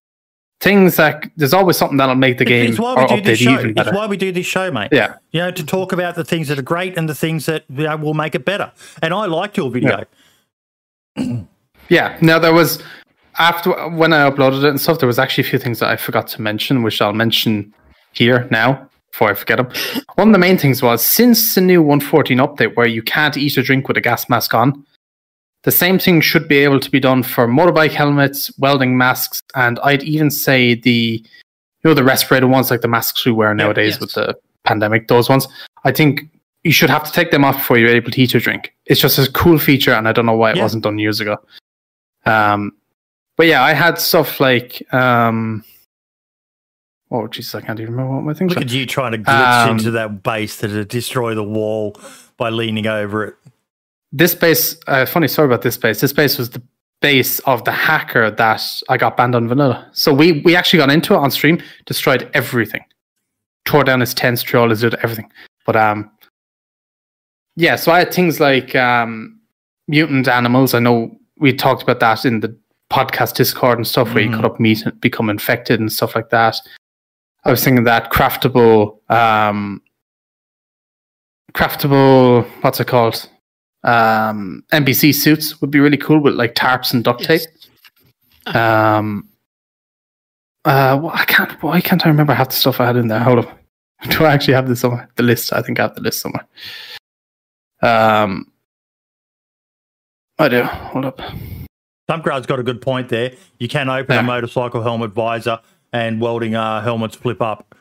things that there's always something that'll make the game it's why we do this show. even It's why we do this show, mate. Yeah. You know, to talk about the things that are great and the things that you know, will make it better. And I liked your video. Yeah. Now there was after when I uploaded it and stuff, there was actually a few things that I forgot to mention, which I'll mention here now before I forget them. One of the main things was since the new 114 update, where you can't eat or drink with a gas mask on, the same thing should be able to be done for motorbike helmets, welding masks, and I'd even say the you know the respirator ones like the masks we wear nowadays yes. with the pandemic. Those ones, I think. You should have to take them off before you're able to eat or drink. It's just a cool feature, and I don't know why it Yeah. wasn't done years ago. Um, but yeah, I had stuff like um, oh Jesus, I can't even remember what my things. Look at you trying to glitch Um, into that base that to destroy the wall by leaning over it. This base, uh, funny story about this base. This base was the base of the hacker that I got banned on vanilla. So we we actually got into it on stream, destroyed everything, tore down his tents, threw all his loot, everything. But um, yeah. So I had things like um, mutant animals. I know we talked about that in the podcast Discord and stuff, where you Mhm. cut up meat and become infected and stuff like that. I was thinking that craftable, um, craftable, what's it called? Um, NBC suits would be really cool with like tarps and duct tape. Yes. Um, uh, well, I can't. Why can't I remember half the stuff I had in there? Hold up. Do I actually have this somewhere? The list. I think I have the list somewhere. Um, I do. Hold up. Thumpgrad's got a good point there. You can open Yeah. a motorcycle helmet visor and welding uh, helmets flip up.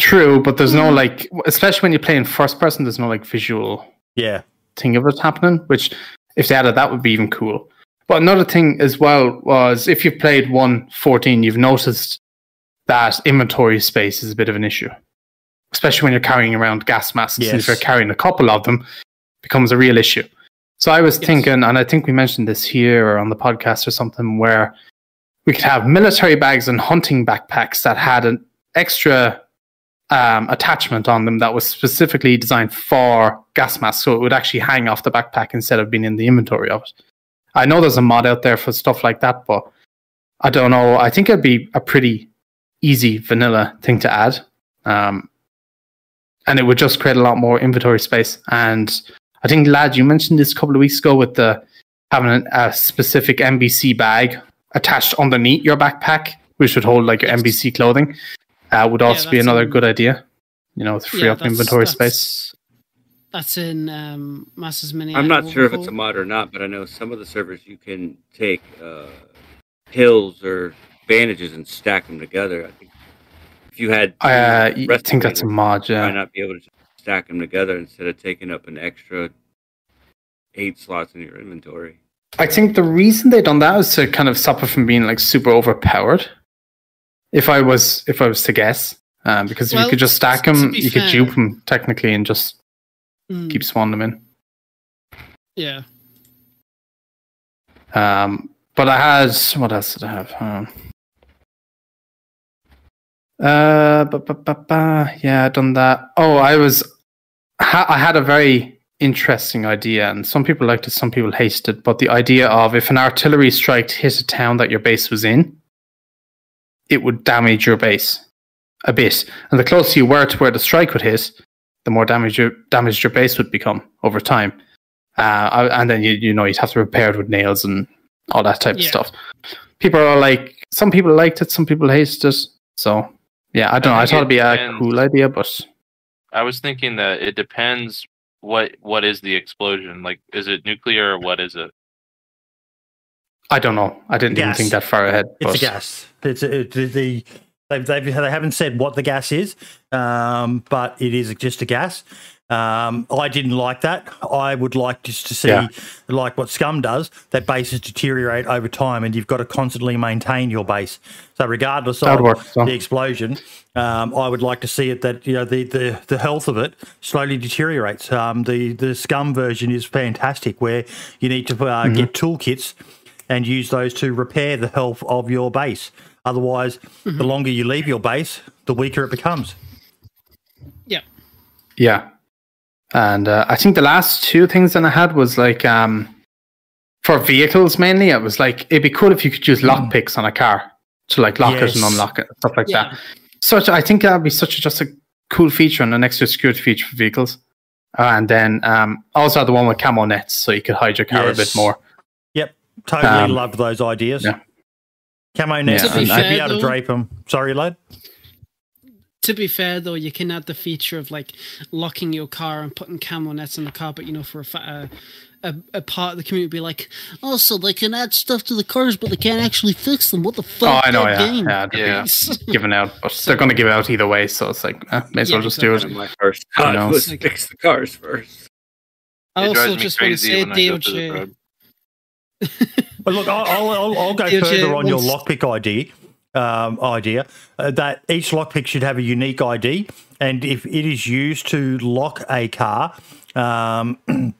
True, but there's no hmm. like, especially when you play in first person, there's no like visual Yeah. thing of it happening. Which, if they added that, would be even cool. But another thing as well was if you've played 114, you've noticed that inventory space is a bit of an issue, especially when you're carrying around gas masks. And if you're carrying a couple of them, becomes a real issue. So I was Yes. thinking, and I think we mentioned this here or on the podcast or something, where we could have military bags and hunting backpacks that had an extra um, attachment on them that was specifically designed for gas masks, so it would actually hang off the backpack instead of being in the inventory of it. I know there's a mod out there for stuff like that, but I don't know. I think it'd be a pretty easy vanilla thing to add. Um, and it would just create a lot more inventory space. And I think, lad, you mentioned this a couple of weeks ago with the having a specific NBC bag attached underneath your backpack, which would hold like your NBC clothing. Uh, would also be another in- good idea. You know, to free Yeah, up inventory that's- space. That's in um, Masters Mini. I'm not sure if it's a mod or not, but I know some of the servers you can take uh, pills or bandages and stack them together. I think if you had, two Uh, I think that's a mod. you might not be able to stack them together instead of taking up an extra eight slots in your inventory. I think the reason they done that is to kind of stop it from being like super overpowered. If I was, if I was to guess, um, because Well, you could just stack them, you could fair- dupe them technically and just Mm, keep spawning them in. Yeah. Um, but I had what else did I have? Um, uh, ba, ba, ba, ba. yeah, I done that. Oh, I was, ha- I had a very interesting idea, and some people liked it, some people hated it. But the idea of if an artillery strike hit a town that your base was in, it would damage your base a bit, and the closer you were to where the strike would hit, the more damage your damaged your base would become over time. Uh, and then you you know you'd have to repair it with nails and all that type of stuff. People are like, some people liked it, some people hated it. So yeah, I don't know. I thought it it'd be a cool idea, but I was thinking that it depends what what is the explosion like is it nuclear or what is it I don't know. I didn't even think that far ahead. It's but a gas. It's a, it, the they've, they've they haven't said what the gas is, um, but it is just a gas. Um, I didn't like that. I would like just to see, Yeah. like what Scum does, that bases deteriorate over time, and you've got to constantly maintain your base. So, regardless That of so. the explosion, um, I would like to see it that you know the, the, the health of it slowly deteriorates. Um, the the Scum version is fantastic, where you need to uh, Mm-hmm. get toolkits and use those to repair the health of your base. Otherwise, the longer you leave your base, the weaker it becomes. Yeah. Yeah. And uh, I think the last two things that I had was like um, for vehicles mainly. It was like it'd be cool if you could use lockpicks on a car to like lock it and unlock it, stuff like Yeah. that. Such I think that'd be such a, just a cool feature and an extra security feature for vehicles. Uh, and then um, also the one with camo nets, so you could hide your car a bit more. Yep, totally Um, loved those ideas. yeah. Camo nets, Yeah, you'd To be be fair, able to drape them. Sorry, lad. To be fair, though, you can add the feature of like locking your car and putting camo nets on the car, but you know, for a, fa- a, a, a part of the community be like, oh, so they can add stuff to the cars, but they can't actually fix them. What the fuck? Oh, I know, that yeah, game? yeah, Yeah. be given out, but they're going to give out either way, so it's like, eh, may as well Yeah, just do it. my first I thought know. was Like- fix the cars first. I also just want to say, when I go to the DOJ. But look, I'll, I'll, I'll, go further on your lockpick idea. Um, idea uh, that each lockpick should have a unique ID, and if it is used to lock a car, um,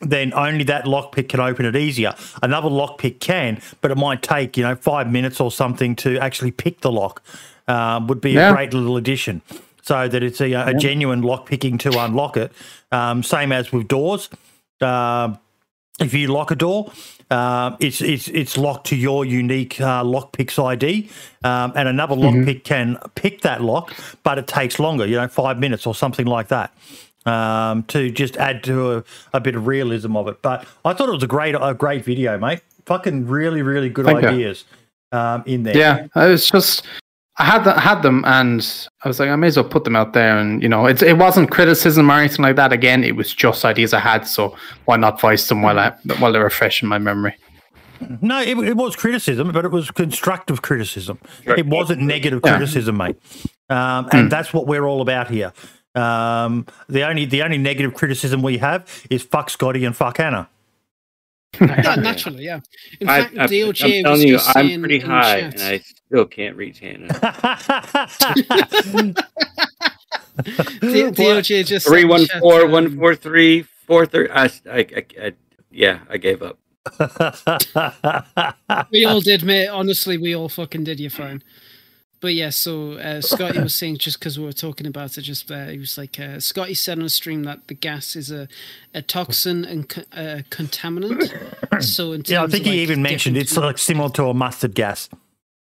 then only that lockpick can open it easier. Another lockpick can, but it might take you know five minutes or something to actually pick the lock. Um, would be Yeah. a great little addition, so that it's a, a genuine lock picking to unlock it. Um, same as with doors. Um if you lock a door, um, it's it's it's locked to your unique uh, lockpick's ID, um, and another lockpick can pick that lock, but it takes longer, you know, five minutes or something like that, um, to just add to a, a bit of realism of it. But I thought it was a great a great video, mate. Fucking really really good Thank ideas um, in there. Yeah, I was just I had the, had them, and I was like, I may as well put them out there. And you know, it it wasn't criticism or anything like that. Again, it was just ideas I had, so why not voice them while I while they're fresh in my memory? No, it, it was criticism, but it was constructive criticism. It wasn't negative Yeah. criticism, mate. Um, and that's what we're all about here. Um, the only the only negative criticism we have is fuck Scotty and fuck Anna. Yeah, naturally, yeah. In I, fact, I, DOJ I'm was telling you, just I'm saying pretty high, chat- and I still can't reach Hannah. D- DOJ just said Three in one chat, four um, one four three four thirty. I, I, I, I, yeah, I gave up. We all did, mate. Honestly, we all fucking did. You're fine. But yeah, so uh, Scotty was saying just because we were talking about it, just uh, he was like uh, Scotty said on a stream that the gas is a, a toxin and co- uh, contaminant. So Yeah, I think he like, even mentioned it's like similar to a mustard gas.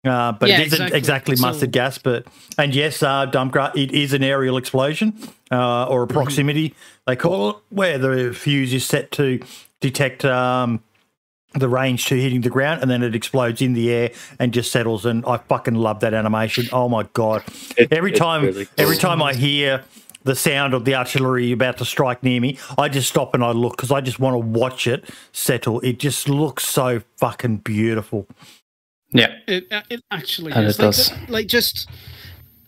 Uh, but Yeah, it isn't exactly, exactly. mustard So- gas. But and yes, uh, it is an aerial explosion uh, or a Mm-hmm. proximity they call it, where the fuse is set to detect um, the range to hitting the ground, and then it explodes in the air and just settles. And I fucking love that animation. Oh my god! It- every time, really cool. every time I hear the sound of the artillery about to strike near me, I just stop and I look because I just want to watch it settle. It just looks so fucking beautiful. Yeah. It, uh, it actually And is. it like, does. the- like just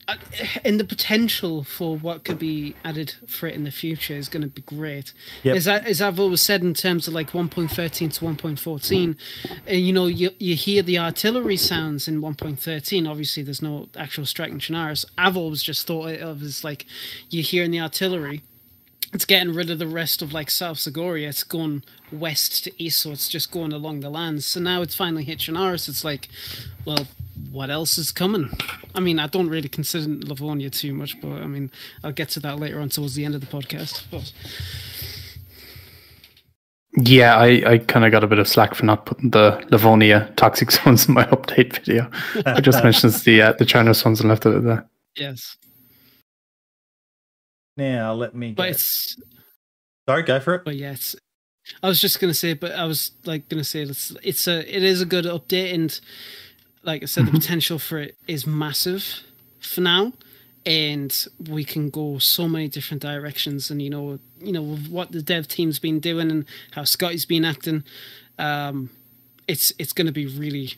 uh, in the potential for what could be added for it in the future is going to be great. Yep. As, I, as I've always said in terms of like 1.13 to 1.14, and you know, you, you hear the artillery sounds in 1.13. Obviously, there's no actual striking Chernarus. I've always just thought it of as like you're hearing the artillery it's getting rid of the rest of like South Zagoria. It's going west to east, so it's just going along the lands. So now it's finally hit Chernarus. It's like, well, what else is coming? I mean, I don't really consider Livonia too much, but I mean, I'll get to that later on towards the end of the podcast. But Yeah, I, I kind of got a bit of slack for not putting the Livonia toxic zones in my update video. I just mentioned the uh, the China ones and left it there. yes, Now let me. but it's Sorry, go for it. but it's. I was just gonna say, but I was like gonna say it's it's a it is a good update, and like I said, the potential for it is massive for now, and we can go so many different directions. And you know, you know with what the dev team's been doing and how Scotty's been acting, um, it's it's gonna be really,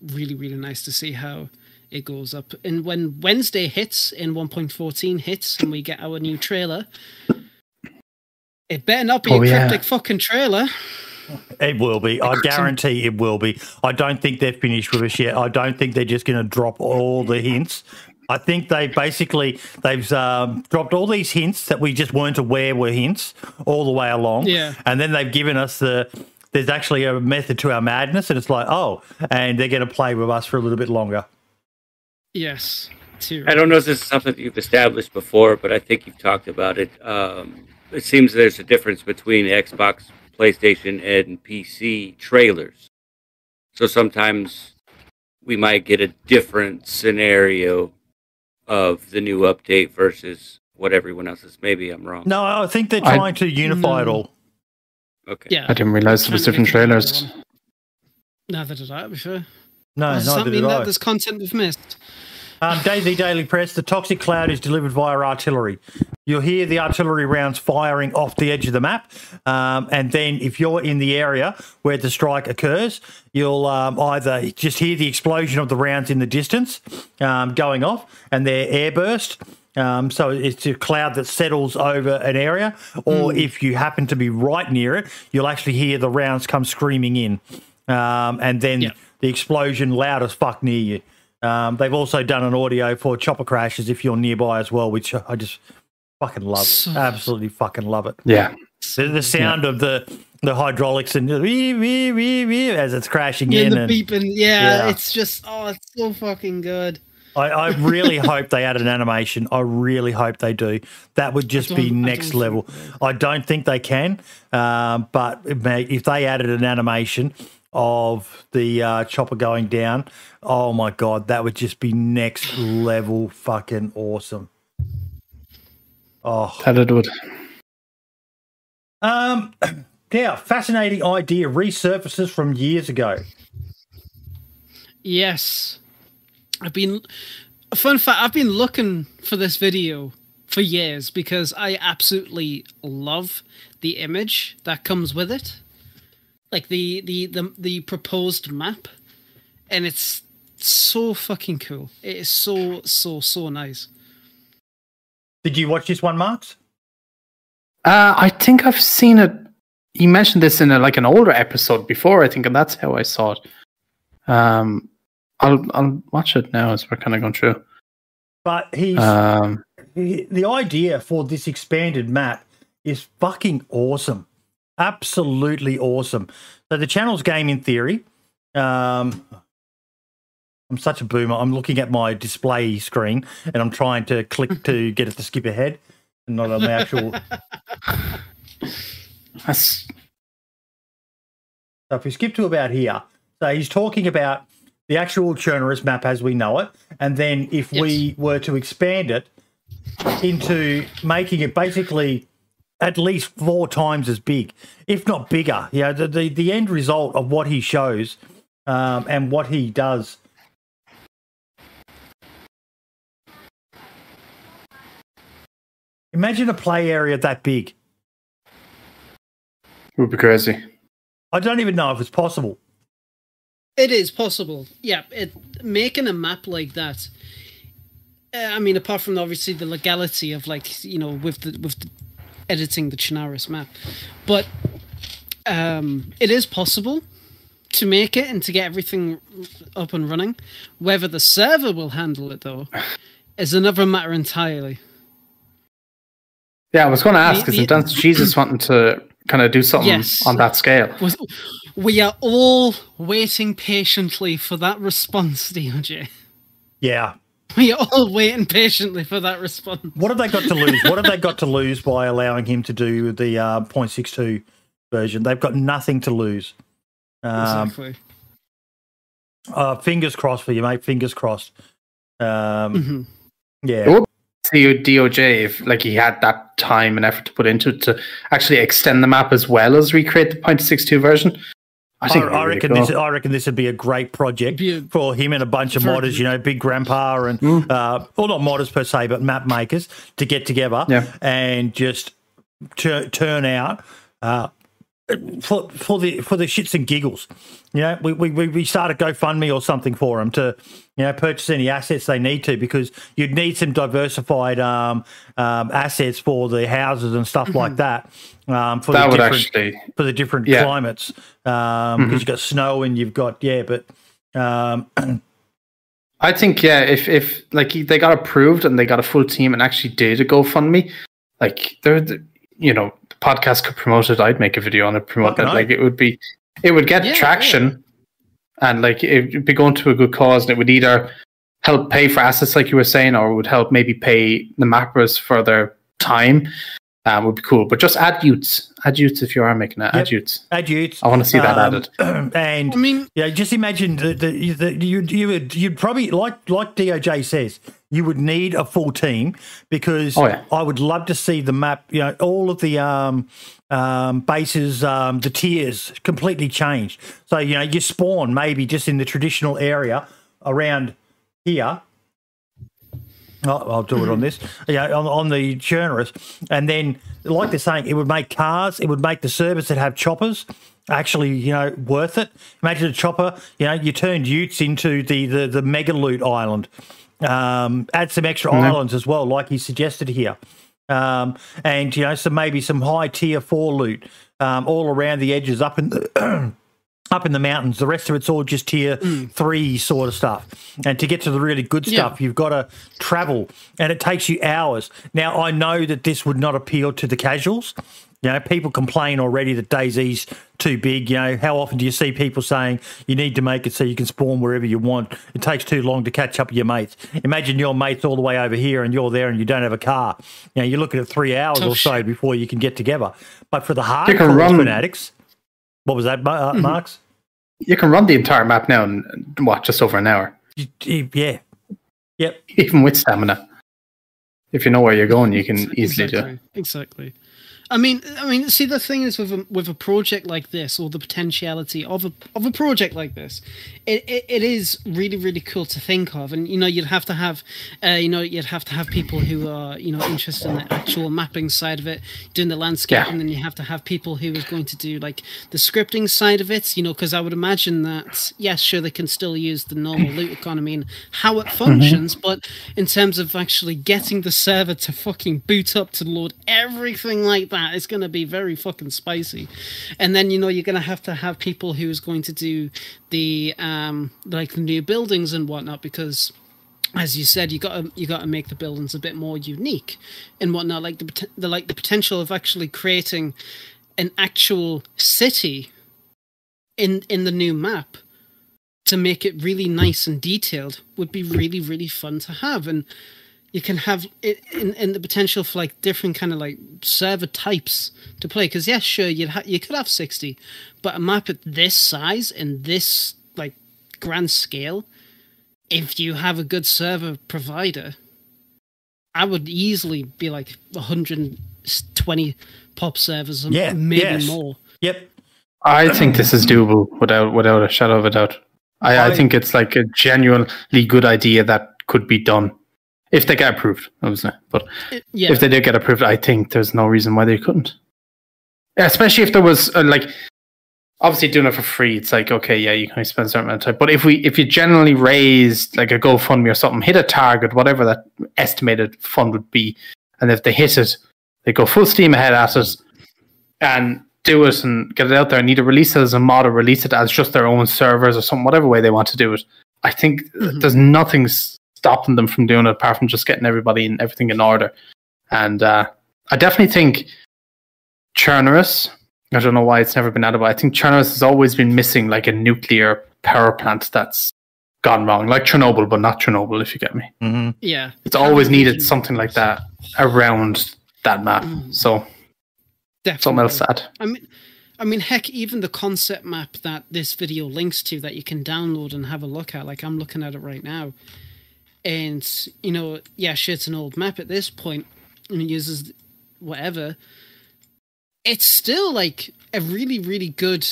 really, really nice to see how it goes up. And when Wednesday hits in 1.14 hits, and we get our new trailer. It better not be Oh, a yeah. cryptic fucking trailer. It will be. I guarantee it will be. I don't think they're finished with us yet. I don't think they're just going to drop all the hints. I think they basically they've um, dropped all these hints that we just weren't aware were hints all the way along. Yeah. and then they've given us the. There's actually a method to our madness, and it's like, oh, and they're going to play with us for a little bit longer. Yes. Too. I don't know if this is something that you've established before, but I think you've talked about it. Um, it seems there's a difference between Xbox, PlayStation, and PC trailers. So sometimes we might get a different scenario of the new update versus what everyone else is. Maybe I'm wrong. No, I think they're I- trying to unify it all. Okay. Yeah. I didn't realize there was different trailers. one. Neither did I before. No, Does that neither mean did that I. there's content we've missed? Um, DayZ Daily Press, the toxic cloud is delivered via artillery. You'll hear the artillery rounds firing off the edge of the map. Um, and then, if you're in the area where the strike occurs, you'll um, either just hear the explosion of the rounds in the distance um, going off and they're airburst. Um, so it's a cloud that settles over an area, or if you happen to be right near it, you'll actually hear the rounds come screaming in, um, and then the explosion loud as fuck near you. Um, they've also done an audio for chopper crashes if you're nearby as well, which I just fucking love. So- Absolutely fucking love it. Yeah. The, the sound of the the hydraulics and the wee, wee, wee, wee as it's crashing Yeah, in. the And beeping. Yeah, Yeah. it's just oh, it's so fucking good. I, I really hope they add an animation. I really hope they do. That would just be don't- I next level. I don't think they can, um, but it may- if they added an animation of the uh, chopper going down, oh my god, that would just be next level fucking awesome. Oh, That it would. um, yeah, fascinating idea resurfaces from years ago. Yes, I've been. Fun fact: I've been looking for this video for years because I absolutely love the image that comes with it, like the the the, the proposed map, and it's so fucking cool. It is so so so nice. Did you watch this one, Marks? Uh, I think I've seen it. You mentioned this in a, like an older episode before, I think, and that's how I saw it. Um, I'll I'll watch it now as we're kind of going through. But he's Um, the the idea for this expanded map is fucking awesome. Absolutely awesome. So the channel's game in theory. Um, I'm such a boomer. I'm looking at my display screen and I'm trying to click to get it to skip ahead, and not on the actual. That's So if we skip to about here, so he's talking about the actual Chernarus map as we know it, and then if we were to expand it into making it basically at least four times as big, if not bigger. You know, the the, the end result of what he shows um, and what he does. Imagine a play area that big. It would be crazy. I don't even know if it's possible. It is possible. Yeah, it, making a map like that. Uh, I mean, apart from obviously the legality of like you know with the with the, editing the Chernarus map, but um, it is possible to make it and to get everything up and running. Whether the server will handle it though is another matter entirely. Yeah, I was going to ask, The- isn't the- Dance Jesus wanting to kind of do something Yes. on that scale? Was- We are all waiting patiently for that response, DOJ. Yeah. We are all waiting patiently for that response. What have they got to lose? what have they got to lose by allowing him to do the uh, 0.62 version? They've got nothing to lose. Um, exactly. uh, fingers crossed for you, mate. Fingers crossed. Um, Mhm. Yeah. It would to DOJ if like he had that time and effort to put into it to actually extend the map as well as recreate the 0.62 version. I I, think it'd be I really reckon cool. this. I reckon this would be a great project Be a- for him and a bunch of modders. You know, big grandpa and uh, well, not modders per se, but map makers to get together Yeah. and just tur- turn out uh, for for the for the shits and giggles. You know, we we we we start a GoFundMe or something for him to you know purchase any assets they need to because you'd need some diversified um, um, assets for the houses and stuff like that. Um, for that the would different, actually for the different Yeah. climates because you've got snow and you've got yeah but um I think yeah, if if like they got approved and they got a full team and actually did a GoFundMe, like they're the, you know the podcast could promote it. I'd make a video on it, promote Fucking it. Like it would be, it would get Yeah, traction, and like it would be going to a good cause, and it would either help pay for assets like you were saying, or would help maybe pay the mappers for their time. Um, would be cool, but just add Utes, add Utes if you are making it. Add Yep. Utes. add Utes I want to see that um, added. and I mean, yeah just imagine that the, the, you you would you'd probably like like doj says you would need a full team because Oh, yeah. i would love to see the map you know all of the um um, bases, um, the tiers completely changed. So you know, you spawn maybe just in the traditional area around here, I'll, I'll do it on this. Yeah, on, on the Chernarus, and then like they're saying, it would make cars. It would make the servers that have choppers actually, you know, worth it. Imagine a chopper. You know, you turned Utes into the the, the mega loot island. Um, add some extra islands as well, like he suggested here. Um, and you know, some maybe some high tier four loot um, all around the edges, up in the up in the mountains. The rest of it's all just tier three sort of stuff. And to get to the really good Yeah. stuff, you've got to travel, and it takes you hours. Now, I know that this would not appeal to the casuals. You know, people complain already that DayZ's too big. You know, how often do you see people saying you need to make it so you can spawn wherever you want? It takes too long to catch up with your mates. Imagine your mates all the way over here and you're there and you don't have a car. You know, you're looking at three hours Tough or so shit. before you can get together. But for the can hardcore fanatics, what was that, Ma- uh, Marks? You can run the entire map now in what just over an hour, Y- y- Yeah. Yep. even with stamina. If you know where you're going, you can Ex- easily do. exactly, it. Exactly. I mean, I mean, see, the thing is with a, with a project like this, or the potentiality of a of a project like this, it, it, it is really really cool to think of, and you know, you'd have to have, uh, you know, you'd have to have people who are you know interested in the actual mapping side of it, doing the landscape, Yeah. and then you have to have people who is going to do like the scripting side of it, you know, because I would imagine that yes, sure, they can still use the normal loot economy and how it functions, but in terms of actually getting the server to fucking boot up to load everything like that, it's going to be very fucking spicy. And then you know you're going to have to have people who is going to do the um like the new buildings and whatnot because as you said, you got to you got to make the buildings a bit more unique and whatnot. Like the, the like the potential of actually creating an actual city in in the new map to make it really nice and detailed would be really really fun to have and you can have it in, in the potential for like different kind of like server types to play because yes sure you'd ha- you could have 60 but a map at this size and this like grand scale if you have a good server provider i would easily be like 120 pop servers and Yeah, maybe yes. more Yep. I think this is doable without without a shadow of a doubt. I, I I- think it's like a genuinely good idea that could be done if they get approved, obviously. But yeah if they did get approved, I think there's no reason why they couldn't. Especially if there was uh, like obviously doing it for free. It's like okay, yeah, you can spend a certain amount of time. But if we if you generally raised like a GoFundMe or something, hit a target, whatever that estimated fund would be, and if they hit it, they go full steam ahead at it and do it and get it out there and either release it as a mod or release it as just their own servers or something, whatever way they want to do it. I think Mhm. there's nothing stopping them from doing it apart from just getting everybody and everything in order. And uh, I definitely think Chernarus, I don't know why it's never been added, but I think Chernarus has always been missing like a nuclear power plant that's gone wrong, like Chernobyl, but not Chernobyl, if you get me. hmm yeah It's always needed something like that around that map. Mm. So Definitely. something else to add. I mean, I mean, heck, even the concept map that this video links to that you can download and have a look at. Like I'm looking at it right now, and you know, yeah, sure, it's an old map at this point, and it uses whatever. It's still like a really, really good.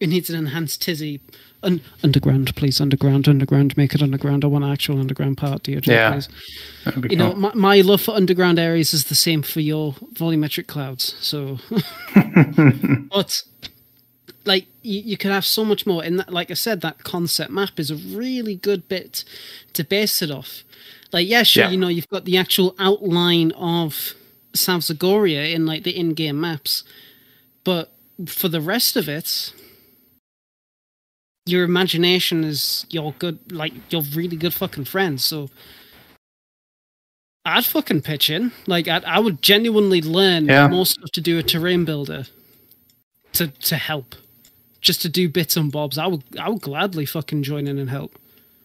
It needs an enhanced Tisy. Un- underground, please, underground, underground, make it underground. I want an actual underground part, DOJ, Yeah. please. You know, my, my love for underground areas is the same for your volumetric clouds. So, but like you, you can have so much more. And that, like I said, that concept map is a really good bit to base it off. Like, yeah, sure, Yeah. you know, you've got the actual outline of South Zagoria in like the in-game maps, but for the rest of it, your imagination is your good, like your really good fucking friend. So. I'd fucking pitch in. Like, I'd, I would genuinely learn Yeah. more stuff to do a terrain builder to to help, just to do bits and bobs. I would I would gladly fucking join in and help.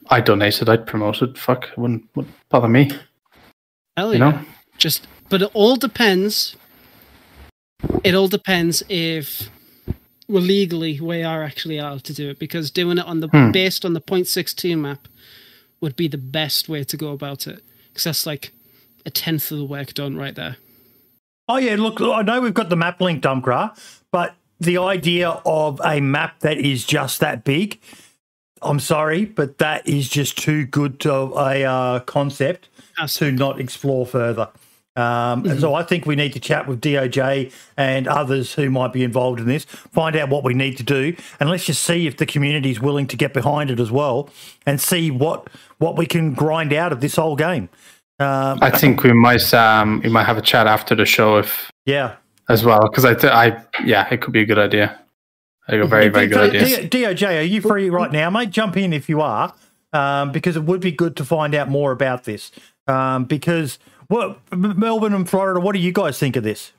I donated, I'd promote it. Fuck, wouldn't, wouldn't bother me. Hell You yeah. know? Just, but it all depends. It all depends if we're legally we are actually allowed to do it because doing it on the Hmm. based on the 0.62 map would be the best way to go about it because that's like a tenth of the work done right there. Oh yeah, look, I know we've got the map link, Dumpgra, but the idea of a map that is just that big, I'm sorry, but that is just too good to a uh, concept Has to not explore further. Um, and So I think we need to chat with DOJ and others who might be involved in this, find out what we need to do, and let's just see if the community is willing to get behind it as well, and see what what we can grind out of this whole game. Um, I think we might um we might have a chat after the show if yeah, as well because I, th- I yeah, it could be a good idea. I very very good idea. DOJ, are you free right now, mate? Jump in if you are, um, because it would be good to find out more about this. Um, because what Melbourne and Florida, what do you guys think of this?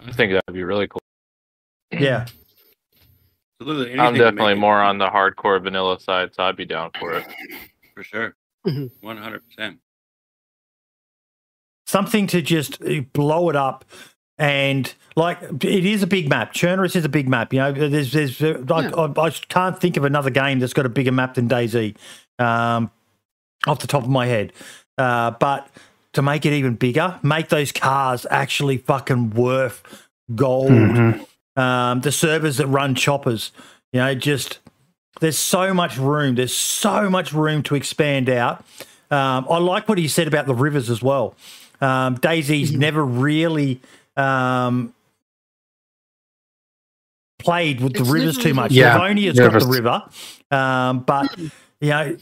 I think that would be really cool. Yeah. I'm definitely more on the hardcore vanilla side, so I'd be down for it. For sure. Mm-hmm. 100% something to just uh, blow it up. And like it is a big map. Chernarus is a big map. You know, there's there's uh, like I, I can't think of another game that's got a bigger map than DayZ, um, off the top of my head. Uh, but to make it even bigger, make those cars actually fucking worth gold. Mhm. Um, the servers that run choppers, you know, just there's so much room. There's so much room to expand out. Um, I like what he said about the rivers as well. Um, DayZ's never really um, played with the It's rivers too much. really- Yeah, Livonia's got the river, um, but you know,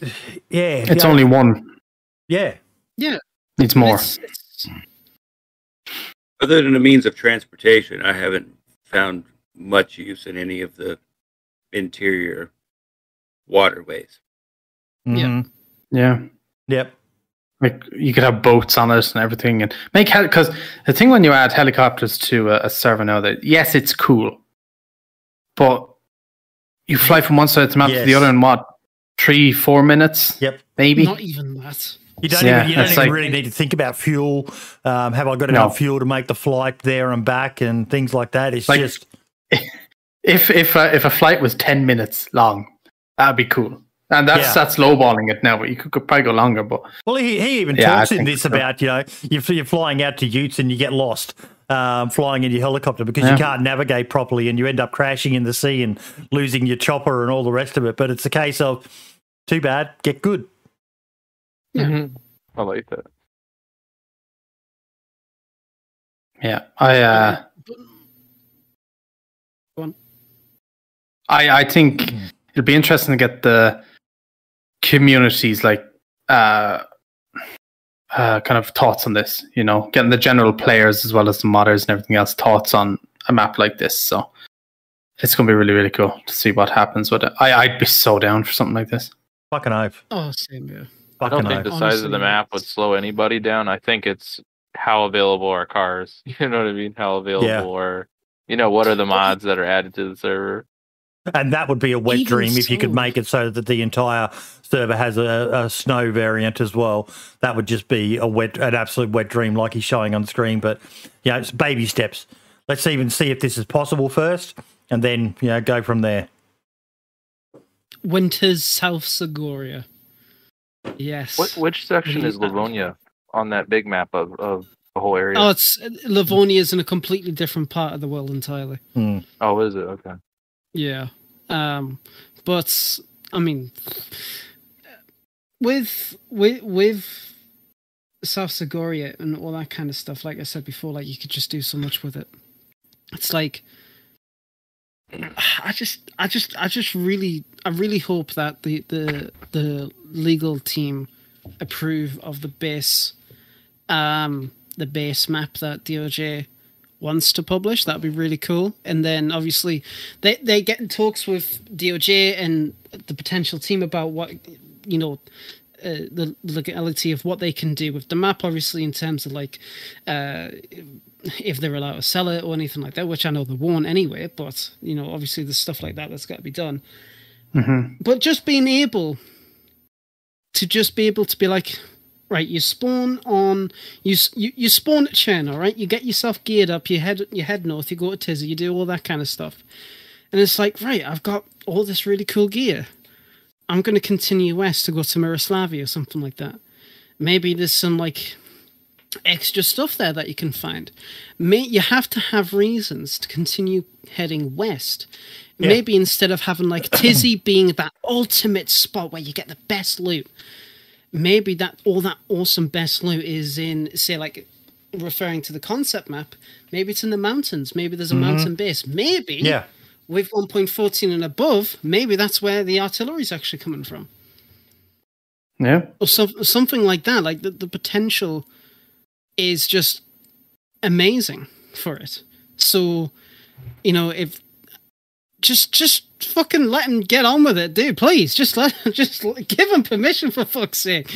yeah, It's yeah, only one. yeah. Needs more. It's- it's- Other than the means of transportation, I haven't found much use in any of the interior waterways. Yeah. Mhm. Yeah. Yep. Like you could have boats on it and everything, and make because the thing when you add helicopters to a, a server now that yes, it's cool, but You fly from one side of the map to the other in what three, four minutes, Yep. maybe. Not even that. You don't Yeah, even, you don't even like- really need to think about fuel. Um, have I got No. enough fuel to make the flight there and back and things like that? It's Like- just If if a, if a flight was ten minutes long, that'd be cool. And that's Yeah. that's lowballing it now, but you could, could probably go longer. But well, he, he even Yeah, I talks in this so. about you know you're, you're flying out to Utes and you get lost um, flying in your helicopter because you can't navigate properly and you end up crashing in the sea and losing your chopper and all the rest of it. But it's a case of too bad, get good. Yeah. I like that. yeah, I uh, But- Go on. I I think it'll be interesting to get the communities like uh uh kind of thoughts on this. You know, getting the general players as well as the modders and everything else thoughts on a map like this. So it's gonna be really really cool to see what happens with it. I I'd be so down for something like this. Fucking I've. Oh, same here. I don't think oath. the size of the map would slow anybody down. I think it's how available are cars. You know what I mean? How available Yeah. are you know what are the mods that are added to the server? And that would be a wet Even dream if you could make it so that the entire server has a, a snow variant as well. That would just be a wet, an absolute wet dream, like he's showing on screen. But you know, it's baby steps. Let's even see if this is possible first, and then you know go from there. Winter's South Zagoria. Yes. What which section is Livonia on that big map of, of the whole area? Oh, it's Livonia is in a completely different part of the world entirely. Hmm. oh, is it? Okay. Yeah. Um, but I mean, with with with South Zagoria and all that kind of stuff, like I said before, like you could just do so much with it. It's like I just, I just, I just really, I really hope that the the the legal team approve of the base, um, the base map that DOJ wants to publish. That'd be really cool. And then obviously they they get in talks with DOJ and the potential team about what you know. Uh, the legality of what they can do with the map, obviously, in terms of like uh, if they're allowed to sell it or anything like that, which I know they won't anyway. But you know, obviously, there's stuff like that that's got to be done. hmm But just being able to just be able to be like, right, you spawn on you you, you spawn at Chen, all right. You get yourself geared up. You head you head north. You go to Tisy. You do all that kind of stuff. And it's like, right, I've got all this really cool gear. I'm going to continue west to go to Miroslavia or something like that. Maybe there's some like extra stuff there that you can find. May you have to have reasons to continue heading west. Yeah. Maybe instead of having like Tisy being that ultimate spot where you get the best loot, maybe that all that awesome best loot is in say like referring to the concept map. Maybe it's in the mountains. Maybe there's a mm-hmm. mountain base. Maybe Yeah, with 1.14 and above, maybe that's where the artillery is actually coming from, Yeah. or so, something like that. Like the, the potential is just amazing for it. So, you know, if just just fucking let him get on with it, dude. Please, just let just give him permission for fuck's sake.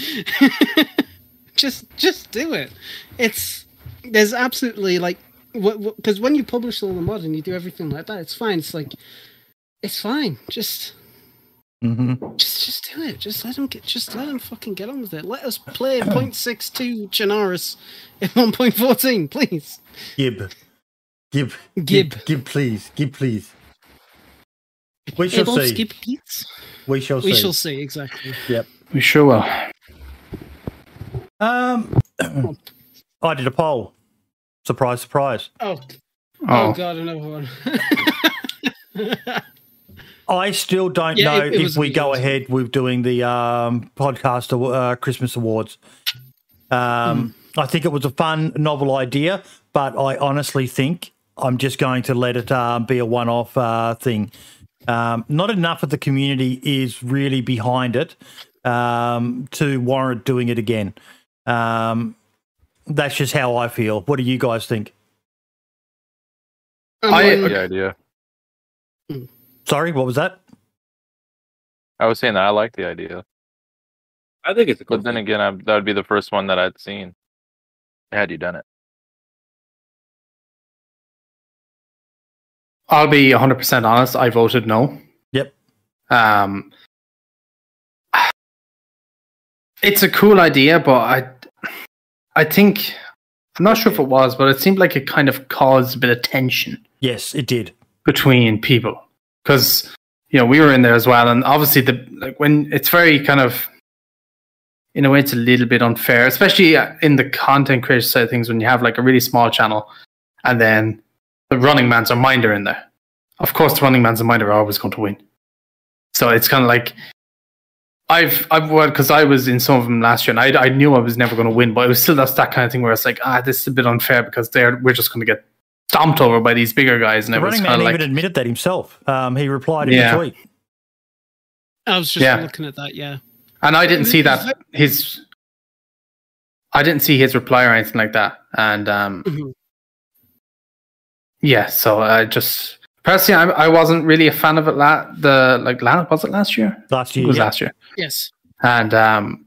just just do it. It's there's absolutely like because when you publish all the mod and you do everything like that, it's fine. It's like it's fine. Just hmm just just do it. Just let him get. Just let him fucking get on with it. Let us play 0.62 Chernarus in 1.14, please. Gib, Gib, Gib. Gib, please, Gib, please. We shall Able see. skip beats. We shall We see. shall see exactly. Yep. We sure will. Um, I did a poll. Surprise, surprise. Oh, oh, Oh, god, another one. I still don't Yeah, know it- it if we go it ahead with doing the um, podcast aw- uh, Christmas awards. Um, Hmm. I think it was a fun, novel idea, but I honestly think I'm just going to let it um, be a one-off uh, thing. Um, not enough of the community is really behind it um, to warrant doing it again. Um, that's just how I feel. What do you guys think? I'm I- like- The idea. Sorry, what was that? I was saying that I like the idea, I think it's a cool. but then thing. again, I, that would be the first one that I'd seen. Had you done it? I'll be 100% honest. I voted no. Yep. Um, it's a cool idea, but I, I think I'm not sure if it was, but it seemed like it kind of caused a bit of tension Yes, it did. between people because you know we were in there as well, and obviously the like when it's very kind of in a way it's a little bit unfair, especially uh, in the content creator side of things when you have like a really small channel and then the running man's a minder in there. Of course, the running man's a minder are always going to win. So it's kind of like I've I've well because I was in some of them last year and I I knew I was never going to win, but it was still that's that kind of thing where it's like ah this is a bit unfair because they're we're just going to get stomped over by these bigger guys and The it running kind man of even admitted that himself. Um, he replied in Yeah. a tweet. I was just Yeah. looking at that. Yeah. and I didn't see that that- his I didn't see his reply or anything like that and um Mhm. Yeah so I just personally I, I wasn't really a fan of it la- the like la- was it last year Last it year. was yeah. last year Yes. and um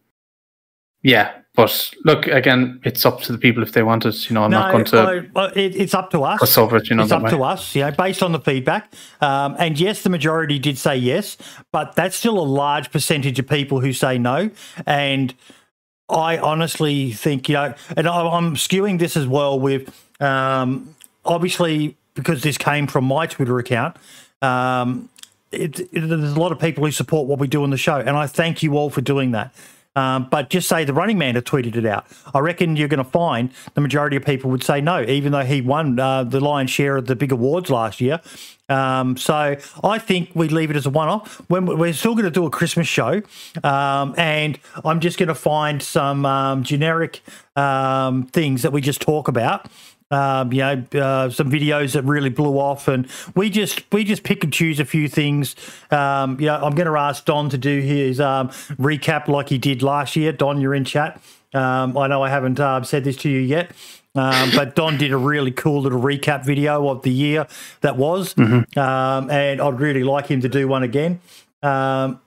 yeah but look again it's up to the people if they want it you know i'm no, not going to I- I- it, it's up to us. fuss over it you know it's up way. to us, you know, based on the feedback. Um, and yes, the majority did say yes, but that's still a large percentage of people who say no. And I honestly think, you know, and I- I'm skewing this as well with um, obviously because this came from my Twitter account. Um, it, it, there's a lot of people who support what we do on the show, and I thank you all for doing that. Um, but just say the running man had tweeted it out. I reckon you're going to find the majority of people would say no, even though he won uh, the lion's share of the big awards last year. Um, so I think we leave it as a one-off. We're still going to do a Christmas show, um, and I'm just going to find some um, generic um, things that we just talk about um, you know, uh, some videos that really blew off, and we just we just pick and choose a few things. Um, you know, I'm going to ask Don to do his um, recap like he did last year. Don, you're in chat. Um, I know I haven't uh, said this to you yet, um, but Don did a really cool little recap video of the year that was, um, and I'd really like him to do one again. Um,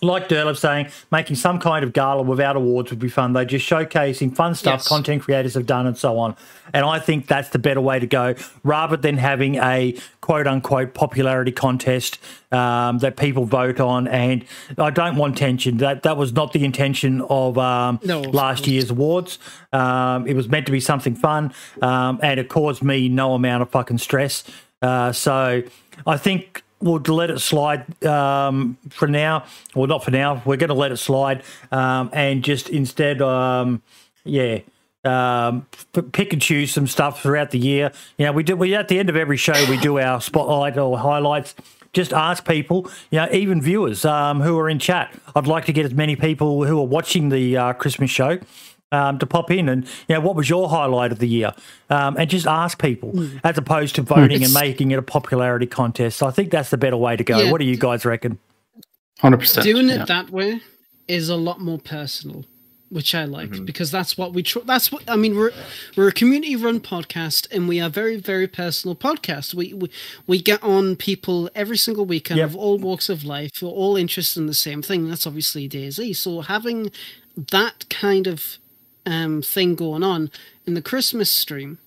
like Derlip saying, making some kind of gala without awards would be fun. They're just showcasing fun stuff Yes. content creators have done and so on. And I think that's the better way to go rather than having a quote unquote popularity contest um, that people vote on. And I don't want tension. That that was not the intention of um, No, last course. year's awards. Um, it was meant to be something fun, um, and it caused me no amount of fucking stress. Uh, so I think we'll let it slide um, for now. Well, not for now. We're going to let it slide um, and just instead, um, yeah. Um, p- pick and choose some stuff throughout the year. You know, we do. We at the end of every show we do our spotlight or highlights. Just ask people, you know, even viewers um, who are in chat. I'd like to get as many people who are watching the uh, Christmas show um, to pop in and you know what was your highlight of the year, um, and just ask people as opposed to voting and making it a popularity contest. So I think that's the better way to go. Yeah. What do you guys reckon? 100% Doing it yeah. that way is a lot more personal, which I like Mm-hmm. because that's what we. Tr- that's what I mean. We're we're a community run podcast, and we are very very personal podcast. We we, we get on people every single weekend Yep. of all walks of life, who are all interested in the same thing. That's obviously DayZ. So having that kind of um, thing going on in the Christmas stream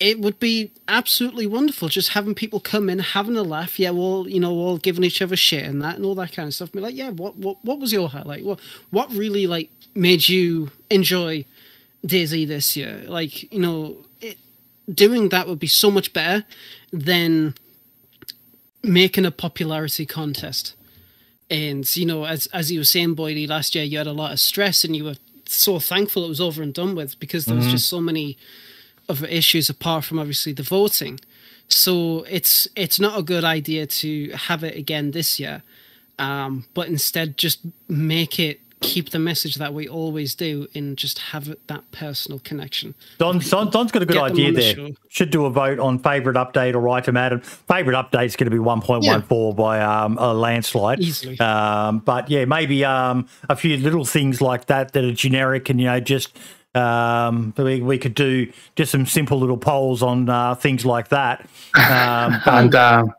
it would be absolutely wonderful just having people come in having a laugh. Yeah well you know all giving each other shit and that and all that kind of stuff. Be like yeah what what, what was your highlight? What what really like made you enjoy DayZ this year? Like you know it, doing that would be so much better than making a popularity contest. And you know as as you were saying boydie last year you had a lot of stress and you were so thankful it was over and done with because there was just so many other issues apart from obviously the voting. So it's it's not a good idea to have it again this year, um, but instead just make it keep the message that we always do and just have that personal connection. Don, Don, Don's got a good Get idea on the there. show. Should do a vote on favourite update or item Adam. Favourite update's going to be 1.14 by um, a landslide. Easily. Um, but yeah, maybe um, a few little things like that that are generic and, you know, just um, we, we could do just some simple little polls on uh, things like that. Um, And um,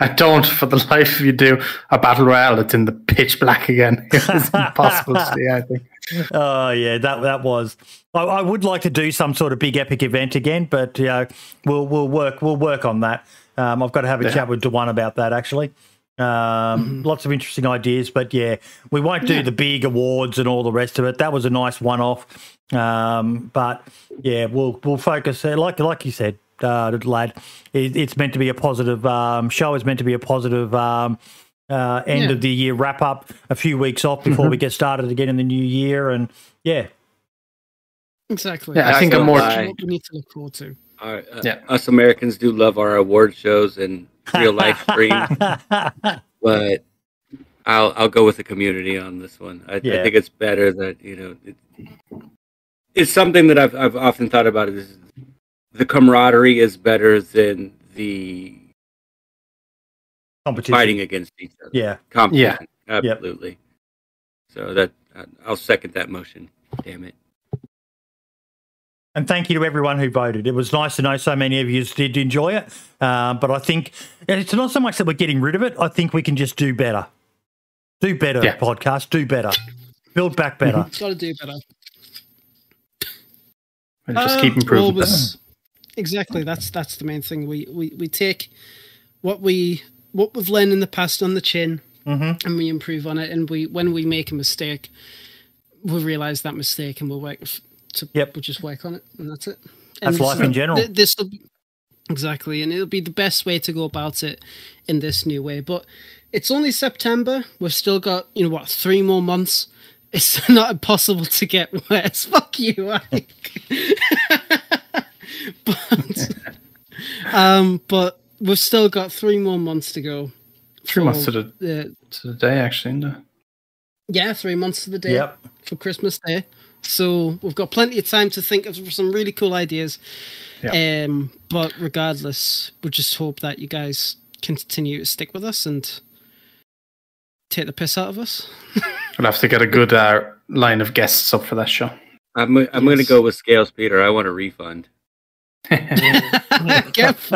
I don't, for the life of you, do a battle royale that's in the pitch black again. It's impossible to see, I think. Oh yeah, that that was. I, I would like to do some sort of big epic event again, but you know, we'll we'll work we'll work on that. Um, I've got to have a Yeah. chat with Dewan about that actually. Um, Mhm. Lots of interesting ideas, but yeah, we won't do Yeah. the big awards and all the rest of it. That was a nice one-off, um, but yeah, we'll we'll focus like like you said, uh, lad. It, it's meant to be a positive um, show. Is meant to be a positive um, uh, end Yeah. of the year wrap up. A few weeks off before we get started again in the new year, and yeah, Exactly. Yeah, I I think feel I'm more. like- what we need to look forward to. Our, uh, Yeah. Us Americans do love our award shows and real life streams, but I'll I'll go with the community on this one. I, Yeah. I think it's better that you know it, it's something that I've I've often thought about. It is the camaraderie is better than the competition. fighting against each other. Yeah, competition. absolutely. So that I- I'll second that motion. Damn it. and thank you to everyone who voted. It was nice to know so many of you did enjoy it. Um, but I think it's not so much that we're getting rid of it. I think we can just do better. Do better, Yeah. podcast. Do better. Build back better. Got to do better. and just Um, keep improving. always- exactly. That's that's the main thing. We, we we take what we what we've learned in the past on the chin, Mhm. and we improve on it. And we when we make a mistake, we realize that mistake, and we'll work to Yep. we'll just work on it, and that's it. That's life in general. th- This will be, exactly, and it'll be the best way to go about it in this new way. But it's only September. We've still got you know what three more months. It's not impossible to get worse. Fuck you. but um, but we've still got three more months to go. Three for months to the the to the day, actually. Isn't yeah, three months to the day Yep. for Christmas Day. So we've got plenty of time to think of some really cool ideas. Um, but regardless, we just hope that you guys continue to stick with us and take the piss out of us. We'll have to get a good uh, line of guests up for that show. I'm I'm going to go with Scales Peter. I want a refund. Get.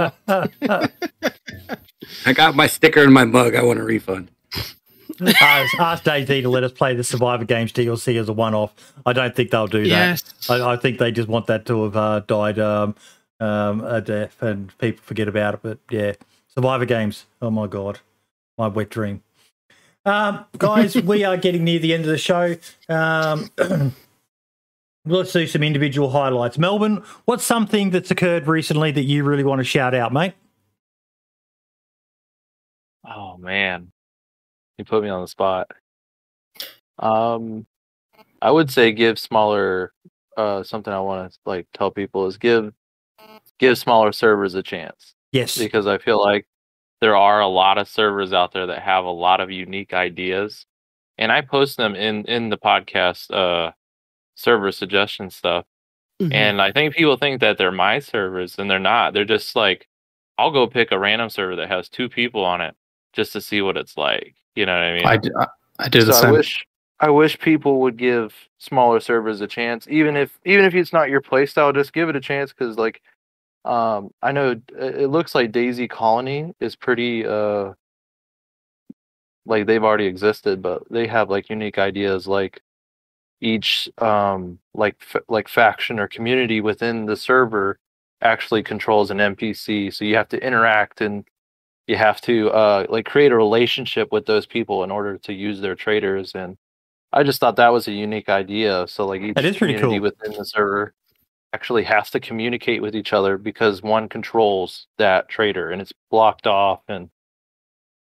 I got my sticker in my mug. I want a refund. ask, ask DayZ to let us play the Survivor Games DLC as a one-off. I don't think they'll do that. yes. I, I think they just want that to have uh, died um, um, a death and people forget about it. But yeah, Survivor Games. Oh my god, my wet dream. Um, guys, we are getting near the end of the show. Let's do some individual highlights. Melbourne, what's something that's occurred recently that you really want to shout out, mate? Oh man, you put me on the spot. Um, I would say give smaller. Uh, something I want to like tell people is give give smaller servers a chance Yes. because I feel like there are a lot of servers out there that have a lot of unique ideas, and I post them in in the podcast uh server suggestion stuff. Mhm. And I think people think that they're my servers, and they're not. They're just like, I'll go pick a random server that has two people on it just to see what it's like. You know what I mean? I do the so I same. wish I wish people would give smaller servers a chance, even if even if it's not your playstyle, just give it a chance because like um I know it it looks like DayZ Colony is pretty uh like they've already existed, but they have like unique ideas like each um like f- like faction or community within the server actually controls an NPC, so you have to interact and you have to uh like create a relationship with those people in order to use their traders and I just thought that was a unique idea. So like each That is pretty community cool. within the server actually has to communicate with each other because one controls that trader and it's blocked off and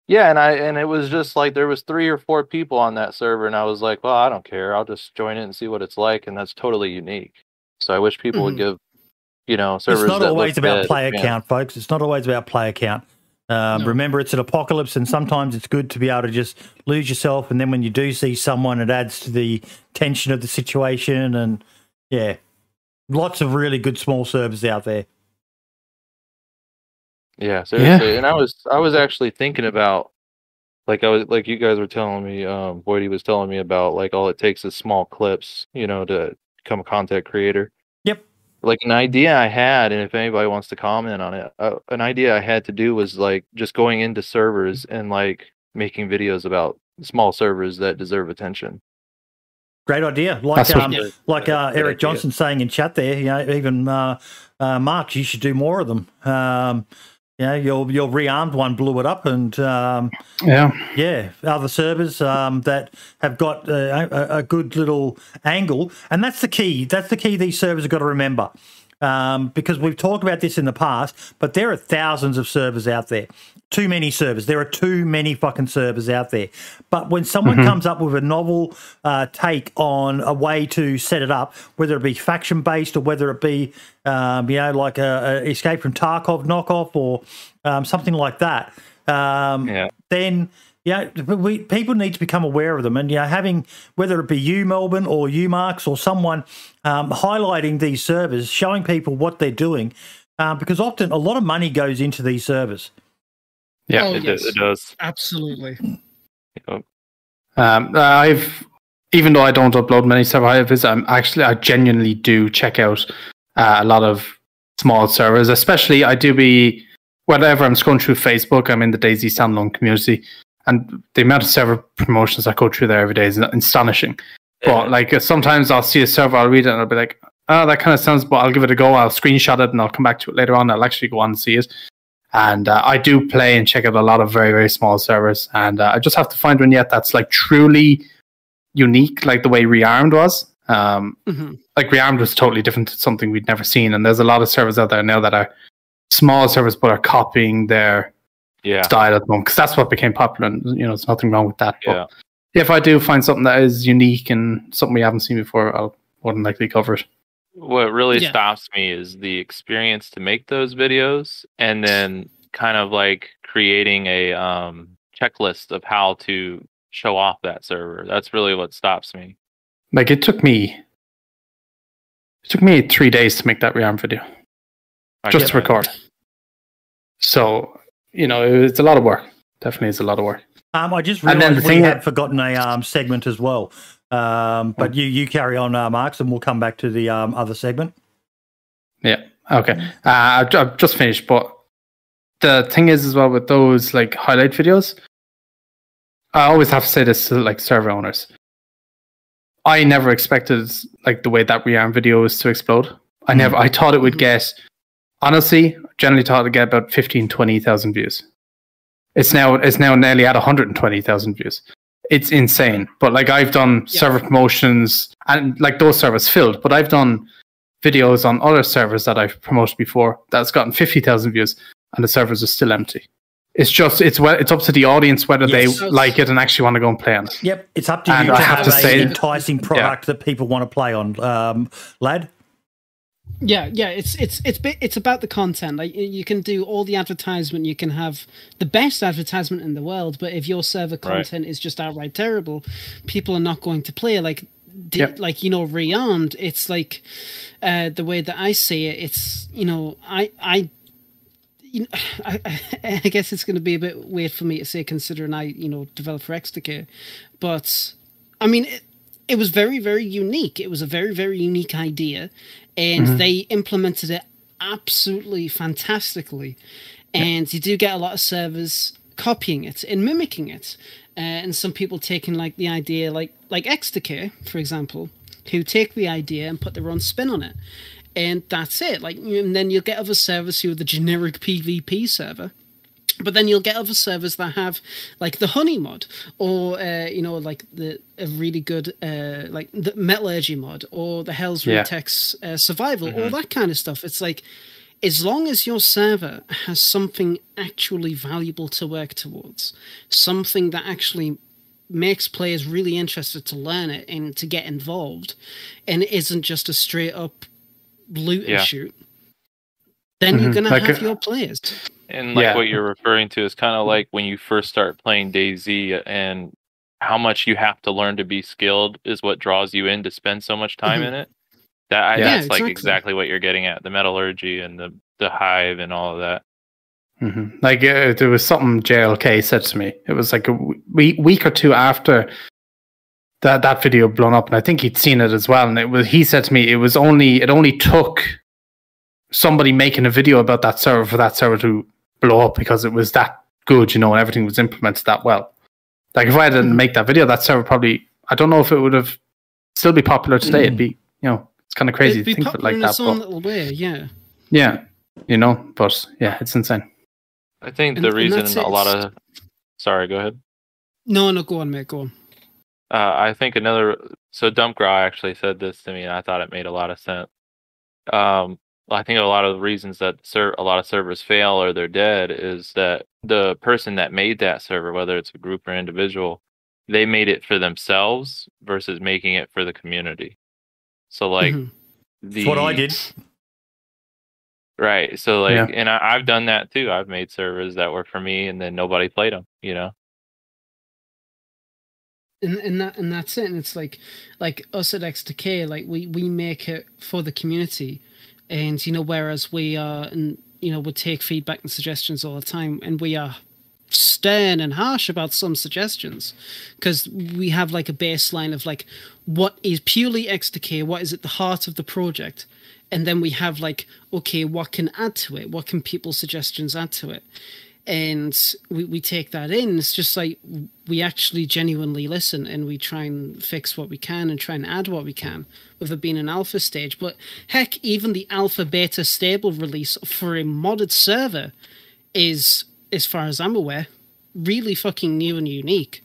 yeah and i and it was just like there was three or four people on that server and i was like well i don't care i'll just join it and see what it's like and that's totally unique so i wish people would Mhm. give you know servers it's not always about dead, player man. count, folks. It's not always about player count. Um, No. Remember, it's an apocalypse, and sometimes it's good to be able to just lose yourself. And then when you do see someone, it adds to the tension of the situation. And yeah, lots of really good small servers out there. Yeah, seriously. And I was I was actually thinking about like I was like you guys were telling me, um Boydie was telling me about like all it takes is small clips, you know, to become a content creator. Yep. Like an idea I had, and if anybody wants to comment on it, uh, an idea I had to do was like just going into servers and like making videos about small servers that deserve attention. Great idea. Like um, Yeah, like uh, Eric idea. Johnson saying in chat there, you know, even uh, uh, Mark, you should do more of them. Um, You know, your your rearmed one blew it up, and um, Yeah. yeah, other servers um, that have got a, a good little angle, and that's the key. That's the key. These servers have got to remember. Um, because we've talked about this in the past, but there are thousands of servers out there. Too many servers. There are too many fucking servers out there. But when someone comes up with a novel uh, take on a way to set it up, whether it be faction based or whether it be, um, you know, like a, a Escape from Tarkov knockoff or um, something like that, um, Yeah. then yeah, we people need to become aware of them, and you know, having whether it be you, Melbourne, or you, Marks, or someone um, highlighting these servers, showing people what they're doing, um, because often a lot of money goes into these servers. Yeah. Oh, it, yes. it does. Absolutely. Yep. Um, I've even though I don't upload many survivors, I'm actually I genuinely do check out uh, a lot of small servers. Especially I do be whenever I'm scrolling through Facebook, I'm in the DayZ standalone community, and the amount of server promotions I go through there every day is astonishing. But like uh, sometimes I'll see a server, I'll read it, and I'll be like, "Oh, that kind of sounds." But I'll give it a go. I'll screenshot it, and I'll come back to it later on. I'll actually go on and see it. And uh, I do play and check out a lot of very very small servers, and uh, I just have to find one yet that's like truly unique, like the way Rearmed was. Um, hmm like Rearmed was totally different to something we'd never seen, and there's a lot of servers out there now that are small servers but are copying their Yeah. style at the moment because that's what became popular. And you know, there's nothing wrong with that. But Yeah. if I do find something that is unique and something we haven't seen before, I'll more than likely cover it. What really Yeah. stops me is the experience to make those videos and then kind of like creating a um, checklist of how to show off that server. That's really what stops me. Like it took me, it took me three days to make that Rearm video I just to that. record. So you know, it's a lot of work. Definitely, it's a lot of work. Um, I just And then the we thing had that- forgotten a um, segment as well. Um, but you you carry on, uh, Marks, and we'll come back to the um, other segment. Yeah. Okay. Uh, I've, I've just finished, but the thing is as well with those like highlight videos, I always have to say this to like server owners. I never expected like the way that rearm video was to explode. I never. I thought it would get. Honestly, generally thought it'd get about 15, 20,000 views. It's now it's now nearly at 120,000 views. It's insane. But like I've done Yeah. server promotions and like those servers filled, but I've done videos on other servers that I've promoted before that's gotten 50,000 views and the servers are still empty. It's just it's well, it's up to the audience whether Yes. they like it and actually want to go and play on it. Yep, it's up to And you I to have have, to a say- enticing product that people want to play on, um, lad. Yeah, yeah, it's it's it's it's about the content. Like you can do all the advertisement, you can have the best advertisement in the world, but if your server content is just outright terrible, people are not going to play. Like, Yep. like you know, rearmed. It's like uh, the way that I see it. It's you know, I I. You know, I, I, guess it's going to be a bit weird for me to say, considering I, you know, develop for Extacare, but I mean, it, it was very, very unique. It was a very, very unique idea, and they implemented it absolutely fantastically. And you do get a lot of servers copying it and mimicking it, uh, and some people taking like the idea, like like Extacare, for example, who take the idea and put their own spin on it, and that's it. Like, and then you'll get other servers who are the generic PvP server but then you'll get other servers that have like the honey mod or uh, you know like the a really good uh, like the metallurgy mod or the hell's Yeah. Retex uh, survival all that kind of stuff it's like as long as your server has something actually valuable to work towards something that actually makes players really interested to learn it and to get involved and it isn't just a straight up loot Yeah. and shoot then you're Mhm. gonna Like, have uh, your players And like Yeah. what you're referring to is kind of like when you first start playing DayZ and how much you have to learn to be skilled is what draws you in to spend so much time Mhm. in it. That I, Yeah. that's Yeah, like exactly. exactly what you're getting at the metallurgy and the the hive and all of that. Mm-hmm. Like uh, there was something JLK said to me. It was like a week, week or two after that that video blown up, and I think he'd seen it as well. And it was he said to me, it was only it only took somebody making a video about that server for that server to blow up because it was that good, you know, and everything was implemented that well. Like if I didn't make that video, that server probably I don't know if it would have still be popular today. It'd be you know it's kind of crazy It'd to think of it popular like in that. its own But little way, yeah. yeah, you know, but yeah, it's insane. I think And- the reason a lot of sorry, go ahead. No, no, go on, mate. Go on. Uh, I think another so Dump Dumpgraw actually said this to me, and I thought it made a lot of sense. Um, I think a lot of the reasons that ser- a lot of servers fail or they're dead is that the person that made that server, whether it's a group or individual, they made it for themselves versus making it for the community. So like Mhm. the That's what I did. right. So like, Yeah. and I, I've done that too. I've made servers that were for me, and then nobody played them. You know. and and that and that's it and it's like like us at x2k like we we make it for the community and you know whereas we are and you know would take feedback and suggestions all the time and we are stern and harsh about some suggestions because we have like a baseline of like what is purely XTK what is at the heart of the project and then we have like okay what can add to it? What can people's suggestions add to it and we, we take that in. It's just like we actually genuinely listen and we try and fix what we can and try and add what we can with it being an alpha stage. But heck even the alpha beta stable release for a modded server is as far as i'm aware really fucking new and unique.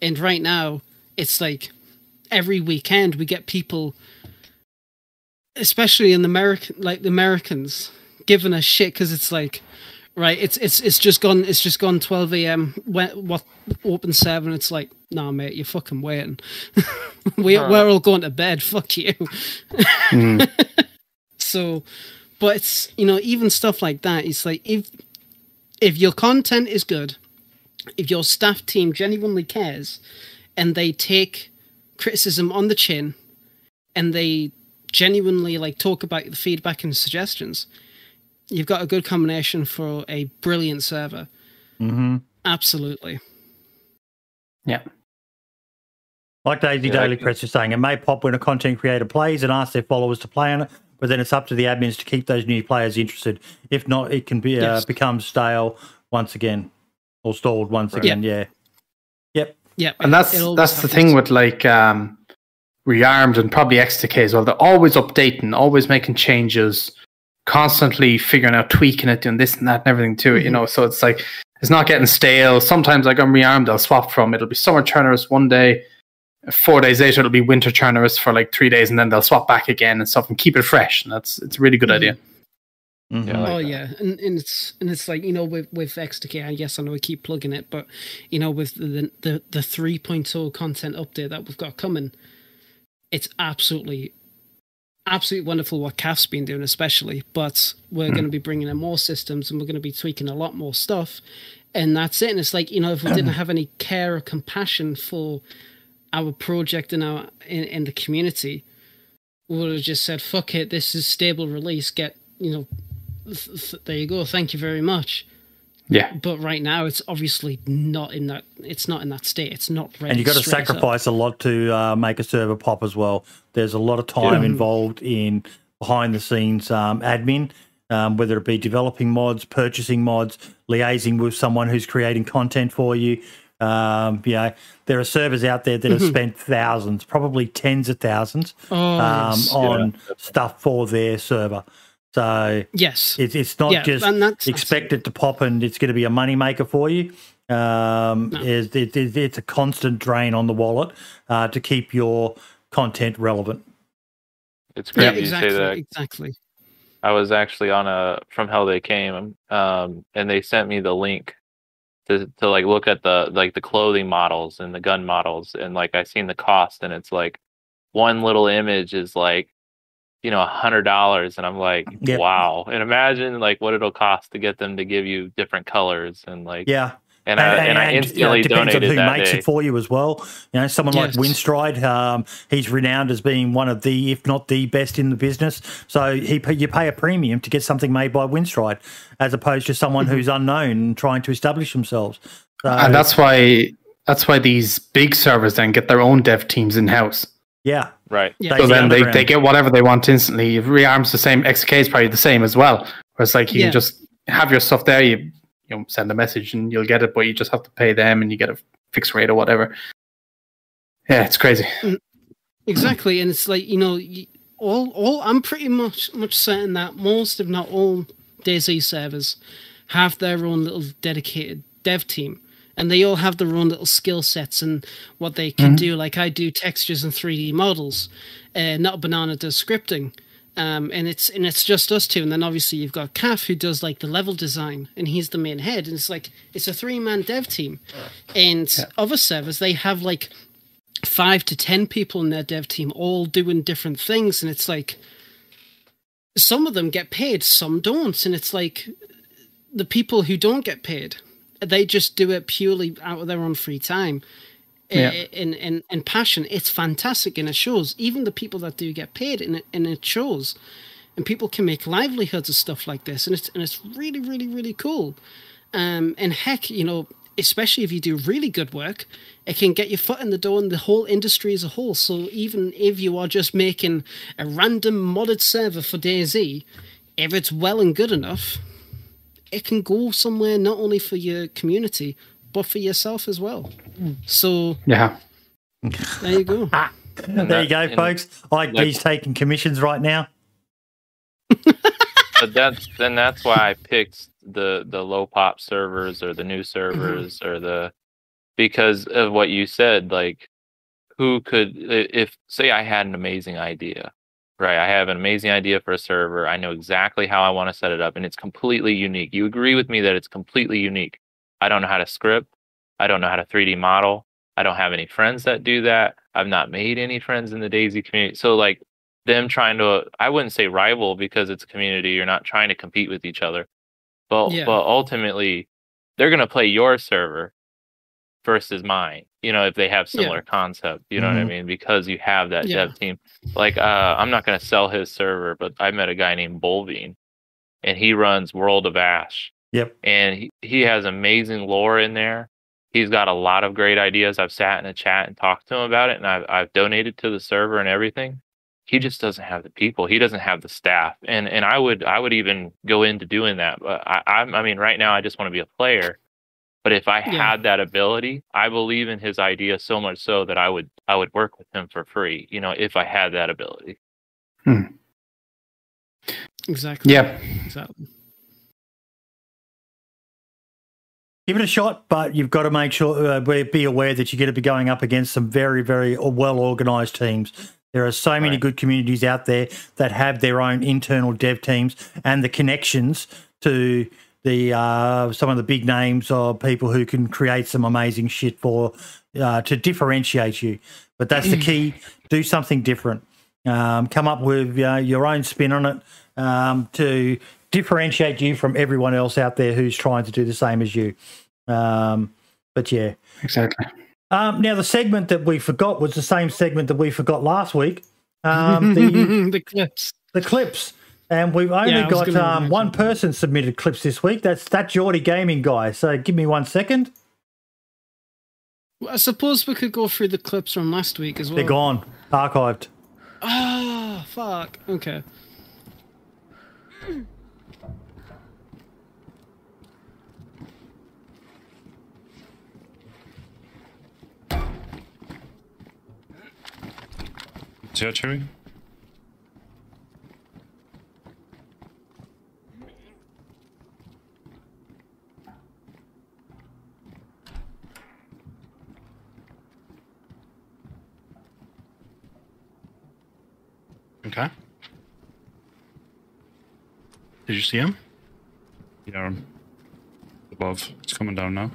And right now it's like every weekend we get people especially in the american like the americans giving us shit because it's like right it's it's it's just gone it's just gone 12 a.m when what open seven it's like nah mate you're fucking waiting. We, we're all going to bed fuck you. Mm. so but it's you know even stuff like that it's like if if your content is good if your staff team genuinely cares and they take criticism on the chin and they genuinely like talk about the feedback and suggestions you've got a good combination for a brilliant server hmm absolutely Yeah. Like Daisy Yeah, Daily Press is saying, it may pop when a content creator plays and asks their followers to play on it, but then it's up to the admins to keep those new players interested. If not, it can be uh, Yes. become stale once again or stalled once Right. again. Yeah. Yep. Yep. and that's it always that's the thing with like um rearmed and probably xtk as well they're always updating always making changes constantly figuring out tweaking it doing this and that and everything to it you Mhm. know so it's like it's not getting stale sometimes like on rearmed i'll swap from it'll be summer Chernarus one day four days later it'll be winter Chernarus for like three days and then they'll swap back again and stuff and keep it fresh and that's it's a really good Mhm. idea Mhm. Yeah, like oh that. yeah, and, and it's and it's like you know with with XTK, I guess I know we keep plugging it, but you know with the the the 3.0 content update that we've got coming, it's absolutely absolutely wonderful what CAF's been doing, especially. But we're going to mm. be bringing in more systems and we're going to be tweaking a lot more stuff, and that's it. And it's like you know if we didn't have any care or compassion for our project and our in, in the community, we would have just said fuck it, this is stable release, get you know th- th- there you go thank you very much yeah but right now it's obviously not in that it's not in that state it's not ready And you've got to straight up. sacrifice a lot to uh, make a server pop as well. There's a lot of time Yeah. involved in behind the scenes um, admin, um, whether it be developing mods, purchasing mods, liaising with someone who's creating content for you. Um, you know, there are servers out there that have spent thousands, probably tens of thousands, Mm-hmm. oh um, yes. on stuff for their server. So yes it's it's not Yeah, just and that's- expect it to pop and it's going to be a money maker for you. Um, No. is it, it, it's a constant drain on the wallet uh, to keep your content relevant. It's yeah crazy exactly you say that. exactly I was actually on a from how they came, um, and they sent me the link to to like look at the like the clothing models and the gun models, and like I seen the cost, and it's like one little image is like you know a hundred dollars, and I'm like Yep. wow, and imagine like what it'll cost to get them to give you different colors and like Yeah, and I and, I you know, instantly it depends on who that makes day. it for you as well. You know, someone Yes. like Winstride, um, he's renowned as being one of the, if not the best in the business. So he you pay a premium to get something made by Winstride, as opposed to someone who's unknown and trying to establish themselves. So, and that's why that's why these big servers then get their own dev teams in house yeah, right. yeah so Daisy then they, they get whatever they want instantly. If rearms the same, XK is probably the same as well. Whereas like you Yeah. can just have your stuff there, you you know, send a message and you'll get it, but you just have to pay them and you get a fixed rate or whatever. Yeah, it's crazy. Mm. exactly and it's like you know all all i'm pretty much much certain that most if not all DayZ servers have their own little dedicated dev team and they all have their own little skill sets and what they can Mhm. do. Like I do textures and 3D models, uh, not banana does scripting. Um, and it's and it's just us two, and then obviously you've got Calf who does like the level design, and he's the main head. And it's like it's a three man dev team, and other servers they have like five to ten people in their dev team all doing different things, and it's like some of them get paid, some don't, and it's like the people who don't get paid, they just do it purely out of their own free time. Yeah. In, in in passion, it's fantastic and it shows. Even the people that do get paid, and it, and it shows, and people can make livelihoods of stuff like this, and it's and it's really really really cool. Um, and heck, you know, especially if you do really good work, it can get your foot in the door in the whole industry as a whole. So even if you are just making a random modded server for DayZ, if it's well and good enough, it can go somewhere not only for your community but for yourself as well. So Yeah. there you go. Ah. there you go, and- folks. Like like- G's taking commissions right now. but that's then that's why I picked the the low pop servers or the new servers or the because of what you said. Like, who could if say I had an amazing idea, right? I have an amazing idea for a server. I know exactly how I want to set it up, and it's completely unique. You agree with me that it's completely unique. I don't know how to script. I don't know how to 3D model. I don't have any friends that do that. I've not made any friends in the DayZ community. So like them trying to I wouldn't say rival because it's a community. You're not trying to compete with each other. But Yeah. but ultimately they're gonna play your server versus mine, you know, if they have Yeah. similar concept. You know what I Mhm. mean? Because you have that Yeah. dev team. Like uh I'm not gonna sell his server, but I met a guy named Bolvine and he runs World of Ash Yep. and he, he has amazing lore in there. He's got a lot of great ideas. I've sat in a chat and talked to him about it, and I've I've donated to the server and everything. He just doesn't have the people. He doesn't have the staff, and and I would I would even go into doing that. But I I'm, I mean, right now I just want to be a player. But if I Yeah. had that ability, I believe in his idea so much so that I would I would work with him for free. You know, if I had that ability. Exactly. Yeah. Exactly. Give it a shot, but you've got to make sure uh, be- be aware that you're going to be going up against some very, very well organized teams. There are so many Right. good communities out there that have their own internal dev teams and the connections to the uh, some of the big names of people who can create some amazing shit for uh, to differentiate you. But that's the key: do something different. Um, come up with uh, your own spin on it um, to differentiate you from everyone else out there who's trying to do the same as you. Um, but yeah. Exactly. Um, now the segment that we forgot was the same segment that we forgot last week. Um, the the clips. the clips, and we've only Yeah, got um, one person submitted clips this week. That's that Geordie Gaming guy. So give me one second. I suppose we could go through the clips from last week as well. They're gone, archived. Ah, fuck. Okay. See that, Chewy? Okay. Did you see him? Yeah. Above. It's coming down now.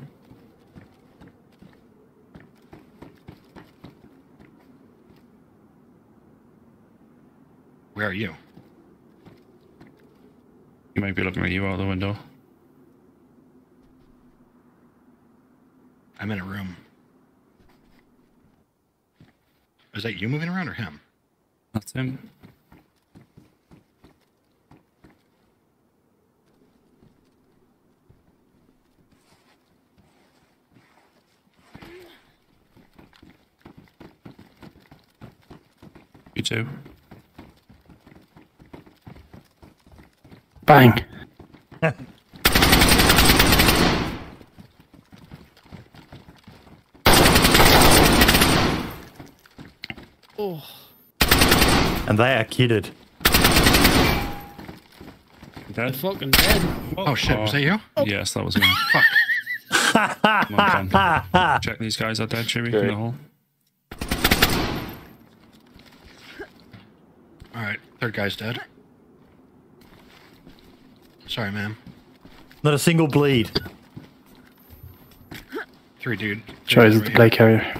Where are you? He might be looking at you out the window. I'm in a room. Is that you moving around or him? That's him. You too. Bang. Oh, And they are kidded. Dead? fucking dead. Oh shit, was that you? Yes, that was me. Fuck. Check these guys are dead, Chewy, in Good. the hole. Third guy's dead. Sorry, man. Not a single bleed. Three dude. Three Tries dudes the play carrier.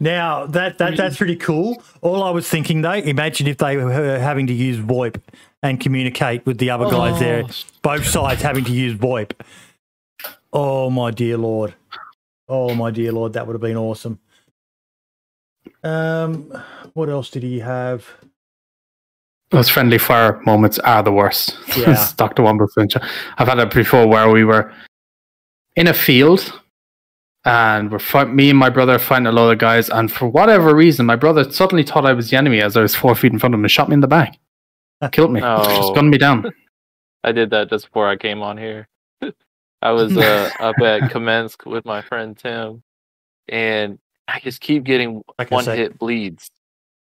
Now that that that's pretty cool. All I was thinking though, imagine if they were having to use VoIP and communicate with the other oh, guys there, Oh. both sides having to use VoIP. Oh my dear lord! Oh my dear lord, that would have been awesome. Um, what else did he have? Those friendly fire moments are the worst. Yeah. Dr. Womble Fincher. I've had it before where we were in a field and we're fight- me and my brother are fighting a lot of guys, and for whatever reason, my brother suddenly thought I was the enemy as I was four feet in front of him and shot me in the back. Killed me. Oh. Just gunned me down. I did that just before I came on here. I was uh, up at Kamensk with my friend Tim, and I just keep getting Like one hit bleeds.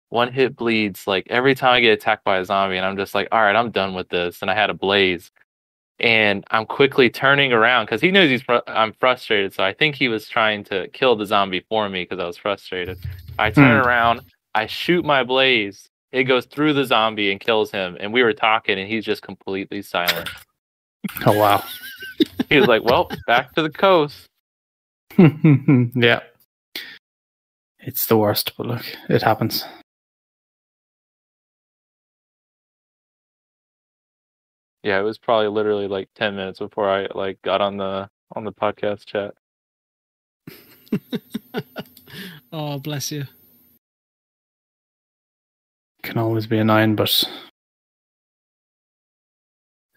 One hit bleeds. Like every time I get attacked by a zombie, and I'm just like, all right, I'm done with this. And I had a blaze, and I'm quickly turning around because he knows he's fr- I'm frustrated. So I think he was trying to kill the zombie for me because I was frustrated. I turn Hmm. around, I shoot my blaze. It goes through the zombie and kills him. And we were talking, and he's just completely silent. Oh, wow. He was like, "Well, back to the coast." yeah. It's the worst, but look, it happens. Yeah, it was probably literally like ten minutes before I like got on the on the podcast chat. oh, bless you. Can always be annoying, but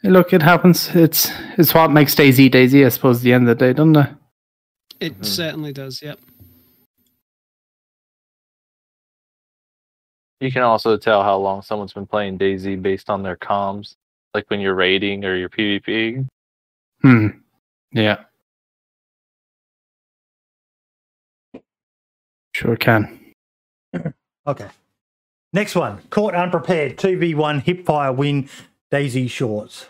Hey, look, it happens. It's it's what makes DayZ DayZ, I suppose, at the end of the day, doesn't it? It Mhm. certainly does. Yep. You can also tell how long someone's been playing DayZ based on their comms, like when you're raiding or your PvP. Hmm. Yeah. Sure can. Okay. Next one. Caught unprepared. 2v1 hipfire win. DayZ Shorts.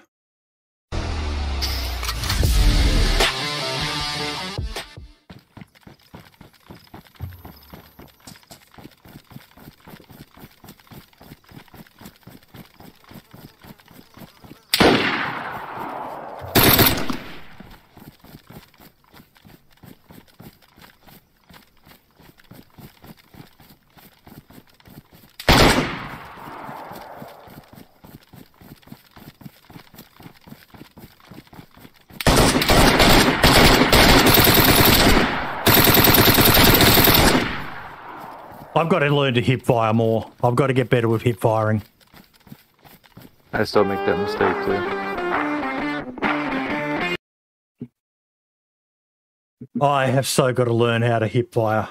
Got to learn to hip fire more. I've got to get better with hip firing. I still make that mistake too. I have so got to learn how to hip fire.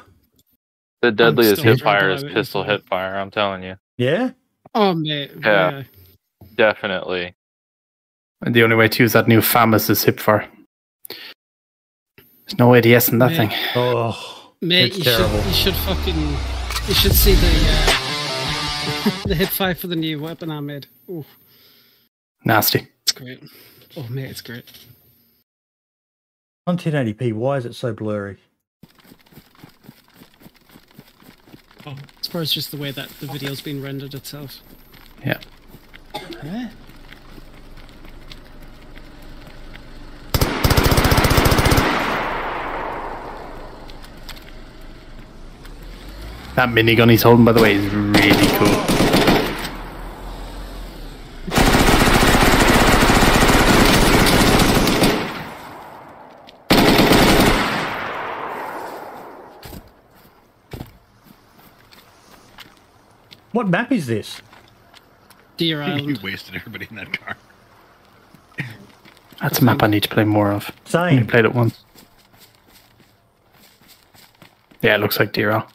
The deadliest still hip fire is pistol it. hip fire. I'm telling you, Yeah? Oh, mate. Yeah. yeah. definitely. And the only way to use that new FAMAS is hipfire. There's no ADS in that Yeah. thing. Oh, Mate, It's you terrible. should you should fucking you should see the uh, the hip fire for the new weapon I made. Ooh, Nasty. it's great. Oh mate, it's great. on 1080p, why is it so blurry? Oh. I suppose it's just the way that the video's been rendered itself. Yeah. That minigun he's holding, by the way, is really cool. What map is this? Deer You wasted everybody in that car. That's a map I need to play more of. I only played it once. Yeah, it looks like Dero.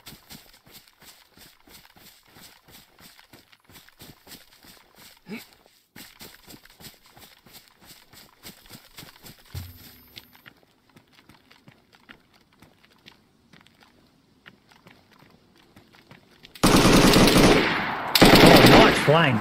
Blank.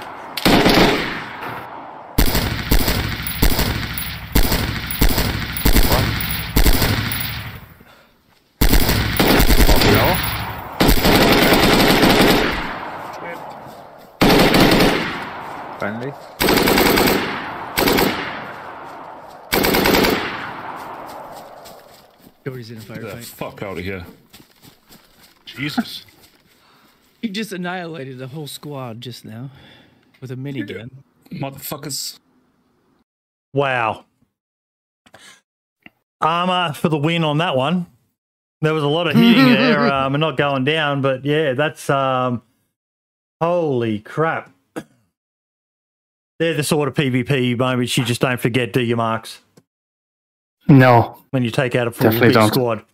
Friendly. Dory's in a Get the firefight. fuck out of here. Jesus. He just annihilated the whole squad just now with a minigun. Motherfuckers. Wow. Armor for the win on that one. There was a lot of hitting there um, and not going down, but yeah, that's um, holy crap. They're the sort of PvP moments you just don't forget, do you, Marks? No. When you take out a full big don't. squad,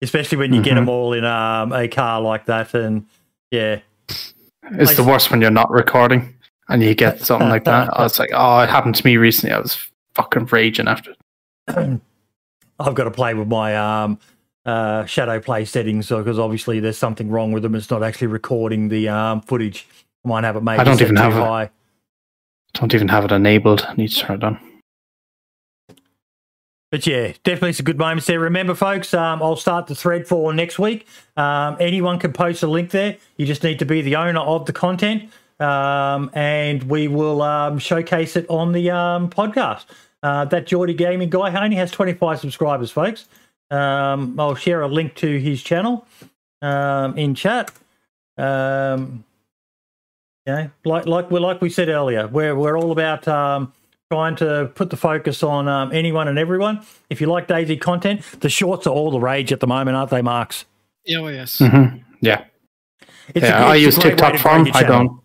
especially when you get Mhm. them all in um, a car like that, and yeah, It's the worst when you're not recording and you get something like that. I was like, oh, it happened to me recently. I was fucking raging after. it. I've got to play with my um, uh, shadow play settings because obviously there's something wrong with them. It's not actually recording the um, footage. I might have it maybe I don't even too have it. high. Don't even have it enabled. I need to turn it on. But yeah, definitely some good moments there. Remember, folks, um, I'll start the thread for next week. Um, anyone can post a link there. You just need to be the owner of the content, um, and we will um, showcase it on the um, podcast. Uh, that Geordie Gaming guy only has 25 subscribers, folks. Um, I'll share a link to his channel in chat. Yeah, like like we like we said earlier, we're we're all about trying to put the focus on um, anyone and everyone. If you like DayZ content, the shorts are all the rage at the moment, aren't they, Marks? Yeah, oh, yes. hmm Yeah. It's yeah, I it's a use TikTok to for grow 'em. I don't.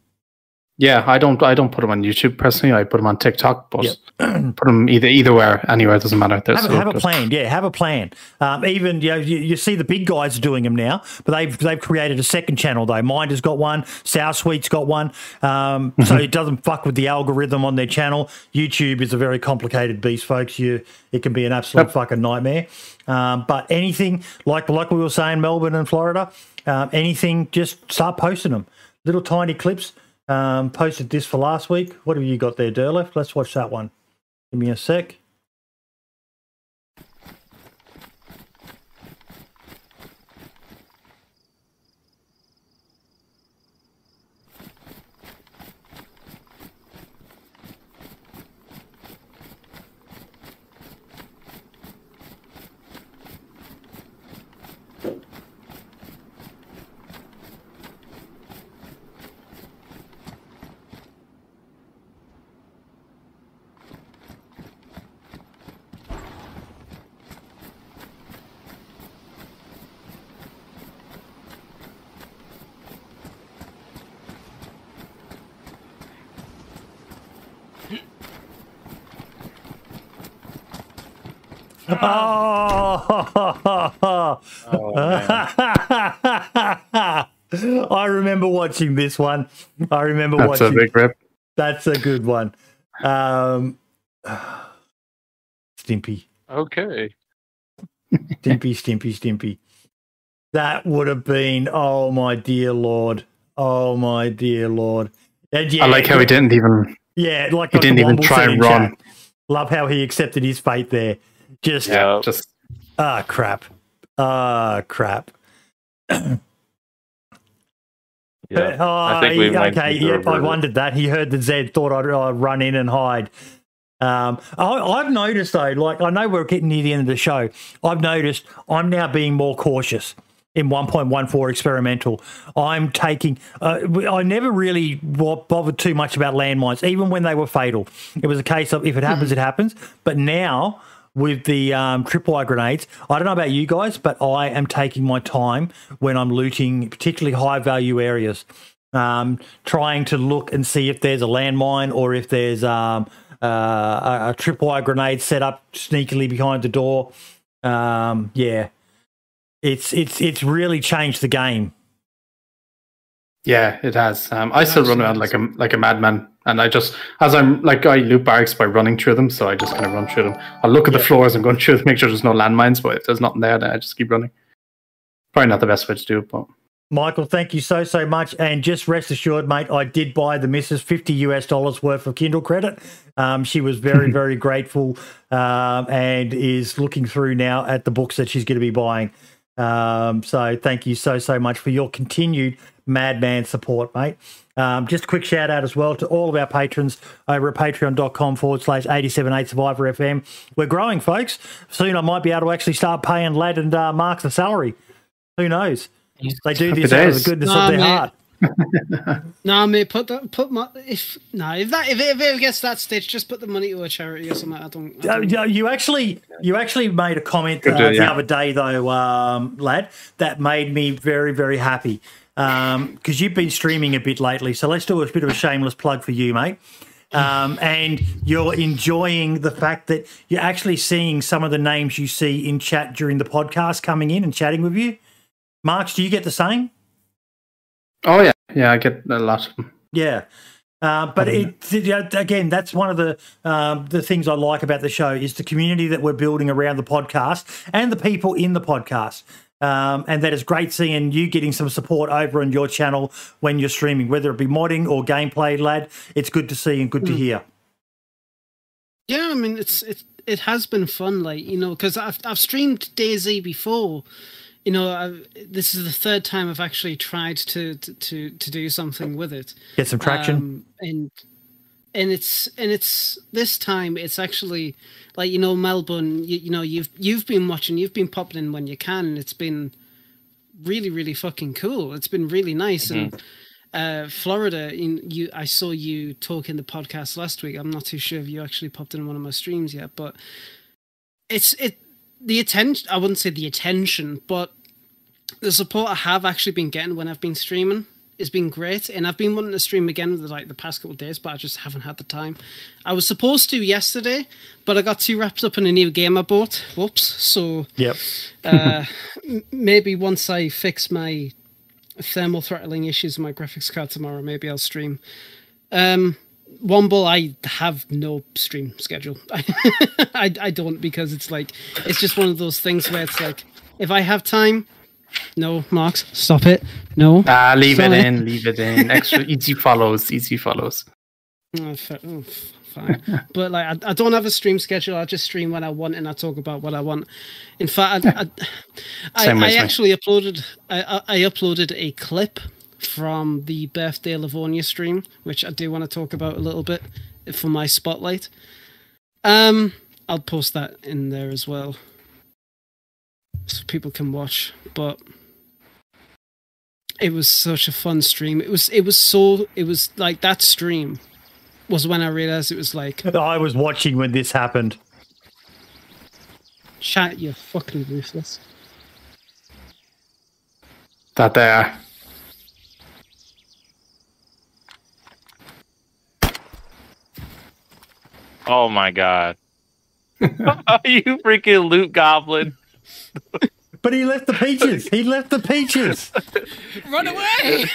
Yeah, I don't. I don't put them on YouTube personally. I put them on TikTok, but put them either either where, anywhere. Doesn't matter. They're Have, a- so have a plan, yeah. Have a plan. Um, even you, know, you you see the big guys are doing them now, but they've they've created a second channel though. Minder's got one, Sour Sweet's got one, um, so Mm-hmm. it doesn't fuck with the algorithm on their channel. YouTube is a very complicated beast, folks. You it can be an absolute fucking nightmare. Um, but anything like like we were saying, Melbourne and Florida, um, anything, just start posting them. Little tiny clips. Um, posted this for last week. What have you got there, Derlef? Let's watch that one. Give me a sec. Oh, I remember watching this one. I remember That's a watching. big rip. That's a good one. Um, Stimpy, Okay. Stimpy, Stimpy, Stimpy. That would have been. Oh my dear lord. Oh my dear lord. And yeah, I like how he didn't even. Yeah, like He Dr. didn't even Womble try and run. chat. Love how he accepted his fate there. Just Yeah. Just ah crap. Ah crap. Yeah. Oh, I think we he- might okay. need to Yep, I wondered that. He heard the Zed, thought I'd uh, run in and hide. Um, I, I've noticed though, like I know we're getting near the end of the show. I've noticed I'm now being more cautious in 1.14 experimental. I'm taking. Uh, I never really wa- bothered too much about landmines, even when they were fatal. It was a case of if it happens, it happens. But now with the um, tripwire grenades, I don't know about you guys, but I am taking my time when I'm looting, particularly high value areas um, trying to look and see if there's a landmine or if there's um, uh, a, a tripwire grenade set up sneakily behind the door. Um, yeah, it's it's it's really changed the game. Yeah, it has. Um, I still run around like a like a madman, and I just as I'm like I loot barracks by running through them, so I just kind of run through them. I look at the floors and going through them, make sure there's no landmines, but if there's nothing there, then I just keep running. Probably not the best way to do it, but Michael, thank you so so much, and just rest assured, mate, I did buy the missus fifty US dollars worth of Kindle credit. Um, she was very very grateful, um, and is looking through now at the books that she's going to be buying. Um, so thank you so so much for your continued madman support, mate. Um, just a quick shout out as well to all of our patrons over at patreon.com forward slash 878 Survivor FM. We're growing, folks. Soon I might be able to actually start paying Lad and uh, Mark the salary. Who knows? They do this out of the goodness Nah, of their mate. heart. Nah, mate, put that, put my if nah, if that if it, if it gets that stage, just put the money to a charity or something. I don't. I Uh, don't yeah, you actually, you actually made a comment uh, Good, uh, the other day, though, um, lad, that made me very, very happy because you've been streaming a bit lately. So let's do a bit of a shameless plug for you, mate. Um, and you're enjoying the fact that you're actually seeing some of the names you see in chat during the podcast coming in and chatting with you. Marks, do you get the same? Oh yeah, yeah, I get a lot of them. Yeah. Uh, but it again, that's one of the um, the things I like about the show is the community that we're building around the podcast and the people in the podcast. Um, and that is great seeing you getting some support over on your channel when you're streaming, whether it be modding or gameplay, lad. It's good to see and good to hear. Yeah, I mean it's it it has been fun, like you know, because I've I've streamed DayZ before. You know, i this is the third time I've actually tried to to to, to do something with it. Get some traction. Um, and and it's and it's this time it's actually like you know Melbourne. You, you know you've you've been watching, you've been popping in when you can. And it's been really really fucking cool. It's been really nice and. Uh, Florida, in you, I saw you talk in the podcast last week. I'm not too sure if you actually popped in one of my streams yet, but it's it the attention. I wouldn't say the attention, but the support I have actually been getting when I've been streaming has been great, and I've been wanting to stream again the, like the past couple of days, but I just haven't had the time. I was supposed to yesterday, but I got too wrapped up in a new game I bought. Whoops! So Yep. uh, maybe once I fix my thermal throttling issues with my graphics card tomorrow, maybe I'll stream. Um, Womble, I have no stream schedule. I, I don't because it's like it's just one of those things where it's like if I have time, no, Marks, stop it. No, Ah, leave it in, leave it in. Extra easy follows, easy follows. Oh, fa- oh, fine. but like, I, I don't have a stream schedule. I just stream when I want and I talk about what I want. In fact, I, I, I, I actually uploaded. I, I, I uploaded a clip from the birthday Livonia stream, which I do want to talk about a little bit for my spotlight. Um, I'll post that in there as well, so people can watch. But it was such a fun stream. It was. It was so. It was like that stream was when I realized it was like I was watching when this happened. chat. You're fucking ruthless. That there. Oh my god. you freaking loot goblin. But he left the peaches. he left the peaches. Run away!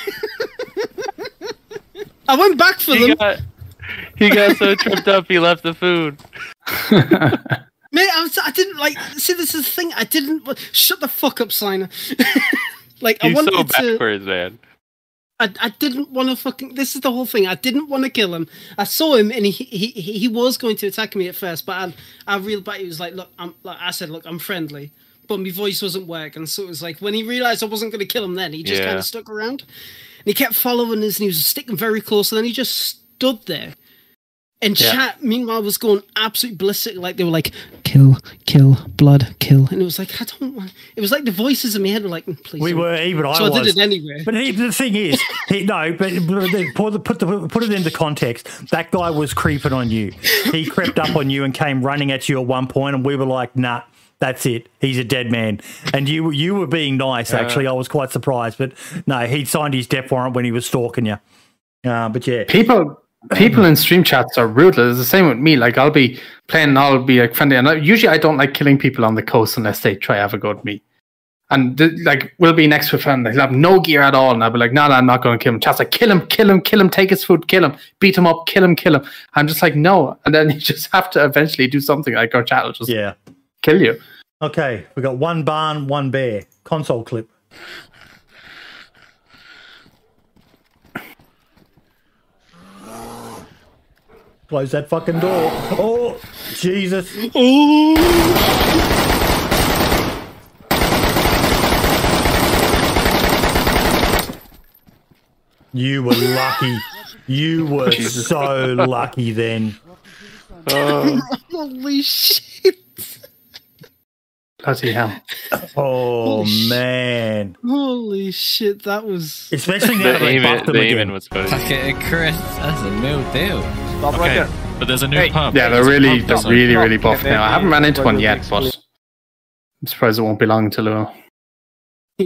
I went back for He them. got, he got so tripped up he left the food. Mate, I, was, I didn't like. See, this is the thing. I didn't. Shut the fuck up, Signer. like, I He's wanted so to. backwards, man. I, I didn't want to fucking. This is the whole thing. I didn't want to kill him. I saw him and he he, he, he was going to attack me at first, but I I reeled back. He was like, look, I'm like I said, look, I'm friendly, but my voice wasn't working. So it was like when he realized I wasn't going to kill him, then he just Yeah. kind of stuck around, and he kept following us, and he was sticking very close, and then he just stood there. And Yeah. chat, meanwhile, was going absolutely ballistic. Like they were like, "Kill, kill, blood, kill," and it was like, I don't want. It was like the voices in my head were like, "Mm, "Please." We don't." were even I So I did it anyway. But he, the thing is, he, no, but but put, the, put, the, put it into context. That guy was creeping on you. He crept up on you and came running at you at one point, and we were like, "Nah, that's it. He's a dead man." And you you were being nice. Actually, I was quite surprised, but no, he signed his death warrant when he was stalking you. Uh, but yeah, People people in stream chats are ruthless. It's the same with me. Like I'll be playing, and I'll be like friendly, and I, usually I don't like killing people on the coast unless they try have a go at me. And th- like we'll be next to a friend, they'll have no gear at all, and I'll be like, "No, no, I'm not going to kill him." Chat's like, "Kill him, kill him, kill him, take his food, kill him, beat him up, kill him, kill him." I'm just like, "No," and then you just have to eventually do something. Like our chat will just yeah kill you. Okay, we got one barn, one bear. Console clip. Close that fucking door. Oh, Jesus. You were lucky. you were so lucky then. Uh. Holy shit. Bloody hell. Oh, Holy man. Holy shit! That was. Especially now The that they buffed them the again. was good. Okay, Chris, that's a new deal. Stop right there. but there's a new Hey. pump. Yeah, they're really, they're really, really Yeah, buff now. I haven't ran into one yet, but I'm surprised it won't be long until it will.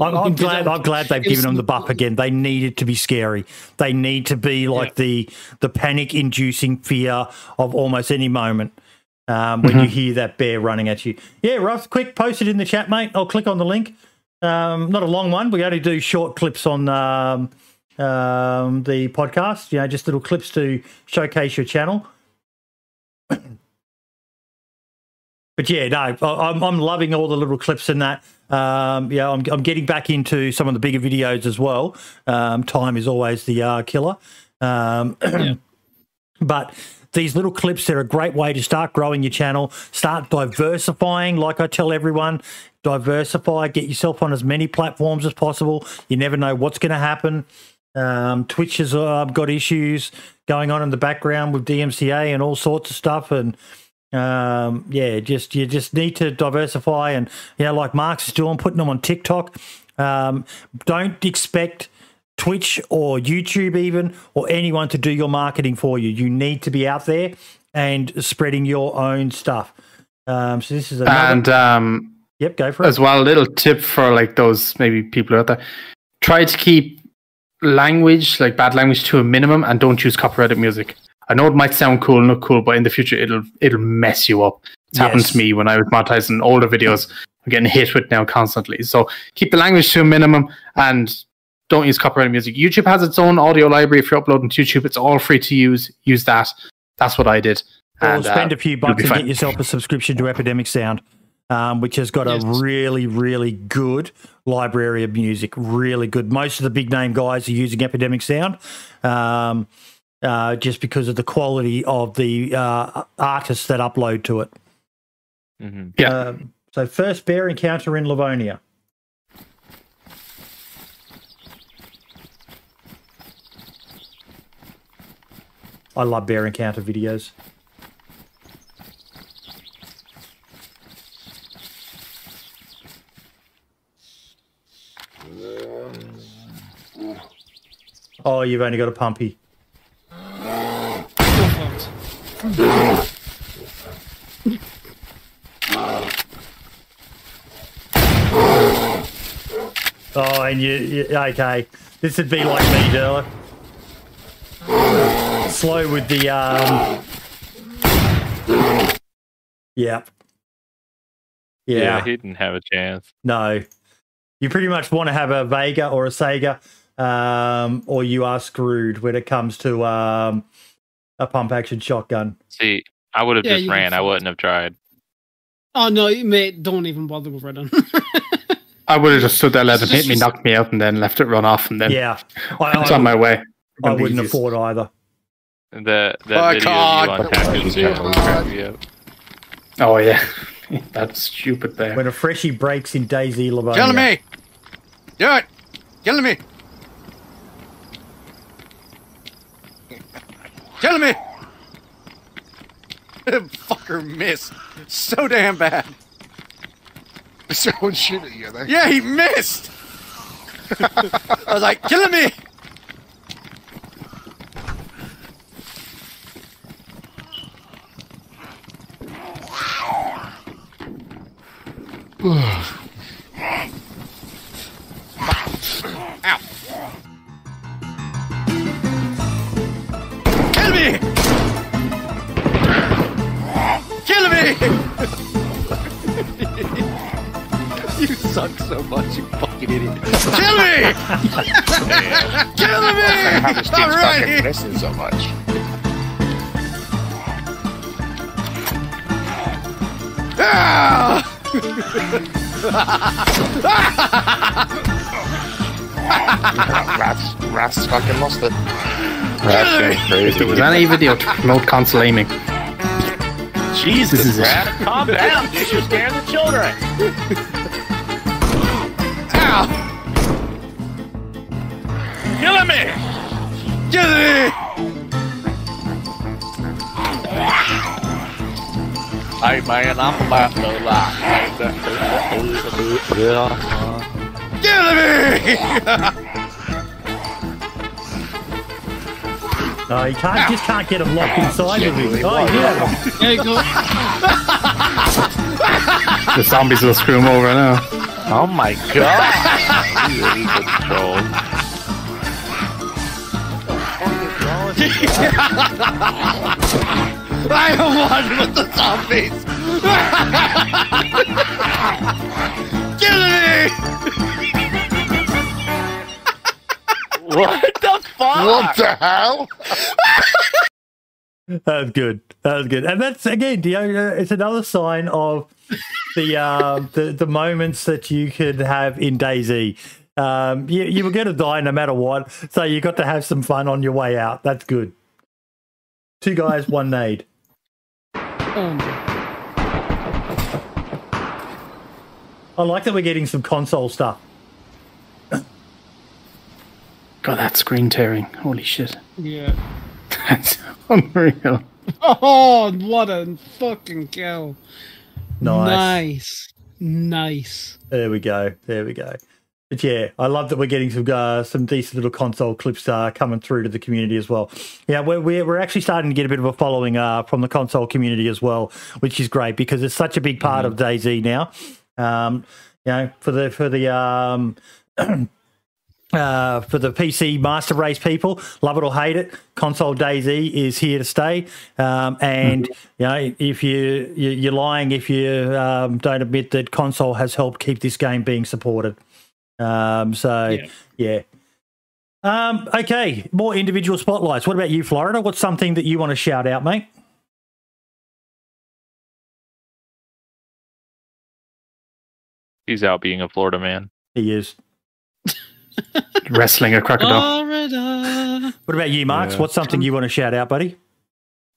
I'm, I'm glad. I'm glad they've given them the buff again. They needed to be scary. They need to be like the the panic-inducing fear of almost any moment um, when you hear that bear running at you. Yeah, Russ, quick, post it in the chat, mate. I'll click on the link. Um, not a long one. We only do short clips on um, um, the podcast. You know, just little clips to showcase your channel. But yeah, no, I- I'm, I'm loving all the little clips in that. Um, yeah, I'm, I'm getting back into some of the bigger videos as well. Um, time is always the uh, killer. Um, But these little clips, they're a great way to start growing your channel, start diversifying. Like I tell everyone, diversify, get yourself on as many platforms as possible. You never know what's going to happen. Um, Twitch has uh, got issues going on in the background with DMCA and all sorts of stuff. And um, yeah, just you just need to diversify. And you know, like Mark's doing, putting them on TikTok. Um, don't expect Twitch or YouTube even or anyone to do your marketing for you. You need to be out there and spreading your own stuff. Um, so this is another. And um, yep, go for it. as well, a little tip for like those maybe people out there: try to keep language, like bad language, to a minimum, and don't use copyrighted music. I know it might sound cool, not cool, but in the future it'll it'll mess you up. It's happened to me when I was monetizing older videos. I'm getting hit with now constantly. So keep the language to a minimum and don't use copyrighted music. YouTube has its own audio library. If you're uploading to YouTube, it's all free to use. Use that. That's what I did. Or And, spend uh, a few bucks be and fine. get yourself a subscription to Epidemic Sound, um, which has got Yes. a really, really good library of music. Really good. Most of the big name guys are using Epidemic Sound. Um, uh, just because of the quality of the uh, artists that upload to it. hmm Yeah. Um, so, first bear encounter in Livonia. I love bear encounter videos. Oh, you've only got a pumpy. Oh, and you, you okay? This would be like me, Derla. Slow with the um. Yep. Yeah. Yeah. he didn't have a chance. No. You pretty much want to have a Vega or a Sega, um, or you are screwed when it comes to um, a pump action shotgun. See, I would have Yeah, just ran. I wouldn't have tried. Oh no, mate! Don't even bother with Redon. I would have just stood there, let It's him hit me, knocked me out, and then left it run off, and then Yeah. I, it's I, on my way. I wouldn't easiest. afford either. The that Fuck video off. of you on tactics Yeah. will crack me up. Oh yeah, that's stupid. There. When a freshie breaks in DayZ Livonia. Killing me! Do it! Killing me! Killing me! Fucker missed. So damn bad. Someone shoot at you, I think. Yeah, he missed! I was like, killing me! Ow. Rats, rats fucking lost it. That's getting If crazy. there was any video promote console aiming, Jesus, this is it. Calm down. You're scaring the children. Ow! Killing me. Get it! Hey man, I'm about to like. Get me! No, you can't just can't get him locked inside of him. Oh, yeah. There you go. the zombies will screw him over now. Oh my god! You really control. I am one with the zombies! Get me! What the fuck? What the hell? That was good. That was good. And that's again, it's another sign of the um, the the moments that you could have in DayZ. Um, you, you were going to die no matter what, so you got to have some fun on your way out. That's good. Two guys, one nade. Um, I like that we're getting some console stuff. God, that screen tearing. Holy shit. yeah. That's unreal. Oh, what a fucking kill! Nice. Nice. Nice. There we go. There we go. But yeah, I love that we're getting some uh, some decent little console clips uh, coming through to the community as well. Yeah, we're, we're we're actually starting to get a bit of a following uh, from the console community as well, which is great because it's such a big part of DayZ now. Um, you know, for the for the um, uh, for the PC master race people, love it or hate it, console DayZ is here to stay. Um, and you know, if you, you you're lying if you um, don't admit that console has helped keep this game being supported. Um, so yeah. Um, okay, more individual spotlights. What about you, Florida? What's something that you want to shout out, mate? He's out being a Florida man. He is. Wrestling a crocodile. Florida. What about you, Marks? What's something you want to shout out, buddy?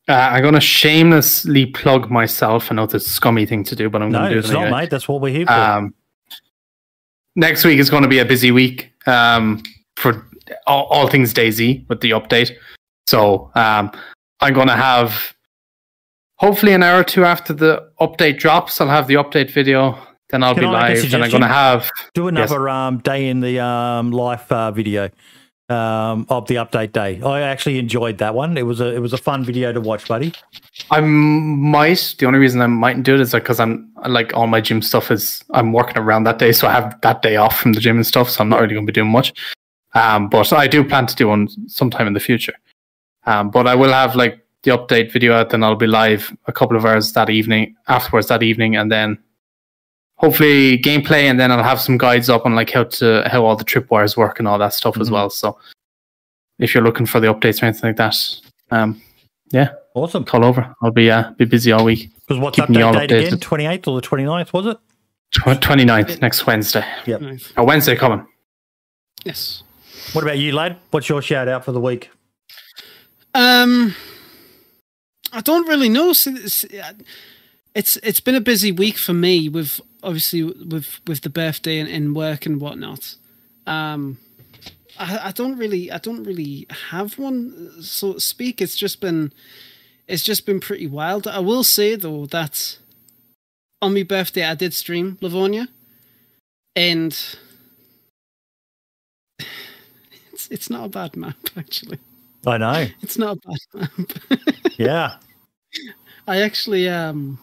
Uh, I'm going to shamelessly plug myself. I know it's a scummy thing to do, but I'm No, going to do it No, it's not, anyway. mate. That's what we're here for. Um, next week is going to be a busy week um, for all, all things DayZ with the update. So um, I'm going to have hopefully an hour or two after the update drops. I'll have the update video. Then I'll Can be I make a live. Then I'm suggestion? to have Do another um, day in the um, life uh, video um, of the update day. I actually enjoyed that one. It was a it was a fun video to watch, buddy. I might. The only reason I mightn't do it is because I'm like all my gym stuff is I'm working around that day, so I have that day off from the gym and stuff. So I'm not really going to be doing much. Um, but I do plan to do one sometime in the future. Um, but I will have like the update video out, then I'll be live a couple of hours that evening, afterwards that evening, and then hopefully gameplay, and then I'll have some guides up on like how to how all the tripwires work and all that stuff as Mhm. well. So if you're looking for the updates or anything like that, um, yeah, awesome. Call over. I'll be uh, be busy all week. Because what's Keeping you all update date again? Twenty eighth or the 29th, was it? Tw- 29th next Wednesday. Yep. Nice. A Wednesday coming. Yes. What about you, lad? What's your shout out for the week? Um, I don't really know. S- s- It's it's been a busy week for me with obviously with with the birthday and, and work and whatnot. Um, I, I don't really I don't really have one so to speak. It's just been it's just been pretty wild. I will say though that on my birthday I did stream Livonia, and it's it's not a bad map actually. I know. It's not a bad map. Yeah. I actually um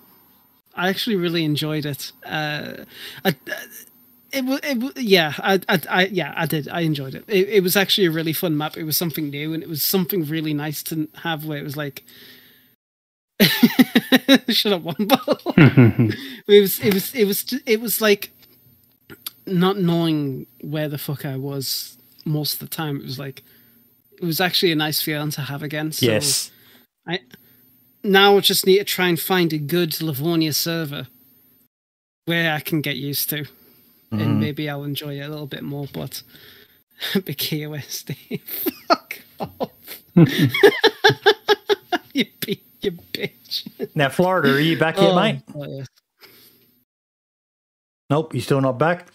I actually really enjoyed it. Uh I it was, it yeah, I, I, I, yeah, I did. I enjoyed it. it. It was actually a really fun map. It was something new, and it was something really nice to have. Where it was like, shut up, one ball. it was, it was, it was, it was like not knowing where the fuck I was most of the time. It was like, it was actually a nice feeling to have again. So Yes. I now I just need to try and find a good Livonia server where I can get used to, Mhm. and maybe I'll enjoy it a little bit more. But big KOSD, fuck off. you, bi- you bitch. Now, Florida, are you back yet, Oh, mate? oh. Nope, you're still not back.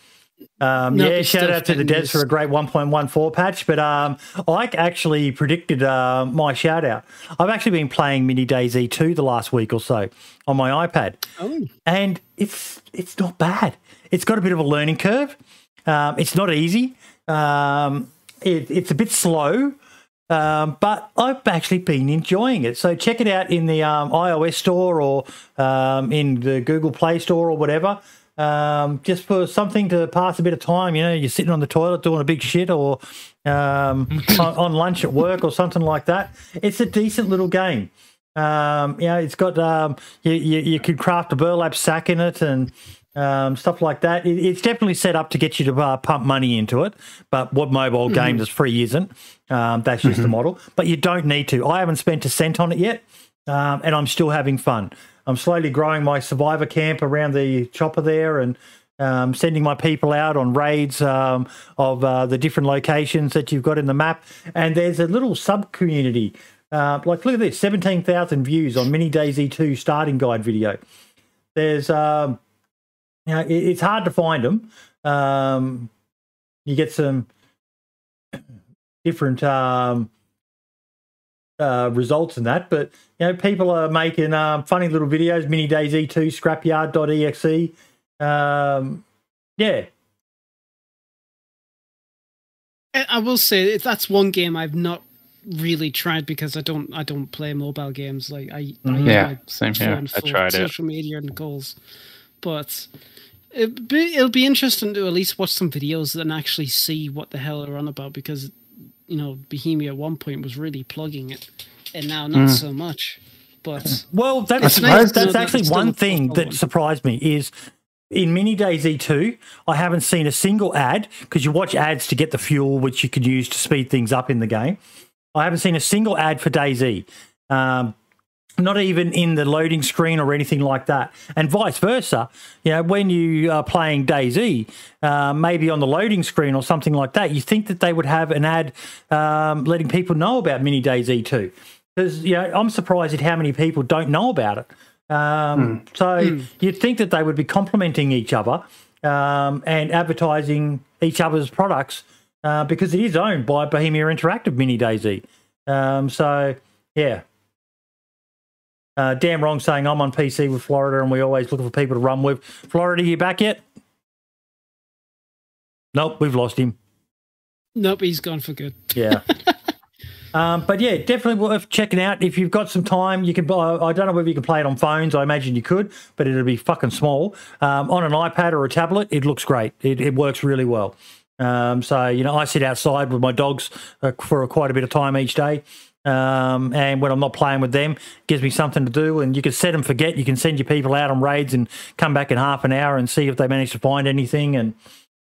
Um, Nope, yeah, shout out to the devs for a great 1.14 patch. But um, Ike actually predicted uh, my shout out. I've actually been playing Mini DayZ 2 the last week or so on my iPad. Oh. And it's it's not bad. It's got a bit of a learning curve. Um, it's not easy. Um, it, it's a bit slow. Um, but I've actually been enjoying it. So check it out in the um, iOS store or um, in the Google Play store or whatever. Um, just for something to pass a bit of time. You know, you're sitting on the toilet doing a big shit or um, on, on lunch at work or something like that. It's a decent little game. Um, you know, it's got um, you, you, you could craft a burlap sack in it and um, stuff like that. It, it's definitely set up to get you to uh, pump money into it. But what mobile Mhm. games is free isn't. Um, that's just the model. But you don't need to. I haven't spent a cent on it yet, um, and I'm still having fun. I'm slowly growing my survivor camp around the chopper there and. Um, sending my people out on raids um, of uh, the different locations that you've got in the map, and there's a little sub community. Uh, like, look at this: seventeen thousand views on Mini DayZ Two starting guide video. There's, um, you know, it, it's hard to find them. Um, you get some different um, uh, results in that, but you know, people are making um, funny little videos. Mini DayZ Two, Scrapyard.exe. Um, yeah, I I will say that that's one game I've not really tried because I don't I don't play mobile games like I, I use Mhm. Yeah, same here. I for tried it. social media and calls, but it be, it'll be interesting to at least watch some videos and actually see what the hell they're on about because you know Bohemia at one point was really plugging it and now not Mm. so much. But Well, that's nice that's that actually it's one thing that one. surprised me is in Mini DayZ 2, I haven't seen a single ad because you watch ads to get the fuel, which you can use to speed things up in the game. I haven't seen a single ad for DayZ. Um, not even in the loading screen or anything like that, and vice versa. You know, when you are playing DayZ, uh, maybe on the loading screen or something like that, you think that they would have an ad um, letting people know about Mini DayZ too. Because you know, I'm surprised at how many people don't know about it. Um, So you'd think that they would be complementing each other um, and advertising each other's products uh, because it is owned by Bohemia Interactive Mini DayZ. Um, so yeah. Uh, damn wrong saying I'm on PC with Florida and we always looking for people to run with. Florida, you back yet? Nope, we've lost him. nope, he's gone for good. Yeah. um, but yeah, definitely worth checking out. If you've got some time, you can. I don't know whether you can play it on phones. I imagine you could, but it'll be fucking small. Um, on an iPad or a tablet, it looks great. It, it works really well. Um, so, you know, I sit outside with my dogs uh, for quite a bit of time each day. Um, and when I'm not playing with them, gives me something to do. And you can set and forget. You can send your people out on raids and come back in half an hour and see if they manage to find anything. And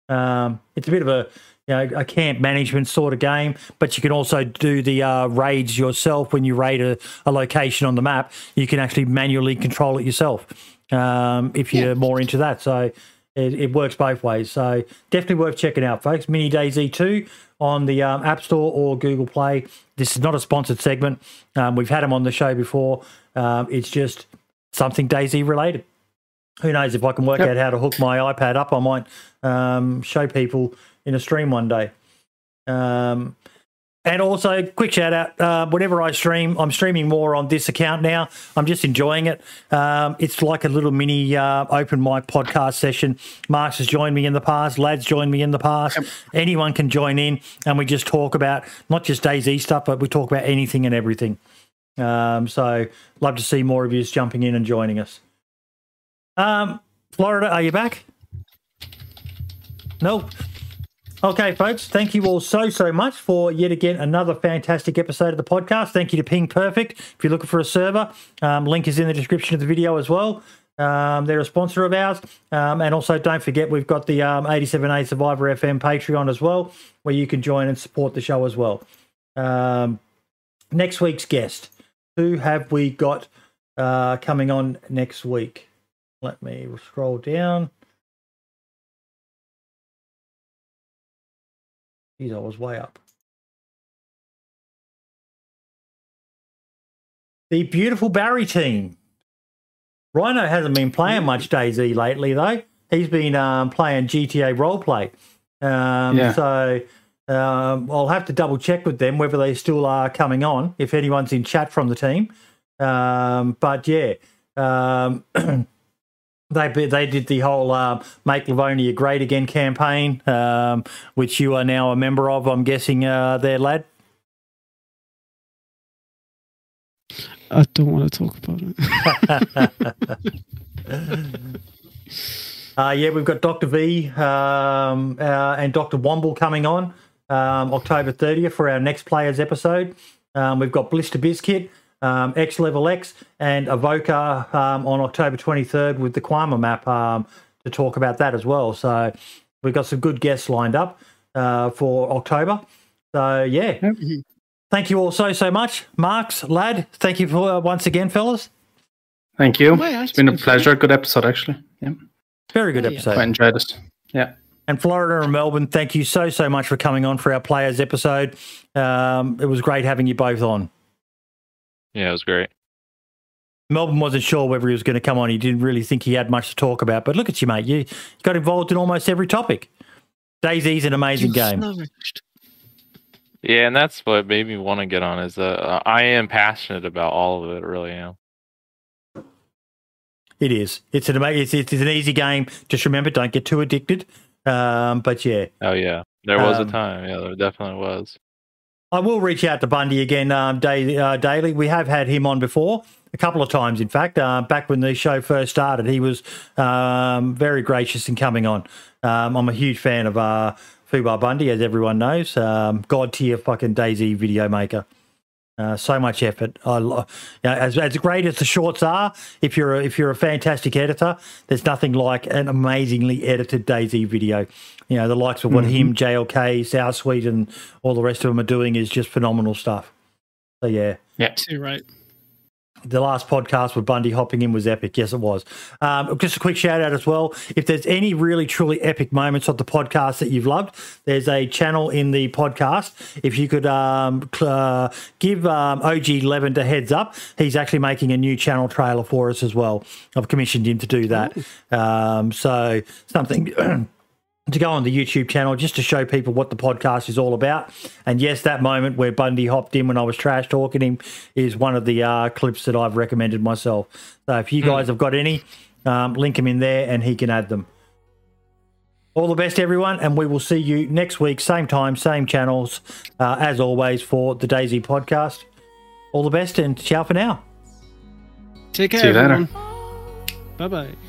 um, it's a bit of a you know a camp management sort of game, but you can also do the uh, raids yourself when you raid a, a location on the map. You can actually manually control it yourself um, if you're more into that. So it, it works both ways. So definitely worth checking out, folks. Mini DayZ two on the um, App Store or Google Play. This is not a sponsored segment. Um, we've had them on the show before. Um, it's just something DayZ related who knows if I can work out how to hook my iPad up, I might um, show people in a stream one day. Um, and also, quick shout out uh, whenever I stream, I'm streaming more on this account now. I'm just enjoying it. Um, it's like a little mini uh, open mic podcast session. Mark's has joined me in the past, Lads joined me in the past. Anyone can join in, and we just talk about not just DayZ stuff, but we talk about anything and everything. Um, so, love to see more of you jumping in and joining us. Um, Florida, are you back? Nope. Okay, folks, thank you all so, so much for yet again another fantastic episode of the podcast. Thank you to Ping Perfect. If you're looking for a server, um, link is in the description of the video as well. Um, they're a sponsor of ours. Um, and also, don't forget, we've got the um, 87A Survivor FM Patreon as well, where you can join and support the show as well. Um, next week's guest. Who have we got uh, coming on next week? Let me scroll down. Geez, always way up. the beautiful Barry team. Rhino hasn't been playing much DayZ lately, though. He's been um, playing GTA roleplay. Um, Yeah. So um, I'll have to double check with them whether they still are coming on, if anyone's in chat from the team. Um, but yeah, um, they they did the whole um, "Make Livonia Great Again" campaign, um, which you are now a member of. I'm guessing, uh, there, lad. I don't want to talk about it. Uh, yeah, we've got Dr. V um, uh, and Dr. Womble coming on um, October 30th for our next players episode. Um, we've got Blister Biscuit, um, X Level X, and Avoca um, on October 23rd with the Quama map um, to talk about that as well. So we've got some good guests lined up uh, for October. So yeah, thank you all so so much, Marks, lad. Thank you for uh, once again, fellas. Thank you. Well, yeah, it's been a pleasure. Good episode, actually. Yeah, Very good Oh, yeah. episode. quite enjoyed it. Yeah. And Florida and Melbourne, thank you so, so much for coming on for our players episode. Um, it was great having you both on. Yeah, it was great. Melbourne wasn't sure whether he was going to come on. He didn't really think he had much to talk about. But look at you, mate. You, you got involved in almost every topic. DayZ's an amazing game. Flourished. Yeah, and that's what made me want to get on. Is uh, I am passionate about all of it. Really am. It is. It's an amazing. It's, it's an easy game. Just remember, don't get too addicted. Um, but yeah, Oh yeah, there was Um, a time. Yeah, there definitely was. I will reach out to Bundy again um, uh, daily. We have had him on before, a couple of times, in fact. Uh, back when the show first started, he was um, very gracious in coming on. Um, I'm a huge fan of uh, Fubar Bundy, as everyone knows. Um, God tier fucking DayZ video maker. Uh, so much effort. I, you know, as, as great as the shorts are, if you're a, if you're a fantastic editor, there's nothing like an amazingly edited DayZ video. You know, the likes of what him, JLK, South Sweet, and all the rest of them are doing is just phenomenal stuff. So yeah, yeah, Too right. the last podcast with Bundy hopping in was epic. Yes, it was. Um, just a quick shout out as well. If there's any really truly epic moments of the podcast that you've loved, there's a channel in the podcast. If you could um, uh, give um, OG Levin a heads up, he's actually making a new channel trailer for us as well. I've commissioned him to do that. Um, so something. to go on the YouTube channel just to show people what the podcast is all about. And yes, that moment where Bundy hopped in when I was trash talking him is one of the uh, clips that I've recommended myself. So if you guys have got any, um, link him in there and he can add them. All the best, everyone, and we will see you next week, same time, same channels, uh, as always, for the DayZ podcast. All the best and ciao for now. Take care, See you later. everyone. Bye bye.